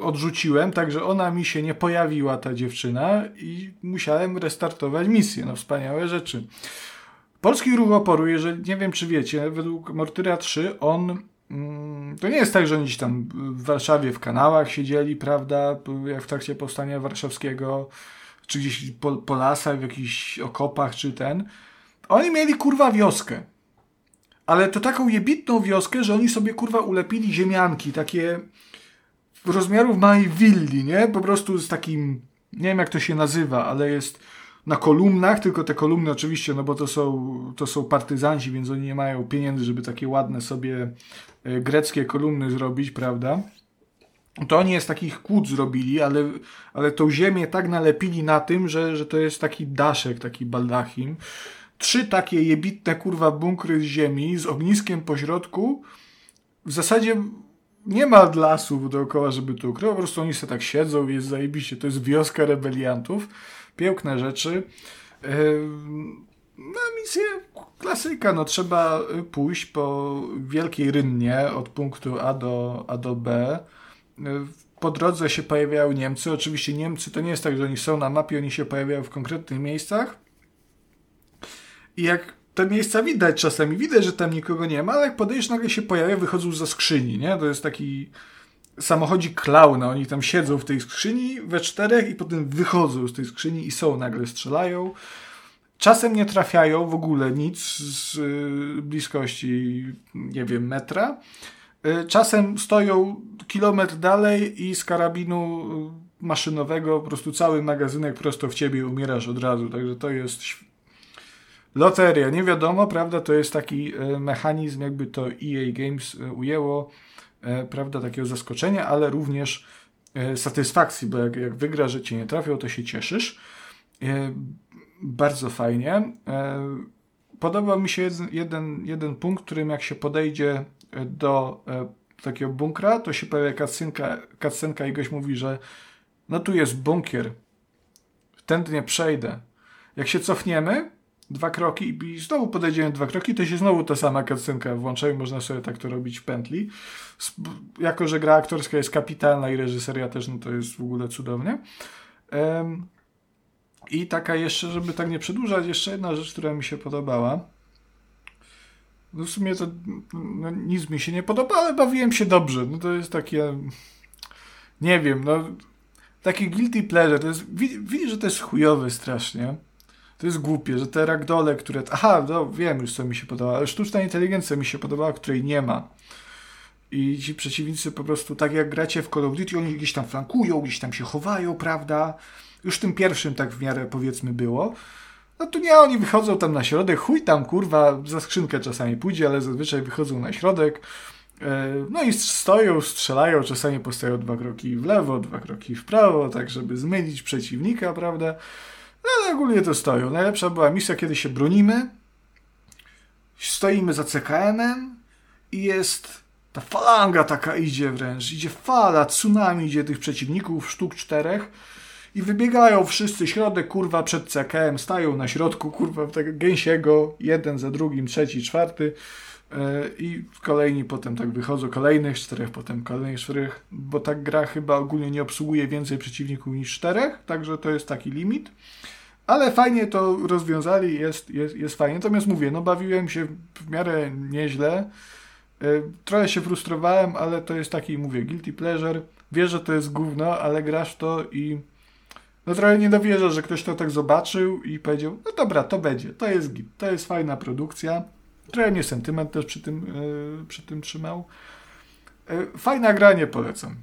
odrzuciłem, także ona mi się nie pojawiła, ta dziewczyna, i musiałem restartować misję. No wspaniałe rzeczy. Polski ruch oporu, jeżeli nie wiem czy wiecie, według Mortyra 3 on mm, to nie jest tak, że oni gdzieś tam w Warszawie w kanałach siedzieli, prawda, jak w trakcie powstania warszawskiego, czy gdzieś po, po lasach, w jakichś okopach, czy ten. Oni mieli kurwa wioskę. Ale to taką jebitną wioskę, że oni sobie kurwa ulepili ziemianki, takie rozmiarów małej willi, nie? Po prostu z takim, nie wiem jak to się nazywa, ale jest na kolumnach, tylko te kolumny oczywiście, no bo to są, to są partyzanci, więc oni nie mają pieniędzy, żeby takie ładne sobie e, greckie kolumny zrobić, prawda? To oni jest takich kłód zrobili, ale, ale tą ziemię tak nalepili na tym, że, że to jest taki daszek, taki baldachim. Trzy takie jebitne kurwa bunkry z ziemi z ogniskiem po środku. W zasadzie nie ma lasów dookoła, żeby to ukryć. Po prostu oni sobie tak siedzą, jest zajebiście. To jest wioska rebeliantów. Piękne rzeczy. No misję klasyka, no trzeba pójść po wielkiej rynnie od punktu A do, A do B. Po drodze się pojawiają Niemcy. Oczywiście Niemcy to nie jest tak, że oni są na mapie, oni się pojawiają w konkretnych miejscach. I jak te miejsca widać czasami, widać, że tam nikogo nie ma, ale jak podejdziesz, nagle się pojawia, wychodzą za skrzyni, nie? To jest taki samochodzik klauna, oni tam siedzą w tej skrzyni we czterech i potem wychodzą z tej skrzyni i są, nagle strzelają. Czasem nie trafiają w ogóle nic z y, bliskości, nie wiem, metra. Y, czasem stoją kilometr dalej i z karabinu y, maszynowego po prostu cały magazynek prosto w ciebie umierasz od razu. Także to jest loteria. Nie wiadomo, prawda? To jest taki mechanizm, jakby to EA Games ujęło E, prawda, takiego zaskoczenia, ale również e, satysfakcji, bo jak, jak wygra, że cię nie trafią, to się cieszysz. E, bardzo fajnie. Podoba mi się jeden, jeden, jeden punkt, którym jak się podejdzie do takiego bunkra, to się pojawia cutscenka, cutscenka i goś mówi, że no tu jest bunkier, tędy nie przejdę. Jak się cofniemy, dwa kroki i znowu podejdziemy dwa kroki, to się znowu ta sama cutscenka włącza i można sobie tak to robić w pętli. Jako, że gra aktorska jest kapitalna i reżyseria też, no to jest w ogóle cudownie. Um, I taka jeszcze, żeby tak nie przedłużać, jeszcze jedna rzecz, która mi się podobała. No w sumie to no, nic mi się nie podoba, ale bawiłem się dobrze. No to jest takie... Nie wiem, no... Taki guilty pleasure. To jest, widzisz, że to jest chujowy strasznie to jest głupie, że te ragdole, które... Aha, no wiem już, co mi się podoba, ale sztuczna inteligencja mi się podobała, której nie ma. I ci przeciwnicy po prostu, tak jak gracie w Call of Duty, oni gdzieś tam flankują, gdzieś tam się chowają, prawda? Już tym pierwszym tak w miarę, powiedzmy, było. No tu nie, oni wychodzą tam na środek, chuj tam, kurwa, za skrzynkę czasami pójdzie, ale zazwyczaj wychodzą na środek. E, no i stoją, strzelają, czasami postają dwa kroki w lewo, dwa kroki w prawo, tak żeby zmylić przeciwnika, prawda? Ale ogólnie to stoją. Najlepsza była misja, kiedy się bronimy, stoimy za CKM-em i jest ta falanga taka idzie wręcz, idzie fala, tsunami idzie tych przeciwników, sztuk czterech i wybiegają wszyscy, środek kurwa przed CKM, stają na środku kurwa tego gęsiego, jeden za drugim, trzeci, czwarty. Yy, i kolejni potem tak wychodzą, kolejnych czterech, potem kolejnych czterech, bo tak gra chyba ogólnie nie obsługuje więcej przeciwników niż czterech, także to jest taki limit. Ale fajnie to rozwiązali, jest, jest, jest fajnie. Natomiast mówię, no bawiłem się w miarę nieźle. E, trochę się frustrowałem, ale to jest taki, mówię, guilty pleasure. Wiesz, że to jest gówno, ale grasz to i no trochę nie dowierzasz, że ktoś to tak zobaczył i powiedział, no dobra, to będzie, to jest git, to jest fajna produkcja. Trochę mnie sentyment też przy tym, yy, przy tym trzymał. Yy, fajna gra, nie polecam.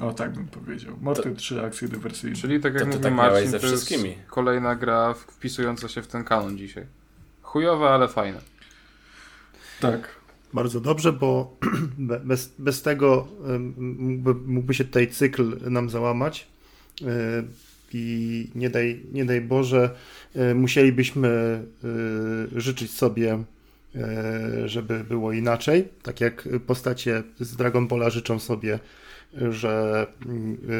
O, tak bym powiedział. Morty to, 3 akcje dywersyjne. Czyli tak jak to, to tak Marcin, ze wszystkimi. jest kolejna gra wpisująca się w ten kanon dzisiaj. Chujowa, ale fajna. Tak. Bardzo dobrze, bo bez, bez tego mógłby, mógłby się tutaj cykl nam załamać e, i nie daj, nie daj Boże, e, musielibyśmy e, życzyć sobie żeby było inaczej. Tak jak postacie z Dragon Balla życzą sobie, że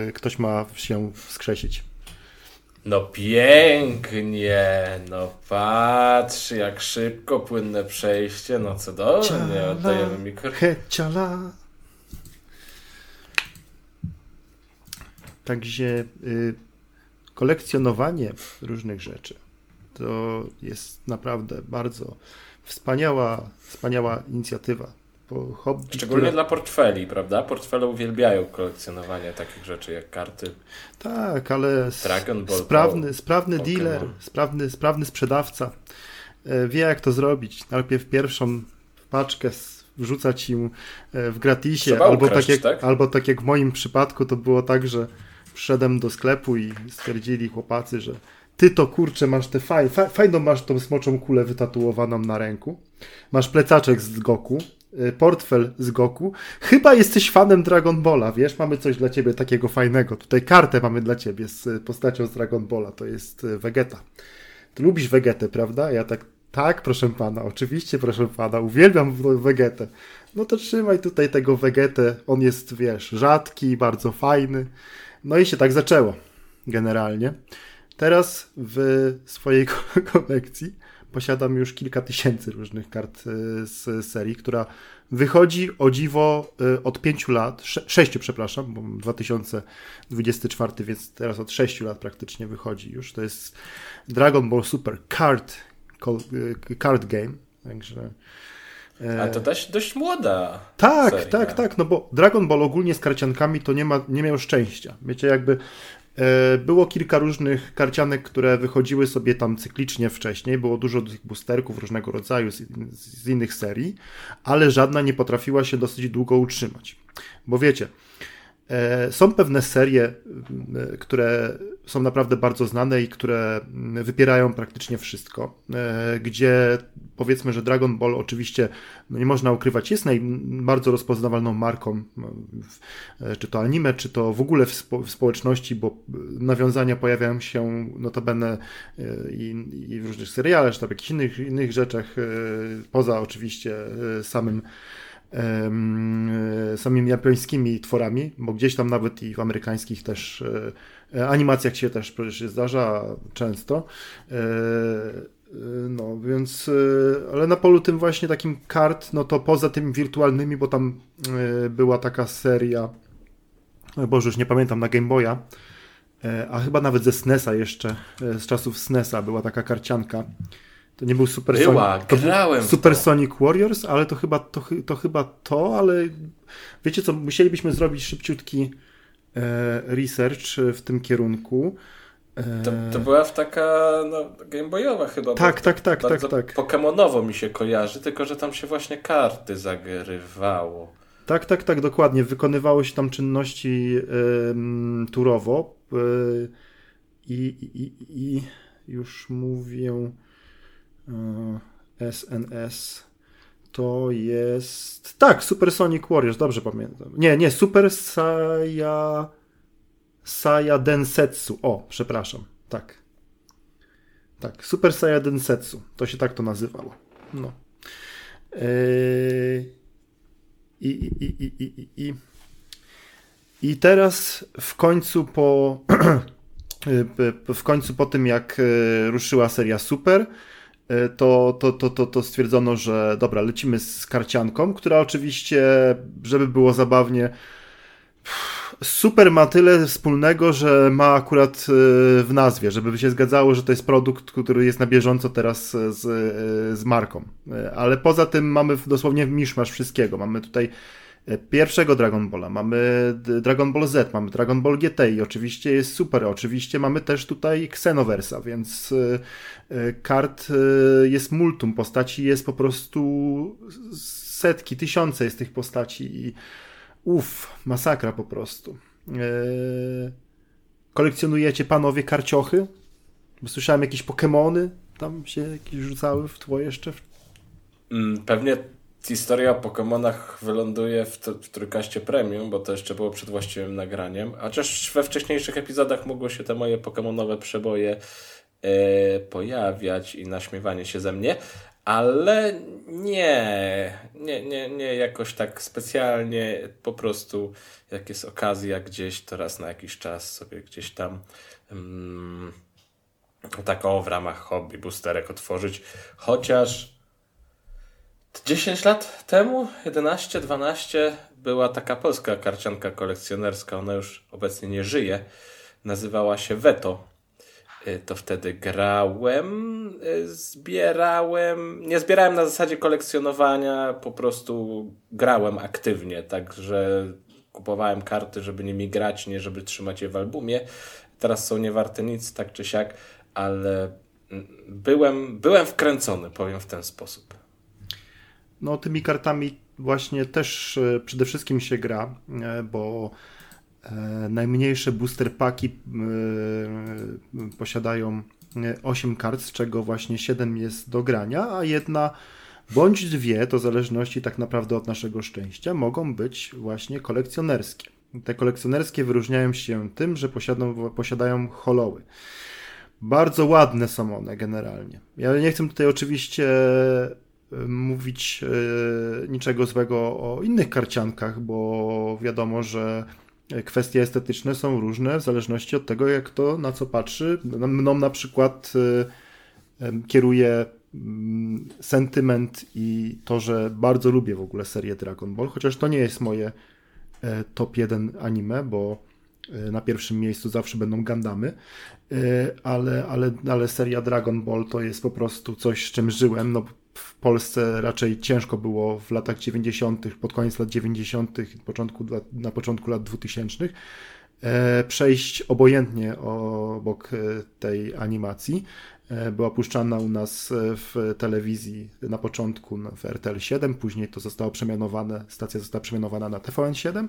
e, ktoś ma się wskrzesić. No pięknie, no patrz, jak szybko, płynne przejście, no cudownie, oddajemy mikro. Heciala. Także y, kolekcjonowanie różnych rzeczy to jest naprawdę bardzo wspaniała, wspaniała inicjatywa. Hobby, Szczególnie które... dla portfeli, prawda? Portfele uwielbiają kolekcjonowanie takich rzeczy jak karty. Tak, ale Dragon Ball, sprawny, sprawny dealer, sprawny, sprawny sprzedawca e, wie jak to zrobić. Najpierw pierwszą paczkę wrzucać im e, w gratisie, albo, tak jak, tak? albo tak jak w moim przypadku to było tak, że wszedłem do sklepu i stwierdzili chłopacy, że ty to kurczę masz te faj, fajną masz tą smoczą kulę wytatuowaną na ręku, masz plecaczek z Goku, portfel z Goku. Chyba jesteś fanem Dragon Balla, wiesz? Mamy coś dla ciebie takiego fajnego. Tutaj kartę mamy dla ciebie z postacią z Dragon Balla, to jest y, Vegeta. Ty lubisz Vegetę, prawda? Ja tak, tak, proszę pana, oczywiście, proszę pana, uwielbiam Vegetę. No to trzymaj tutaj tego Vegetę, on jest, wiesz, rzadki, bardzo fajny. No i się tak zaczęło, generalnie. Teraz w swojej kolekcji posiadam już kilka tysięcy różnych kart e, z serii, która wychodzi o dziwo e, od pięciu lat, sześciu przepraszam, bo 2024, więc teraz od sześciu lat praktycznie wychodzi już. To jest Dragon Ball Super Card, e, card Game, także... A to dość, dość młoda. Tak, seria. tak, tak, no bo Dragon Ball ogólnie z karciankami to nie, ma, nie miał szczęścia. Wiecie, jakby było kilka różnych karcianek, które wychodziły sobie tam cyklicznie wcześniej. Było dużo tych boosterków różnego rodzaju z, z innych serii, ale żadna nie potrafiła się dosyć długo utrzymać. Bo wiecie, E, są pewne serie, e, które są naprawdę bardzo znane i które wypierają praktycznie wszystko, e, gdzie powiedzmy, że Dragon Ball oczywiście no nie można ukrywać, jest naj, bardzo rozpoznawalną marką, czy to anime, czy to w ogóle w, spo, w społeczności, bo nawiązania pojawiają się notabene i, i w różnych serialach, czy tam jakichś innych, innych rzeczach, poza oczywiście samym samymi japońskimi tworami, bo gdzieś tam nawet i w amerykańskich też e, animacjach się też przecież zdarza często. E, no, więc, e, ale na polu tym właśnie takim kart, no to poza tymi wirtualnymi, bo tam była taka seria, Boże, już nie pamiętam, na Game Boya, a chyba nawet ze SNESa jeszcze, z czasów SNESa była taka karcianka, to nie był Super Była, Sonic. grałem Super Sonic Warriors, ale to chyba to, to chyba to, ale wiecie co, musielibyśmy zrobić szybciutki e, research w tym kierunku. E... To, to była w taka no, gameboyowa chyba. Tak, tak, tak, tak, tak. Pokemonowo mi się kojarzy, tylko że tam się właśnie karty zagrywało. Tak, tak, tak, dokładnie. Wykonywało się tam czynności y, turowo y, i, i, i już mówię SNS e, to jest. Tak, Super Sonic Warriors, dobrze pamiętam. Nie, nie, Super Saya. Saya Densetsu. O, przepraszam. Tak. Tak, Super Saya Densetsu. To się tak to nazywało. No. Yy... I, i, i, i, i, i. I teraz w końcu po. w końcu po tym, jak e, ruszyła seria Super, E, to, to, to, to, to stwierdzono, że dobra, lecimy z karcianką, która oczywiście, żeby było zabawnie, super ma tyle wspólnego, że ma akurat e, w nazwie, żeby się zgadzało, że to jest produkt, który jest na bieżąco teraz z, z marką. E, ale poza tym mamy dosłownie miszmasz wszystkiego. Mamy tutaj pierwszego Dragon Balla, mamy Dragon Ball Z, mamy Dragon Ball GT i oczywiście jest super. Oczywiście mamy też tutaj Xenoversa, więc e, e, kart e, jest multum, postaci jest po prostu setki, tysiące jest tych postaci i uff, masakra po prostu. Kolekcjonujecie panowie karciochy? Słyszałem jakieś Pokémony tam się jakieś rzucały w tło jeszcze? Mm, pewnie historia o Pokémonach wyląduje w, w Trójkaście Premium, bo to jeszcze było przed właściwym nagraniem. A chociaż we wcześniejszych epizodach mogło się te moje Pokémonowe przeboje e, pojawiać i naśmiewanie się ze mnie. ale nie, nie, nie, nie jakoś tak specjalnie, po prostu jak jest okazja gdzieś, to raz na jakiś czas sobie gdzieś tam um, taką w ramach hobby boosterek otworzyć, chociaż 10 lat temu, 11, 12 była taka polska karcianka kolekcjonerska, ona już obecnie nie żyje, nazywała się Veto Y, to wtedy grałem, y, zbierałem, nie zbierałem na zasadzie kolekcjonowania, po prostu grałem aktywnie, także kupowałem karty, żeby nimi grać, nie żeby trzymać je w albumie. Teraz są nie warte nic, tak czy siak, ale mm, byłem, byłem wkręcony, powiem w ten sposób. No, tymi kartami właśnie też y, przede wszystkim się gra, bo E, najmniejsze booster paki e, posiadają 8 e, kart, z czego właśnie 7 jest do grania, a jedna bądź dwie, to w zależności tak naprawdę od naszego szczęścia, mogą być właśnie kolekcjonerskie. Te kolekcjonerskie wyróżniają się tym, że posiadają, posiadają holoły. Bardzo ładne są one generalnie. Ja nie chcę tutaj oczywiście mówić niczego złego o innych karciankach, bo wiadomo, że kwestie estetyczne są różne w zależności od tego, jak to na co patrzy. Mną na przykład y, kieruje mm, sentyment i to, że bardzo lubię w ogóle serię Dragon Ball, chociaż to nie jest moje e, top 1 anime, bo e, na pierwszym miejscu zawsze będą Gandamy, e, ale, ale, ale seria Dragon Ball to jest po prostu coś, z czym żyłem. No, w Polsce raczej ciężko było w latach 90., pod koniec lat 90., początku, na początku lat 2000 e, przejść obojętnie obok e, tej animacji. E, była puszczana u nas w telewizji na początku w RTL 7, później to zostało przemianowane, stacja została przemianowana na TVN 7 E,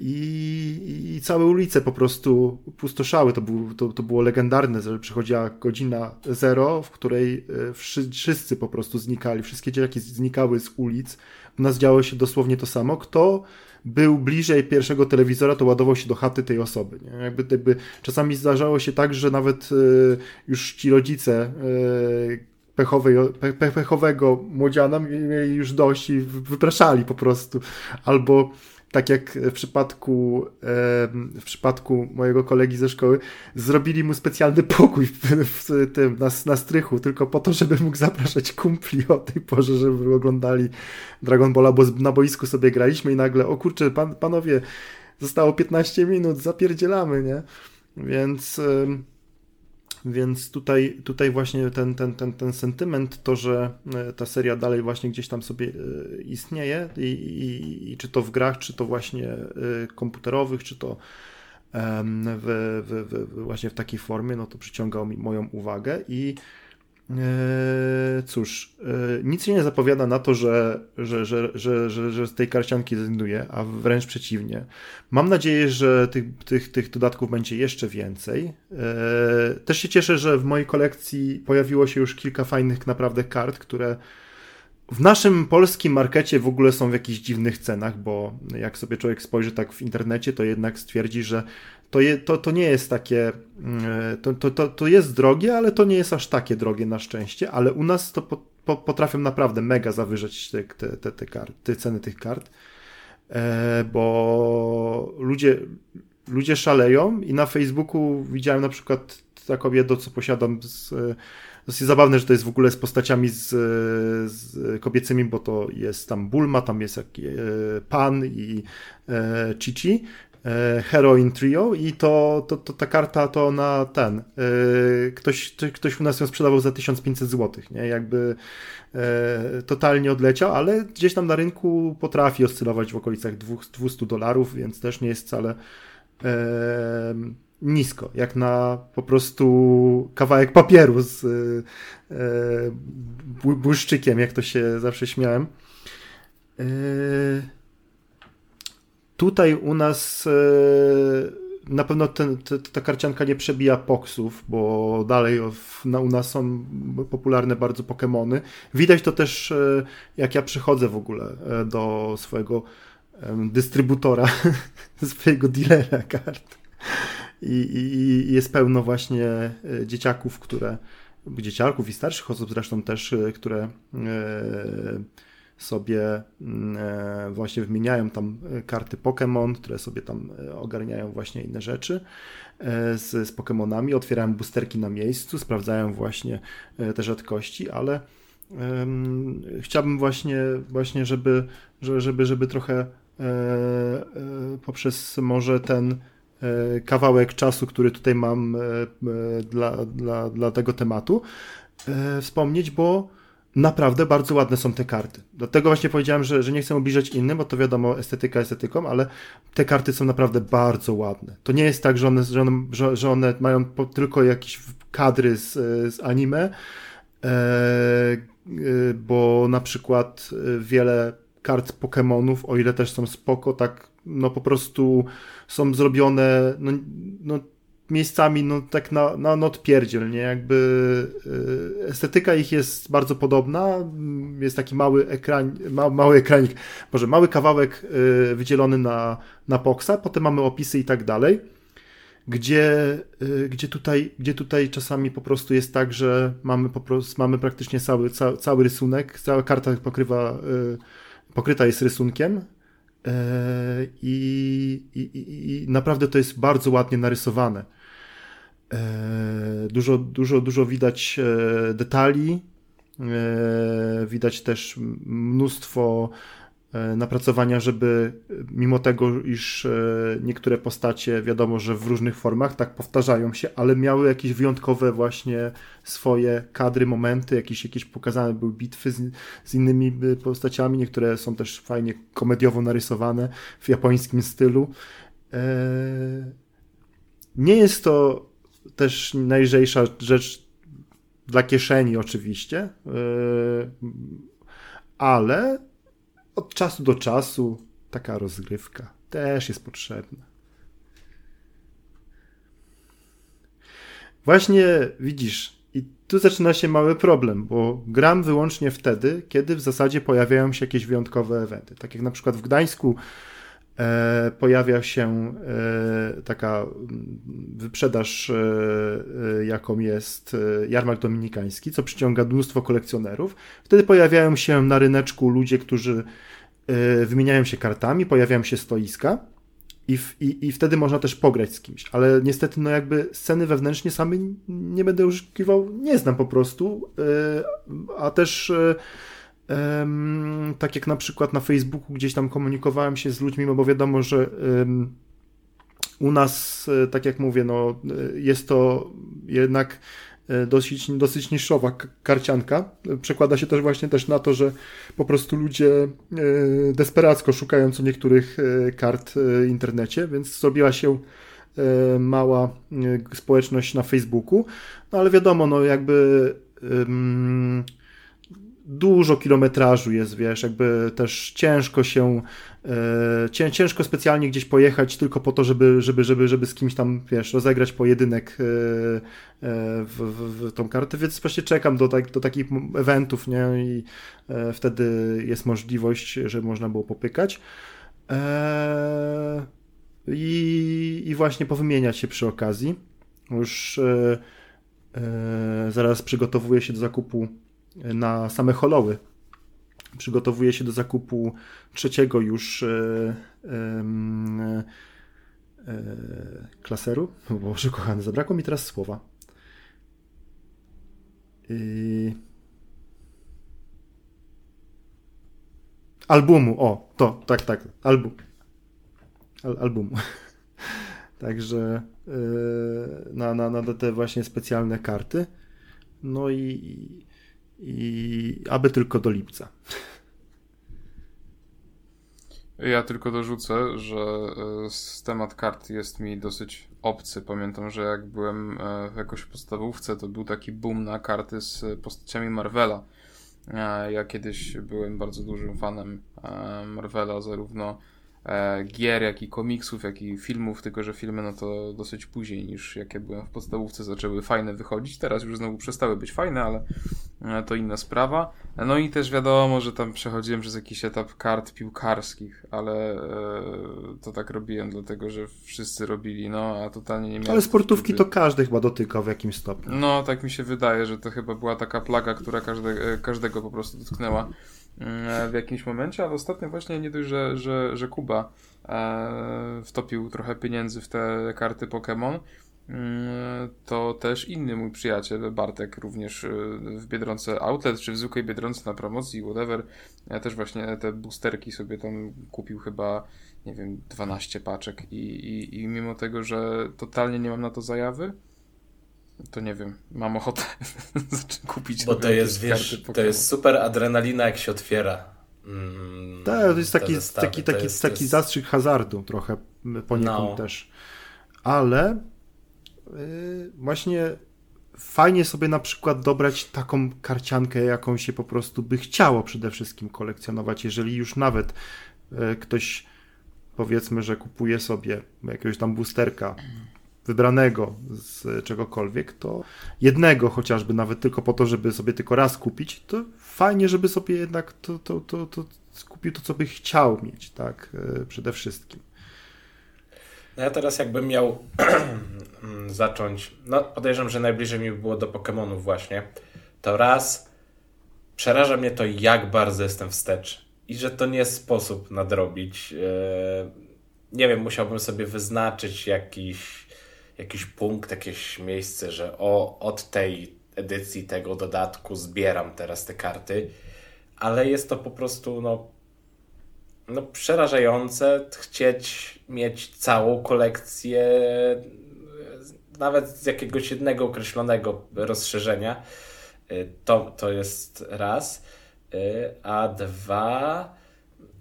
I, I, całe ulice po prostu pustoszały. To, był, to, to było legendarne, że przychodziła godzina zero, w której e, wszyscy po prostu znikali, wszystkie dzieciaki znikały z ulic. U nas działo się dosłownie to samo. Kto był bliżej pierwszego telewizora, to ładował się do chaty tej osoby. Nie? Jakby, jakby czasami zdarzało się tak, że nawet e, już ci rodzice pechowej, pe, pechowego młodziana mieli już dość i wypraszali po prostu. Albo tak jak w przypadku, w przypadku mojego kolegi ze szkoły, zrobili mu specjalny pokój w, w tym, na, na strychu, tylko po to, żeby mógł zapraszać kumpli o tej porze, żeby oglądali Dragon Balla, bo na boisku sobie graliśmy i nagle, o kurczę, pan, panowie, zostało 15 minut, zapierdzielamy, nie? Więc... Więc tutaj, tutaj właśnie ten, ten, ten, ten sentyment, to, że e, ta seria dalej właśnie gdzieś tam sobie e, istnieje i, i, i czy to w grach, czy to właśnie e, komputerowych, czy to w, w, w, właśnie w takiej formie, no to przyciągał mi moją uwagę i cóż, eee, nic się nie zapowiada na to, że, że, że, że, że, że z tej karcianki zrezygnuje, a wręcz przeciwnie. Mam nadzieję, że tych, tych, tych dodatków będzie jeszcze więcej. Eee, też się cieszę, że w mojej kolekcji pojawiło się już kilka fajnych naprawdę kart, które w naszym polskim markecie w ogóle są w jakichś dziwnych cenach, bo jak sobie człowiek spojrzy tak w internecie, to jednak stwierdzi, że to, je, to, to nie jest takie, mm, to, to, to, to jest drogie, ale to nie jest aż takie drogie na szczęście, ale u nas to po, po, potrafią naprawdę mega zawyżać te, te, te, te, kart, te ceny tych kart, e, bo ludzie, ludzie szaleją i na Facebooku widziałem na przykład taką jedno, co posiadam z, dosyć zabawne, że to jest w ogóle z postaciami z, z kobiecymi, bo to jest tam Bulma, tam jest jak, e, Pan i e, Chichi. E, Heroin Trio i to, to, to ta karta to na ten. E, ktoś, ktoś u nas ją sprzedawał za 1500 zł, nie? Jakby e, totalnie odleciał, ale gdzieś tam na rynku potrafi oscylować w okolicach 200 dolarów, więc też nie jest wcale nisko, jak na po prostu kawałek papieru z błyszczykiem, jak to się zawsze śmiałem. Tutaj u nas e, na pewno ten, ta karcianka nie przebija poksów, bo dalej u nas są popularne bardzo Pokémony. Widać to też, e, jak ja przychodzę w ogóle e, do swojego dystrybutora, swojego dealera kart. I, i, I, jest pełno właśnie dzieciaków, które dzieciaków i starszych osób zresztą też, które sobie właśnie wymieniają tam karty Pokémon, które sobie tam ogarniają właśnie inne rzeczy z, z Pokémonami, otwierają boosterki na miejscu, sprawdzają właśnie te rzadkości, ale chciałbym właśnie, właśnie żeby, żeby, żeby trochę e, e, poprzez może ten e, kawałek czasu, który tutaj mam dla, dla, dla tego tematu, wspomnieć, bo naprawdę bardzo ładne są te karty. Dlatego właśnie powiedziałem, że, że nie chcę ubliżać innym, bo to wiadomo, estetyka estetyką, ale te karty są naprawdę bardzo ładne. To nie jest tak, że one, że one, że one mają tylko jakieś kadry z, z anime, Y, bo na przykład y, wiele kart Pokémonów, o ile też są spoko, tak no po prostu są zrobione no, no miejscami no tak na, na odpierdziel, nie? Jakby y, estetyka ich jest bardzo podobna, jest taki mały ekran, ma, mały ekranik, może mały kawałek wydzielony na, na poksa, potem mamy opisy i tak dalej gdzie, y, gdzie, tutaj, gdzie tutaj czasami po prostu jest tak, że mamy, po prostu, mamy praktycznie cały, cały, rysunek, cała karta pokrywa, y, pokryta jest rysunkiem y, i, i, i naprawdę to jest bardzo ładnie narysowane. Dużo, dużo, dużo widać detali, widać też mnóstwo E, napracowania, żeby mimo tego, iż e, niektóre postacie wiadomo, że w różnych formach tak powtarzają się, ale miały jakieś wyjątkowe właśnie swoje kadry, momenty, jakieś, jakieś pokazane były bitwy z, z innymi e, postaciami, niektóre są też fajnie komediowo narysowane w japońskim stylu. Nie jest to też najlżejsza rzecz dla kieszeni oczywiście, ale od czasu do czasu taka rozgrywka też jest potrzebna. Właśnie widzisz, i tu zaczyna się mały problem, bo gram wyłącznie wtedy, kiedy w zasadzie pojawiają się jakieś wyjątkowe eventy. Tak jak na przykład w Gdańsku pojawia się e, taka wyprzedaż, e, e, jaką jest e, jarmark dominikański, co przyciąga mnóstwo kolekcjonerów. Wtedy pojawiają się na ryneczku ludzie, którzy e, wymieniają się kartami, pojawiają się stoiska. I, w, i, I wtedy można też pograć z kimś, ale niestety, no jakby sceny wewnętrznie same nie będę uszukiwał, nie znam po prostu, a też tak jak na przykład na Facebooku gdzieś tam komunikowałem się z ludźmi, no bo wiadomo, że u nas, e, tak jak mówię, no, e, jest to jednak e, dosyć, dosyć niszowa karcianka. Przekłada się też właśnie też na to, że po prostu ludzie desperacko szukają co niektórych kart w internecie, więc zrobiła się mała społeczność na Facebooku, no ale wiadomo, no jakby dużo kilometrażu jest, wiesz, jakby też ciężko się, e, ciężko specjalnie gdzieś pojechać tylko po to, żeby, żeby, żeby, żeby z kimś tam, wiesz, rozegrać pojedynek e, e, w, w, w tą kartę, więc właśnie czekam do, tak, do takich eventów, nie, i e, wtedy jest możliwość, że można było popykać. E, i, I właśnie powymieniać się przy okazji. Już zaraz przygotowuję się do zakupu na same holoły. Przygotowuje się do zakupu trzeciego już e, e, klaseru. Boże kochany, zabrakło mi teraz słowa. I... Albumu, o, to, tak, tak, album. Al, albumu. Także yy, na, na, na te właśnie specjalne karty. No i, i aby tylko do lipca. Ja tylko dorzucę, że e, temat kart jest mi dosyć obcy. Pamiętam, że jak byłem e, w jakoś podstawówce, to był taki boom na karty z postaciami Marvela. E, ja kiedyś byłem bardzo dużym fanem Marvela, zarówno E, gier, jak i komiksów, jak i filmów, tylko że filmy no to dosyć później niż jak ja byłem w podstawówce zaczęły fajne wychodzić. Teraz już znowu przestały być fajne, ale e, to inna sprawa. No i też wiadomo, że tam przechodziłem przez jakiś etap kart piłkarskich, ale e, to tak robiłem dlatego, że wszyscy robili, no a totalnie nie miałem... Ale sportówki to każdy chyba dotykał w jakimś stopniu. No, tak mi się wydaje, że to chyba była taka plaga, która każde, e, każdego po prostu dotknęła w jakimś momencie, ale ostatnio właśnie nie dość, że, że, że Kuba e, wtopił trochę pieniędzy w te karty Pokémon, mm, to też inny mój przyjaciel, Bartek, również e, w Biedronce Outlet, czy w zwykłej Biedronce na promocji, whatever, ja też właśnie te boosterki sobie tam kupił chyba, nie wiem, 12 paczek i, i, i mimo tego, że totalnie nie mam na to zajawy, to nie wiem, mam ochotę kupić Bo to jest, wiesz, to jest super adrenalina, jak się otwiera. Mm, tak, to jest taki, zestawy, taki, taki, jest, taki jest... zastrzyk hazardu trochę poniekąd no. też. Ale yy, właśnie fajnie sobie na przykład dobrać taką karciankę, jaką się po prostu by chciało przede wszystkim kolekcjonować, jeżeli już nawet yy, ktoś powiedzmy, że kupuje sobie jakiegoś tam boosterka wybranego z czegokolwiek, to jednego chociażby, nawet tylko po to, żeby sobie tylko raz kupić, to fajnie, żeby sobie jednak to, to, to, to kupił to, co by chciał mieć, tak, e, przede wszystkim. No ja teraz jakbym miał zacząć, no podejrzewam, że najbliżej mi było do Pokémonów właśnie, to raz przeraża mnie to, jak bardzo jestem wstecz i że to nie jest sposób nadrobić. E, nie wiem, musiałbym sobie wyznaczyć jakiś jakiś punkt, jakieś miejsce, że o, od tej edycji tego dodatku zbieram teraz te karty, ale jest to po prostu no, no przerażające chcieć mieć całą kolekcję nawet z jakiegoś jednego określonego rozszerzenia. To, to jest raz. A dwa,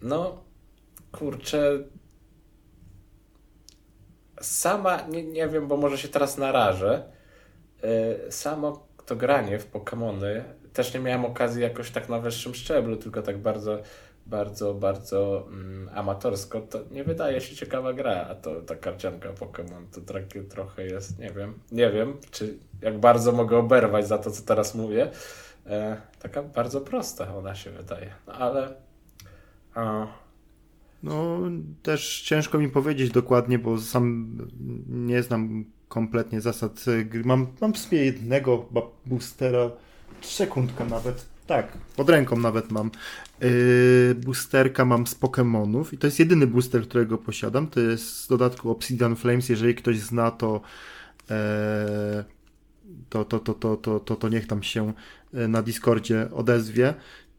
no kurczę, sama, nie, nie wiem, bo może się teraz narażę, yy, samo to granie w Pokémony też nie miałem okazji jakoś tak na wyższym szczeblu, tylko tak bardzo, bardzo, bardzo mm, amatorsko, to nie wydaje się ciekawa gra, a to ta karcianka Pokémon to takie trochę jest, nie wiem, nie wiem, czy jak bardzo mogę oberwać za to, co teraz mówię, e, taka bardzo prosta ona się wydaje, no ale a, no, też ciężko mi powiedzieć dokładnie, bo sam nie znam kompletnie zasad gry. Mam, mam w sobie jednego boostera, sekundkę nawet, tak, pod ręką nawet mam. Yy, boosterka mam z Pokémonów i to jest jedyny booster, którego posiadam. To jest z dodatku Obsidian Flames. Jeżeli ktoś zna, to, e, to, to, to, to, to, to, to niech tam się e, na Discordzie odezwie.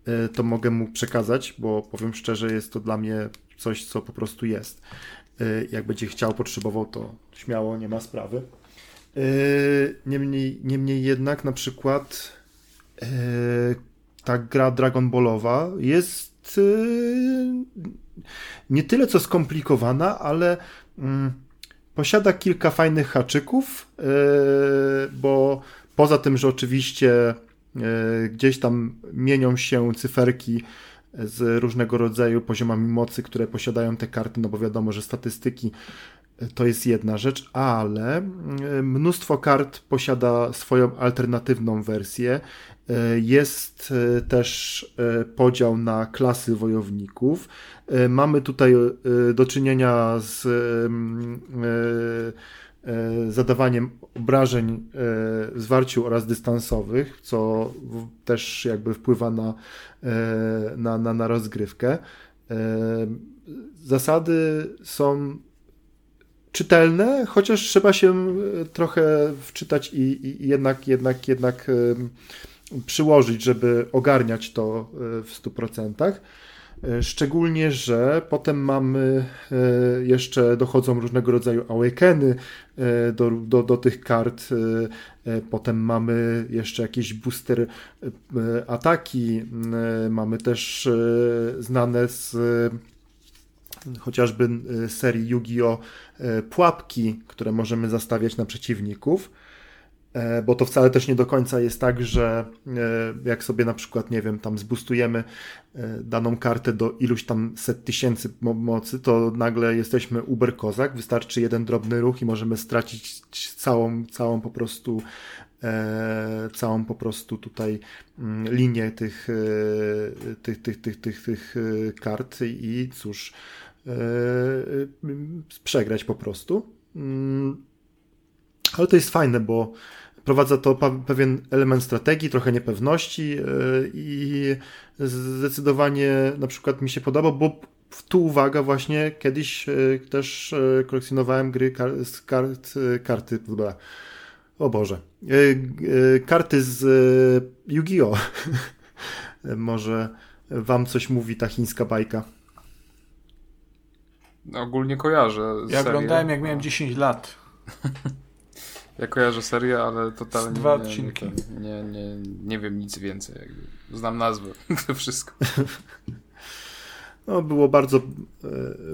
E, to mogę mu przekazać, bo powiem szczerze, jest to dla mnie coś, co po prostu jest. Y, jak będzie chciał, potrzebował, to śmiało, nie ma sprawy. Y, niemniej, niemniej jednak na przykład y, ta gra Dragon Ballowa jest nie tyle co skomplikowana, ale mm, posiada kilka fajnych haczyków, bo poza tym, że oczywiście gdzieś tam mienią się cyferki z różnego rodzaju poziomami mocy, które posiadają te karty, no bo wiadomo, że statystyki e, to jest jedna rzecz, ale e, mnóstwo kart posiada swoją alternatywną wersję. E, jest też podział na klasy wojowników. Mamy tutaj do czynienia z zadawaniem obrażeń e, w zwarciu oraz dystansowych, co też jakby wpływa na, e, na, na, na rozgrywkę. Zasady są czytelne, chociaż trzeba się trochę wczytać i, i jednak, jednak, jednak przyłożyć, żeby ogarniać to w 100%. E, szczególnie, że potem mamy e, jeszcze dochodzą różnego rodzaju awakeny e, do, do, do tych kart. Potem mamy jeszcze jakieś booster ataki. Mamy też znane z chociażby serii Yu-Gi-Oh! pułapki, które możemy zastawiać na przeciwników. E, bo to wcale też nie do końca jest tak, że e, jak sobie na przykład, nie wiem, tam zbustujemy e, daną kartę do iluś tam set tysięcy mocy, to nagle jesteśmy uber kozak, wystarczy jeden drobny ruch i możemy stracić całą, całą po prostu całą po prostu tutaj mm, linię tych, tych, tych, tych, tych, tych kart i cóż, przegrać po prostu. Mm, ale to jest fajne, bo wprowadza to pewien element strategii, trochę niepewności i zdecydowanie na przykład mi się podoba, bo tu uwaga właśnie, kiedyś też kolekcjonowałem gry z kart, karty, o Boże. E, e, karty z e, Yu-Gi-Oh! Może wam coś mówi ta chińska bajka. Ogólnie kojarzę. Ja serię. oglądałem jak miałem 10 lat. ja kojarzę serię, ale totalnie Dwa odcinki. Nie, nie, nie, nie wiem nic więcej. Znam nazwę. to wszystko. No, było bardzo,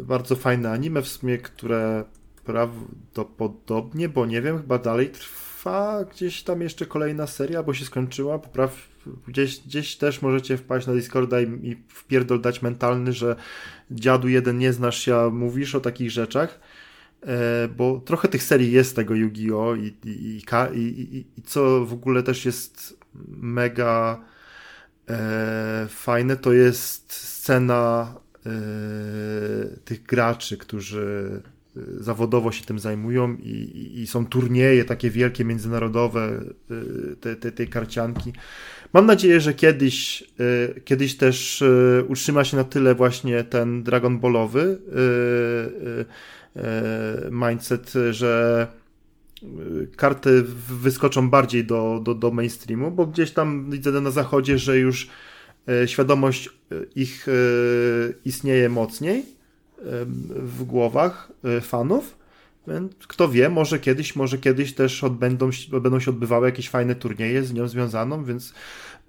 bardzo fajne anime w sumie, które prawdopodobnie, bo nie wiem, chyba dalej trwa gdzieś tam jeszcze kolejna seria, bo się skończyła. Popraw, gdzieś, gdzieś też możecie wpaść na Discorda i, i wpierdol dać mentalny, że dziadu jeden nie znasz się, a mówisz o takich rzeczach. E, bo trochę tych serii jest tego Yu-Gi-Oh! I, i, i, i, co w ogóle też jest mega e, fajne, to jest scena e, tych graczy, którzy zawodowo się tym zajmują i, i, są turnieje takie wielkie, międzynarodowe y, te, te, tej karcianki. Mam nadzieję, że kiedyś, kiedyś też utrzyma się na tyle właśnie ten Dragon Ballowy mindset, że karty wyskoczą bardziej do, do, do mainstreamu, bo gdzieś tam widzę na zachodzie, że już świadomość ich istnieje mocniej w głowach e, fanów. Kto wie, może kiedyś, może kiedyś też odbędą, będą się odbywały jakieś fajne turnieje z nią związaną, więc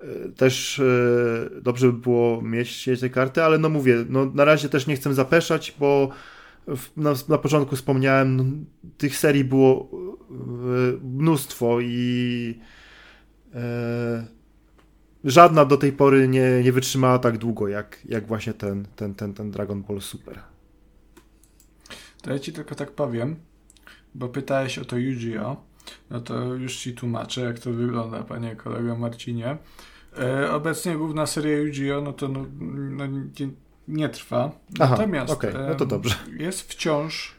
e, też e, dobrze by było mieć te karty, ale no mówię, no na razie też nie chcę zapeszać, bo na, na początku wspomniałem, tych serii było mnóstwo i e, żadna do tej pory nie, nie wytrzymała tak długo jak, jak właśnie ten, ten, ten, ten Dragon Ball Super. To ja ci tylko tak powiem, bo pytałeś o to Yu-Gi-Oh! No to już ci tłumaczę, jak to wygląda, panie kolego Marcinie. E, obecnie główna seria Yu-Gi-Oh! no to no, no nie, trwa. Aha, Natomiast okay, no to dobrze. jest wciąż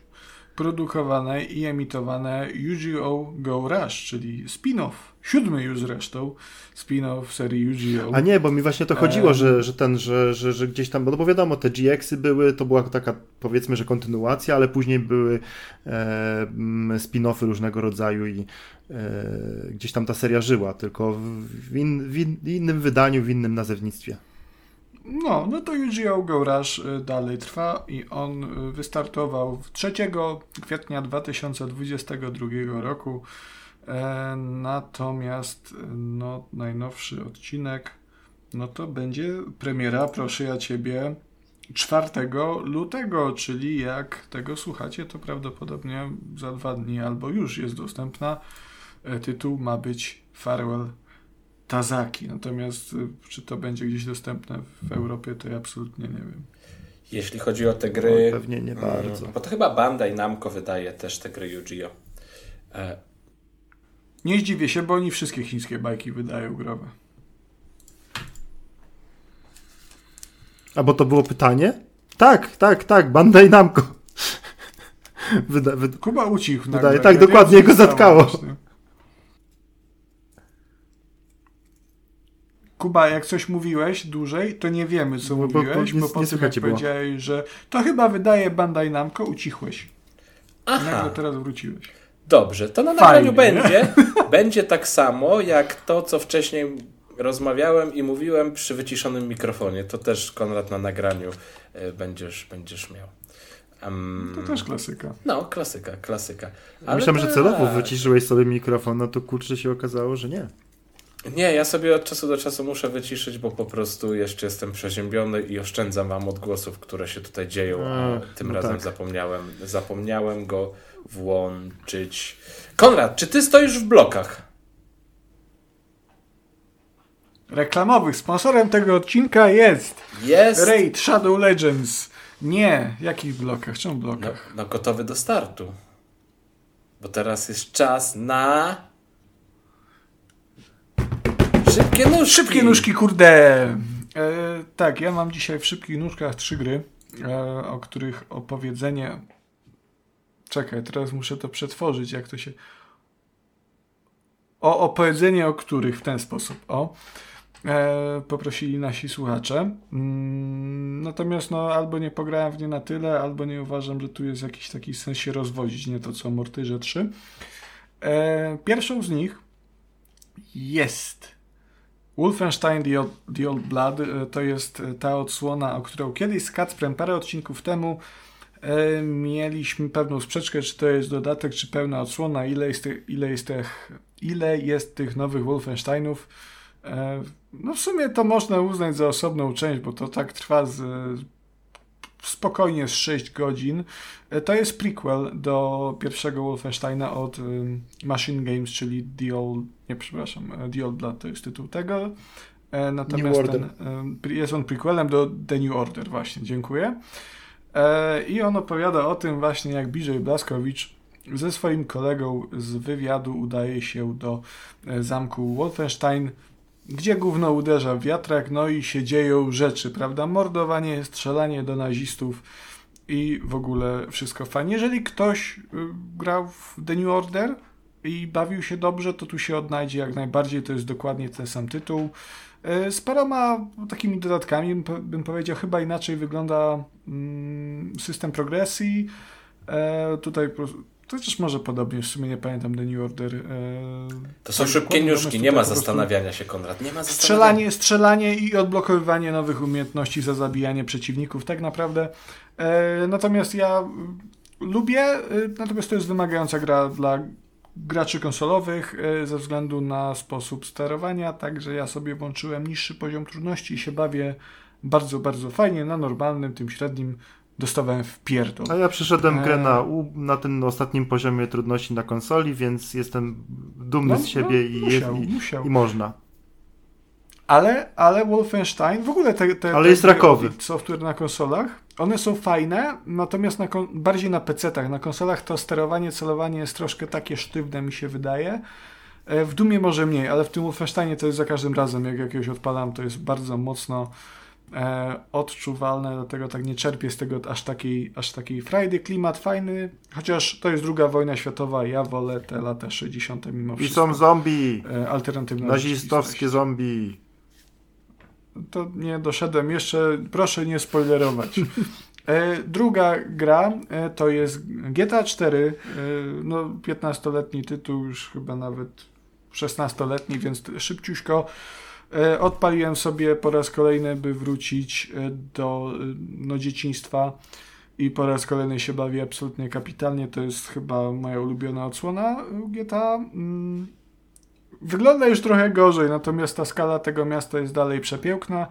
produkowane i emitowane Yu-Gi-Oh! Go Rush, czyli spin-off, siódmy już zresztą, spin-off serii Yu-Gi-Oh! A nie, bo mi właśnie to chodziło, że, że ten, że, że, że gdzieś tam, no bo wiadomo, te GX-y były, to była taka powiedzmy, że kontynuacja, ale później były e, spin-offy różnego rodzaju i e, gdzieś tam ta seria żyła, tylko w, in, w innym wydaniu, w innym nazewnictwie. No, no to Yu-Gi-Oh! Go Rush y, dalej trwa i on y, wystartował 3 kwietnia 2022 roku. E, natomiast no, najnowszy odcinek no to będzie premiera, proszę ja ciebie, 4 lutego, czyli jak tego słuchacie, to prawdopodobnie za dwa dni albo już jest dostępna. E, tytuł ma być Farewell Tazaki. Natomiast y, czy to będzie gdzieś dostępne w Europie, to ja absolutnie nie wiem. Jeśli chodzi o te gry. No, pewnie nie bardzo. Mm, bo to chyba Bandai Namco wydaje też te gry Yu-Gi-Oh! E... Nie zdziwię się, bo oni wszystkie chińskie bajki wydają growe. A bo to było pytanie? Tak, tak, tak, Bandai Namco. Wyda, wyda... Kuba ucichł. Wydaje, tak, dokładnie go zatkało. Właśnie. Kuba, jak coś mówiłeś dłużej, to nie wiemy, co bo, mówiłeś, bo, bo, bo po tym, jak powiedziałeś, że to chyba wydaje Bandai Namco, ucichłeś. Aha. Nagle teraz wróciłeś. Dobrze, to na nagraniu będzie. będzie tak samo, jak to, co wcześniej rozmawiałem i mówiłem przy wyciszonym mikrofonie. To też, Konrad, na nagraniu e, będziesz, będziesz miał. Um, to też klasyka. No, klasyka, klasyka. Ale Myślałem, że celowo wyciszyłeś sobie mikrofon, no to kurczę się okazało, że nie. Nie, ja sobie od czasu do czasu muszę wyciszyć, bo po prostu jeszcze jestem przeziębiony i oszczędzam wam odgłosów, które się tutaj dzieją, a tym no razem tak. zapomniałem, zapomniałem go włączyć. Konrad, czy ty stoisz w blokach? Reklamowych. Sponsorem tego odcinka jest, jest... Raid Shadow Legends. Nie, jakich blokach? Czemu blokach? No, no gotowy do startu. Bo teraz jest czas na Szybkie nóżki. Szybkie nóżki, kurde. E, tak, ja mam dzisiaj w szybkich nóżkach trzy gry, e, o których opowiedzenie. Czekaj, teraz muszę to przetworzyć, jak to się. O opowiedzenie o których w ten sposób. O. E, poprosili nasi słuchacze. Mm, natomiast no, albo nie pograłem w nie na tyle, albo nie uważam, że tu jest jakiś taki sens się rozwodzić, nie to co Mortyrze 3. E, pierwszą z nich jest Wolfenstein The Old, The Old Blood. E, to jest ta odsłona, o którą kiedyś z Kacprem parę odcinków temu e, mieliśmy pewną sprzeczkę, czy to jest dodatek, czy pełna odsłona, ile jest, tych, ile jest, tych, ile jest tych nowych Wolfensteinów. E, no w sumie to można uznać za osobną część, bo to tak trwa z, spokojnie z 6 godzin. E, to jest prequel do pierwszego Wolfensteina od Machine Games, czyli The Old, nie przepraszam, e, The Old Blood to jest tytuł tego. Natomiast ten, jest on prequelem do The New Order, właśnie, dziękuję. I on opowiada o tym właśnie, jak BJ Blaskowicz ze swoim kolegą z wywiadu udaje się do zamku Wolfenstein gdzie gówno uderza w wiatrak, no i się dzieją rzeczy, prawda? Mordowanie, strzelanie do nazistów i w ogóle wszystko fajnie. Jeżeli ktoś y, grał w The New Order i bawił się dobrze, to tu się odnajdzie jak najbardziej, to jest dokładnie ten sam tytuł. Y, z paroma takimi dodatkami, bym powiedział, chyba inaczej wygląda mm, system progresji. E, tutaj to też może podobnie, w sumie nie pamiętam The New Order. E, to są szybkie niuszki, nie ma zastanawiania się, Konrad. Nie ma strzelanie, strzelanie i odblokowywanie nowych umiejętności za zabijanie przeciwników, tak naprawdę. E, natomiast ja lubię, e, natomiast to jest wymagająca gra dla graczy konsolowych ze względu na sposób sterowania, także ja sobie włączyłem niższy poziom trudności i się bawię bardzo, bardzo fajnie. Na normalnym, tym średnim dostawałem w pierdol. A ja przeszedłem grę na, na tym ostatnim poziomie trudności na konsoli, więc jestem dumny no, z siebie no, i, musiał, jest, musiał. i, można. Ale, ale Wolfenstein, w ogóle te, te, ale te jest rakowy. software na konsolach, one są fajne, natomiast na, bardziej na PC-tach. Na konsolach to sterowanie, celowanie jest troszkę takie sztywne, mi się wydaje. E, w Dumie może mniej, ale w tym Wolfensteinie to jest za każdym razem, jak jakiegoś odpalam, to jest bardzo mocno e, odczuwalne, dlatego tak nie czerpię z tego aż takiej, aż takiej frajdy. Klimat fajny, chociaż to jest druga wojna światowa, ja wolę te lata 60. mimo wszystko. I są zombie! E, alternatywne Nazistowskie zombie! To nie doszedłem jeszcze, proszę nie spoilerować. E, druga gra e, to jest GTA 4, e, no 15-letni tytuł, już chyba nawet 16-letni, więc szybciuśko odpaliłem sobie po raz kolejny, by wrócić e, do e, no, dzieciństwa i po raz kolejny się bawię absolutnie kapitalnie. To jest chyba moja ulubiona odsłona GTA. Mm, wygląda już trochę gorzej, natomiast ta skala tego miasta jest dalej przepiękna.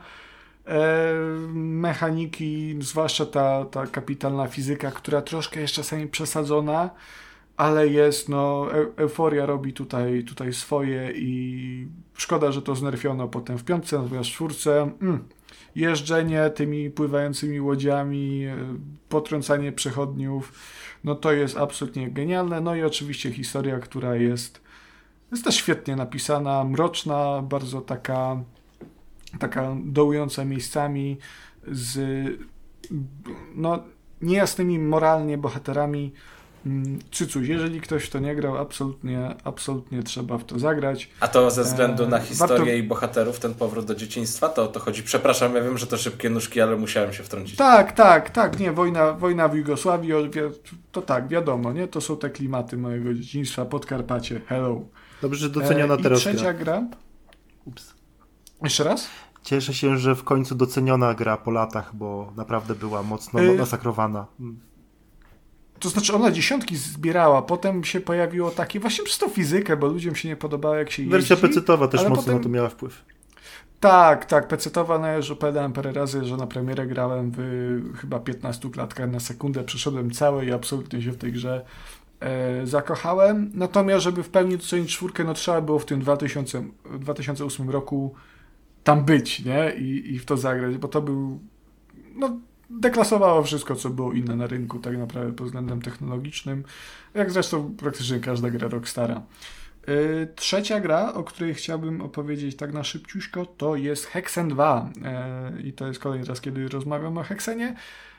Mechaniki, zwłaszcza ta, ta kapitalna fizyka, która troszkę jest czasami przesadzona, ale jest, no, euforia robi tutaj, tutaj swoje i szkoda, że to znerfiono potem w piątce, natomiast w czwórce mm, jeżdżenie tymi pływającymi łodziami, e, potrącanie przechodniów, no to jest absolutnie genialne. No i oczywiście historia, która jest, jest też świetnie napisana, mroczna, bardzo taka, taka dołująca miejscami z no, niejasnymi moralnie bohaterami, Cycuś, jeżeli ktoś w to nie grał, absolutnie, absolutnie trzeba w to zagrać. A to ze względu na e, historię Warto... i bohaterów, ten powrót do dzieciństwa, to o to chodzi. Przepraszam, ja wiem, że to szybkie nóżki, ale musiałem się wtrącić. Tak, tak, tak, nie, wojna, wojna w Jugosławii, to tak, wiadomo, nie, to są te klimaty mojego dzieciństwa, Podkarpacie, hello. Dobrze, że doceniona e, teraz trzecia gra. Ups. Jeszcze raz? Cieszę się, że w końcu doceniona gra po latach, bo naprawdę była mocno e... masakrowana. To znaczy ona dziesiątki zbierała, potem się pojawiło takie, właśnie przez tą fizykę, bo ludziom się nie podobało jak się jeździ. Wersja pecetowa też mocno potem... na to miała wpływ. Tak, tak, pecetowa, no ja już opowiadałem parę razy, że na premierę grałem w chyba 15 klatkach na sekundę, przeszedłem całe i absolutnie się w tej grze e, zakochałem. Natomiast, żeby w pełni docenić czwórkę, no trzeba było w tym 2000, 2008 roku tam być, nie? I, I w to zagrać, bo to był no deklasowało wszystko, co było inne na rynku, tak naprawdę pod względem technologicznym, jak zresztą praktycznie każda gra Rockstara. Y, Trzecia gra, o której chciałbym opowiedzieć tak na szybciuśko, to jest Hexen 2. E, I to jest kolejny raz, kiedy rozmawiam o Hexenie.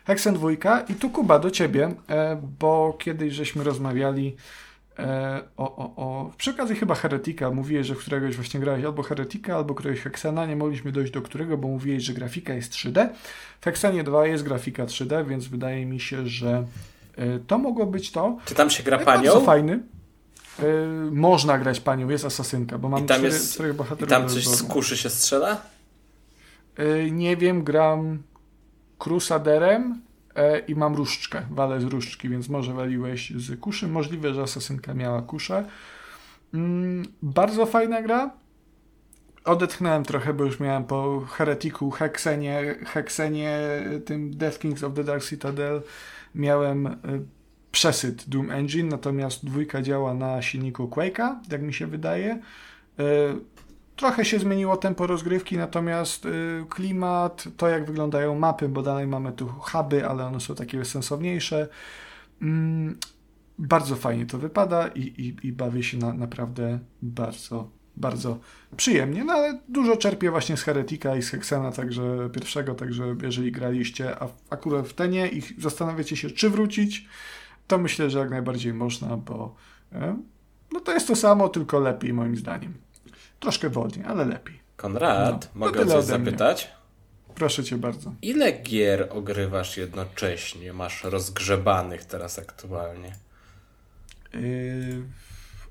Hexen 2 i tu Kuba do ciebie, e, bo kiedyś żeśmy rozmawiali o, o, o, przy okazji chyba Heretika, mówiłeś, że w któregoś właśnie grałeś albo Heretika, albo któregoś Hexena, nie mogliśmy dojść do którego, bo mówiłeś, że grafika jest 3D. W Hexenie 2 jest grafika 3D, więc wydaje mi się, że e, to mogło być to. Czy tam się gra Bardzo panią? fajny. Y, można grać panią, jest asasynka, bo mam I tam, cztery, jest, czterech I bohaterów. tam do coś z kuszy się strzela? Nie wiem, gram Crusaderem e, i mam różdżkę, walę z różdżki, więc może waliłeś z kuszy. Możliwe, że asasynka miała kuszę. Mm, bardzo fajna gra. Odetchnąłem trochę, bo już miałem po Heretiku, Hexenie, Hexenie, tym Death Kings of the Dark Citadel. Miałem y, przesyt Doom Engine, natomiast dwójka działa na silniku Quake'a, jak mi się wydaje. Trochę się zmieniło tempo rozgrywki, natomiast y, klimat, to jak wyglądają mapy, bo dalej mamy tu huby, ale one są takie sensowniejsze. Mm, bardzo fajnie to wypada i, i, i bawię się na, naprawdę bardzo, bardzo przyjemnie. No ale dużo czerpię właśnie z Heretika i z Hexena, także pierwszego, także jeżeli graliście, a akurat w tenie i zastanawiacie się, czy wrócić, to myślę, że jak najbardziej można, bo e, no to jest to samo, tylko lepiej moim zdaniem. Troszkę wolniej, ale lepiej. Konrad, No, mogę coś zapytać? Proszę cię bardzo. Ile gier ogrywasz jednocześnie? Masz rozgrzebanych teraz aktualnie? Yy,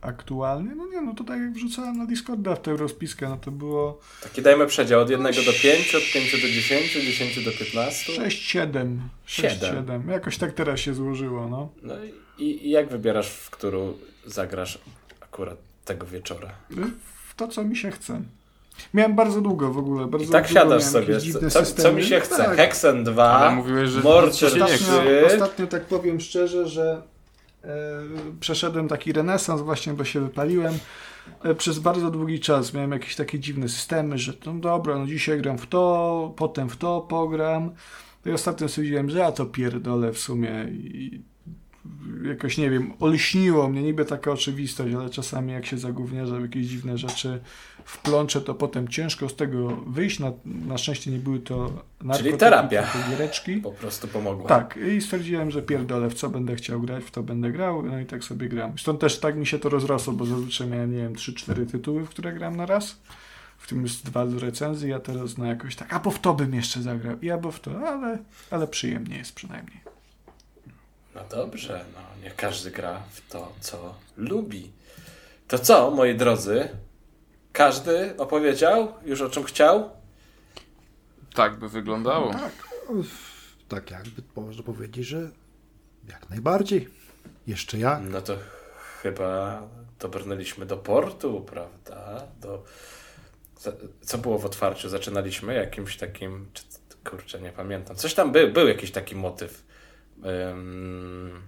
aktualnie? No nie, no to tak jak wrzucałem na Discorda w tę rozpiskę, no to było Taki dajmy przedział od 1 do 5, od 5 do 10, 10 do 15? 6-7. Siedem. 6-7. Jakoś tak teraz się złożyło, no. No i, i jak wybierasz, w którą zagrasz akurat tego wieczora? W to, co mi się chce. Miałem bardzo długo w ogóle. Bardzo I tak siadasz sobie, co, co mi się chce? Tak. Hexen 2, Ale mówiłeś, że Mortar ci się nie 3, chce. Ostatnio tak powiem szczerze, że e, przeszedłem taki renesans właśnie, bo się wypaliłem. E, przez bardzo długi czas miałem jakieś takie dziwne systemy, że no dobra, no dzisiaj gram w to, potem w to pogram. No I ostatnio stwierdziłem, że ja to pierdolę w sumie i jakoś, nie wiem, olśniło mnie, niby taka oczywistość, ale czasami jak się zagówniarzę w jakieś dziwne rzeczy wplączę, to potem ciężko z tego wyjść. Na, na szczęście nie były to narkotyki, terapia. tylko giereczki. po prostu pomogła. Tak, i stwierdziłem, że pierdolę, w co będę chciał grać, w to będę grał, no i tak sobie gram. Stąd też tak mi się to rozrosło, bo zazwyczaj miałem, nie wiem, 3-4 tytuły, w które gram na raz. W tym jest dwa do recenzji, a teraz na jakoś tak, a bo w to bym jeszcze zagrał, i albo w to, ale, ale przyjemnie jest przynajmniej. No dobrze, no niech każdy gra w to, co lubi. To co, moi drodzy? Każdy opowiedział już o czym chciał? Tak by wyglądało. Tak. Tak jakby można powiedzieć, że jak najbardziej. Jeszcze jak. No to chyba dobrnęliśmy do portu, prawda? Do... Co było w otwarciu? Zaczynaliśmy jakimś takim. Kurczę, nie pamiętam. Coś tam był, był jakiś taki motyw ym,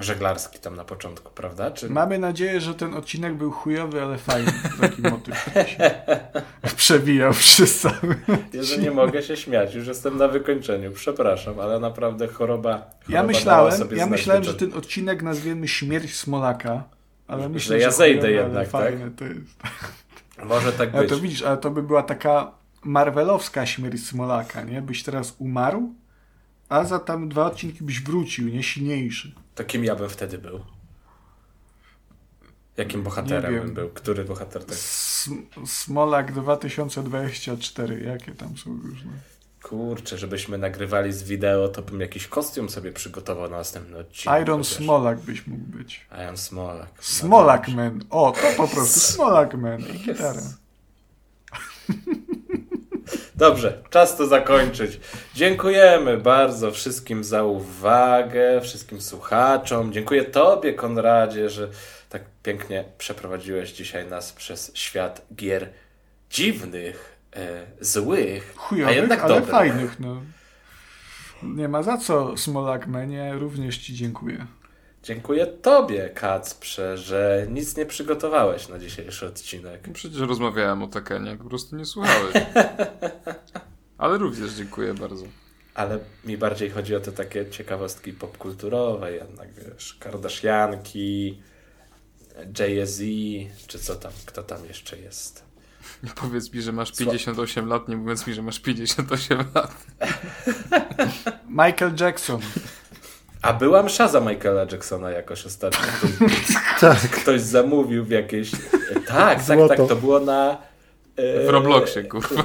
żeglarski tam na początku, prawda? Czy... Mamy nadzieję, że ten odcinek był chujowy, ale fajny. Taki motyw się przewijał przez cały. Jeżeli nie mogę się śmiać, już jestem na wykończeniu, przepraszam, ale naprawdę choroba. choroba Ja myślałem, ja myślałem, że ten odcinek nazwiemy Śmierć Smolaka, ale Że myślę, ja że zejdę chujowy, jednak, ale tak? to jest. Może tak Ale być. to widzisz, ale to by była taka marvelowska śmierć Smolaka, nie? Byś teraz umarł, a za tam dwa odcinki byś wrócił, nie? Silniejszy. To kim ja bym wtedy był? Jakim bohaterem bym był? Który bohater tak? Sm- Smolak 2024, jakie tam są różne. Kurczę, żebyśmy nagrywali z wideo, to bym jakiś kostium sobie przygotował na następny odcinek. Iron chociaż. Smolak byś mógł być. Iron Smolak. Smolak. Man. O, to po prostu Smolak Man i gitara. Dobrze, czas to zakończyć. Dziękujemy bardzo wszystkim za uwagę, wszystkim słuchaczom. Dziękuję Tobie, Konradzie, że tak pięknie przeprowadziłeś dzisiaj nas przez świat gier dziwnych, e, złych, a Chujowych, jednak ale dobrych. fajnych, no. Nie ma za co, Smolak Manie, również Ci dziękuję. Dziękuję Tobie, Kacprze, że nic nie przygotowałeś na dzisiejszy odcinek. No Przecież rozmawiałem o Tekenie, po prostu nie słuchałeś. Ale również dziękuję bardzo. Ale mi bardziej chodzi o te takie ciekawostki popkulturowe, jednak wiesz, Kardashianki, Jay-Z, czy co tam, kto tam jeszcze jest. Nie powiedz mi, że masz 58 lat, nie mówiąc mi, że masz 58 lat. Michael Jackson. A była msza za Michaela Jacksona jakoś ostatnio. Tak. Ktoś zamówił w jakiejś... Tak, tak, Złoto. tak, to było na... e, W Robloxie, kurwa.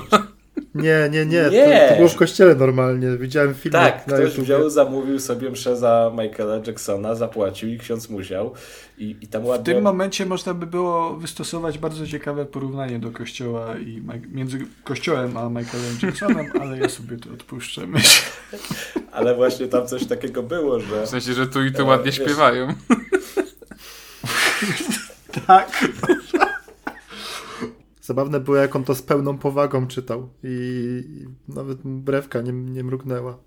Nie, nie, nie. Nie. To, to było w kościele normalnie. Widziałem film Tak, na ktoś YouTube. wziął, zamówił sobie mszę za Michaela Jacksona, zapłacił i ksiądz musiał. I, i tam W ładnie... tym momencie można by było wystosować bardzo ciekawe porównanie do kościoła i między kościołem a Michaelem Jacksonem, ale ja sobie to odpuszczę. Myślę. Ale właśnie tam coś takiego było, że... W sensie, że tu i tu E, ładnie wiesz- śpiewają. Tak. Zabawne było, jak on to z pełną powagą czytał. I, nawet brewka nie, nie mrugnęła.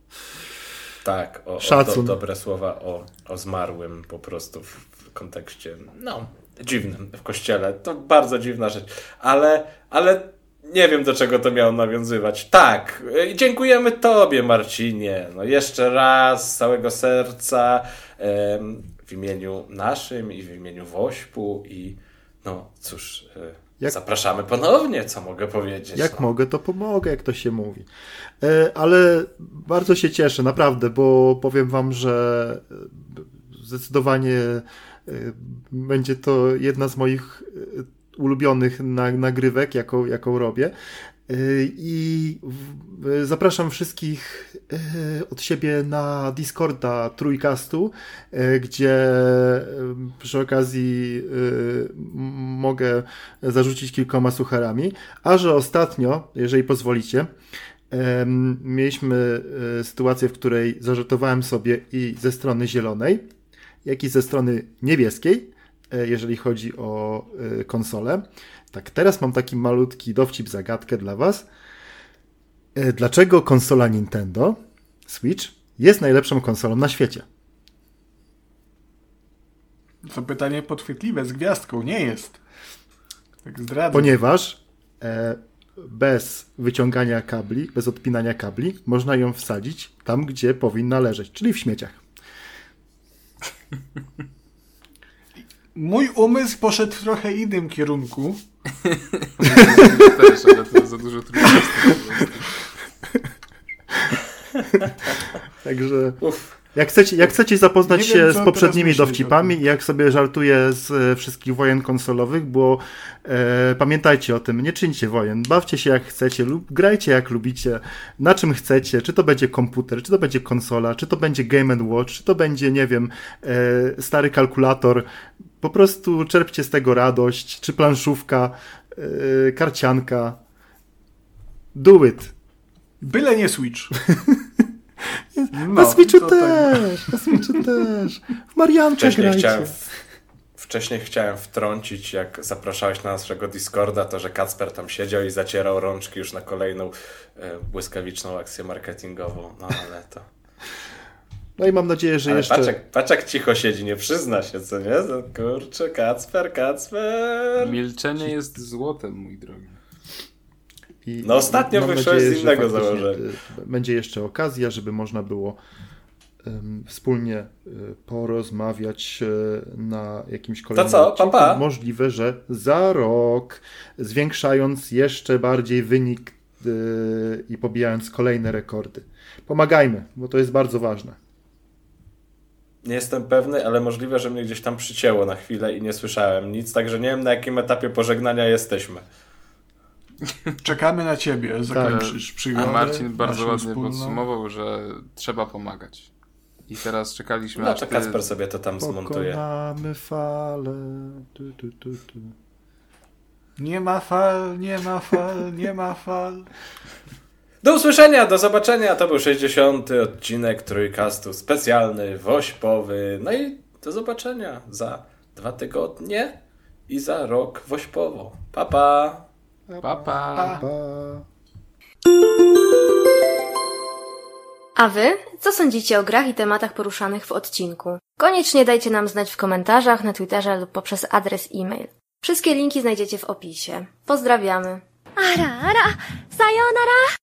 Tak, o, o Szacun. do, dobre słowa o, o zmarłym po prostu w, kontekście, no, dziwnym w kościele. To bardzo dziwna rzecz, ale, ale nie wiem do czego to miało nawiązywać. Tak, y, dziękujemy Tobie Marcinie, no jeszcze raz z całego serca w imieniu naszym i w imieniu Wośpu i no cóż, y, Jak- zapraszamy ponownie, co mogę powiedzieć. Jak no. mogę, to pomogę, jak to się mówi. E, Ale bardzo się cieszę, naprawdę, bo powiem wam, że e, zdecydowanie e, będzie to jedna z moich ulubionych na- nagrywek, jaką, jaką robię. E, I e, zapraszam wszystkich e, od siebie na Discorda Trójkastu, gdzie przy okazji mogę zarzucić kilkoma sucharami. A że ostatnio, jeżeli pozwolicie, mieliśmy sytuację, w której zażartowałem sobie i ze strony zielonej, jak i ze strony niebieskiej, jeżeli chodzi o konsolę. Tak, teraz mam taki malutki dowcip, zagadkę dla Was. E, Dlaczego konsola Nintendo Switch jest najlepszą konsolą na świecie? To pytanie podchwytliwe z gwiazdką. Nie jest. Tak zdradzę. Ponieważ e, bez wyciągania kabli, bez odpinania kabli, można ją wsadzić tam, gdzie powinna leżeć, czyli w śmieciach. Mój umysł poszedł w trochę innym kierunku. Też, ale to za dużo trudności. Także jak chcecie, jak chcecie zapoznać się wiem, co z poprzednimi dowcipami i jak sobie żartuję z e, wszystkich wojen konsolowych, bo e, pamiętajcie o tym, nie czyńcie wojen, bawcie się jak chcecie lub grajcie jak lubicie, na czym chcecie, czy to będzie komputer, czy to będzie konsola, czy to będzie Game Watch, czy to będzie, nie wiem, e, stary kalkulator, po prostu czerpcie z tego radość, czy planszówka, e, karcianka, do it. Byle nie Switch. No, na Switchu tak. też, na Switchu też. W Mariankę Wcześniej grajcie. chciałem, wcześniej chciałem wtrącić, jak zapraszałeś na naszego Discorda, to że Kacper tam siedział i zacierał rączki już na kolejną e, błyskawiczną akcję marketingową. No ale to. No i mam nadzieję, że Ale jeszcze... patrz jak cicho siedzi, nie przyzna się, co nie? Kurczę, Kacper, Kacper. Milczenie jest złotem, mój drogi. I No ostatnio wyszłeś z innego założenia. y, Będzie jeszcze okazja, żeby można było em, wspólnie y, porozmawiać y, na jakimś kolejnym co, odcinku. pa, pa. Możliwe, że za rok, zwiększając jeszcze bardziej wynik y, i pobijając kolejne rekordy. Pomagajmy, bo to jest bardzo ważne. Nie jestem pewny, ale możliwe, że mnie gdzieś tam przycięło na chwilę i nie słyszałem nic, także nie wiem na jakim etapie pożegnania jesteśmy. Czekamy na ciebie. Zakończysz przygodę. A Marcin bardzo ładnie wspólną. podsumował, że trzeba pomagać. I teraz czekaliśmy, No aż to ty... Kacper sobie to tam zmontuje. Pokonamy falę. Tu, tu, tu, tu. Nie ma fal, nie ma fal, nie ma fal. Do usłyszenia, do zobaczenia. To był 60. odcinek Trójkastu specjalny, wośpowy. No i do zobaczenia za dwa tygodnie i za rok wośpowo. Pa, pa. Pa, pa. pa. pa. A wy? Co sądzicie o grach i tematach poruszanych w odcinku? Koniecznie dajcie nam znać w komentarzach, na Twitterze lub poprzez adres e-mail. Wszystkie linki znajdziecie w opisie. Pozdrawiamy. Ara, ara, sayonara!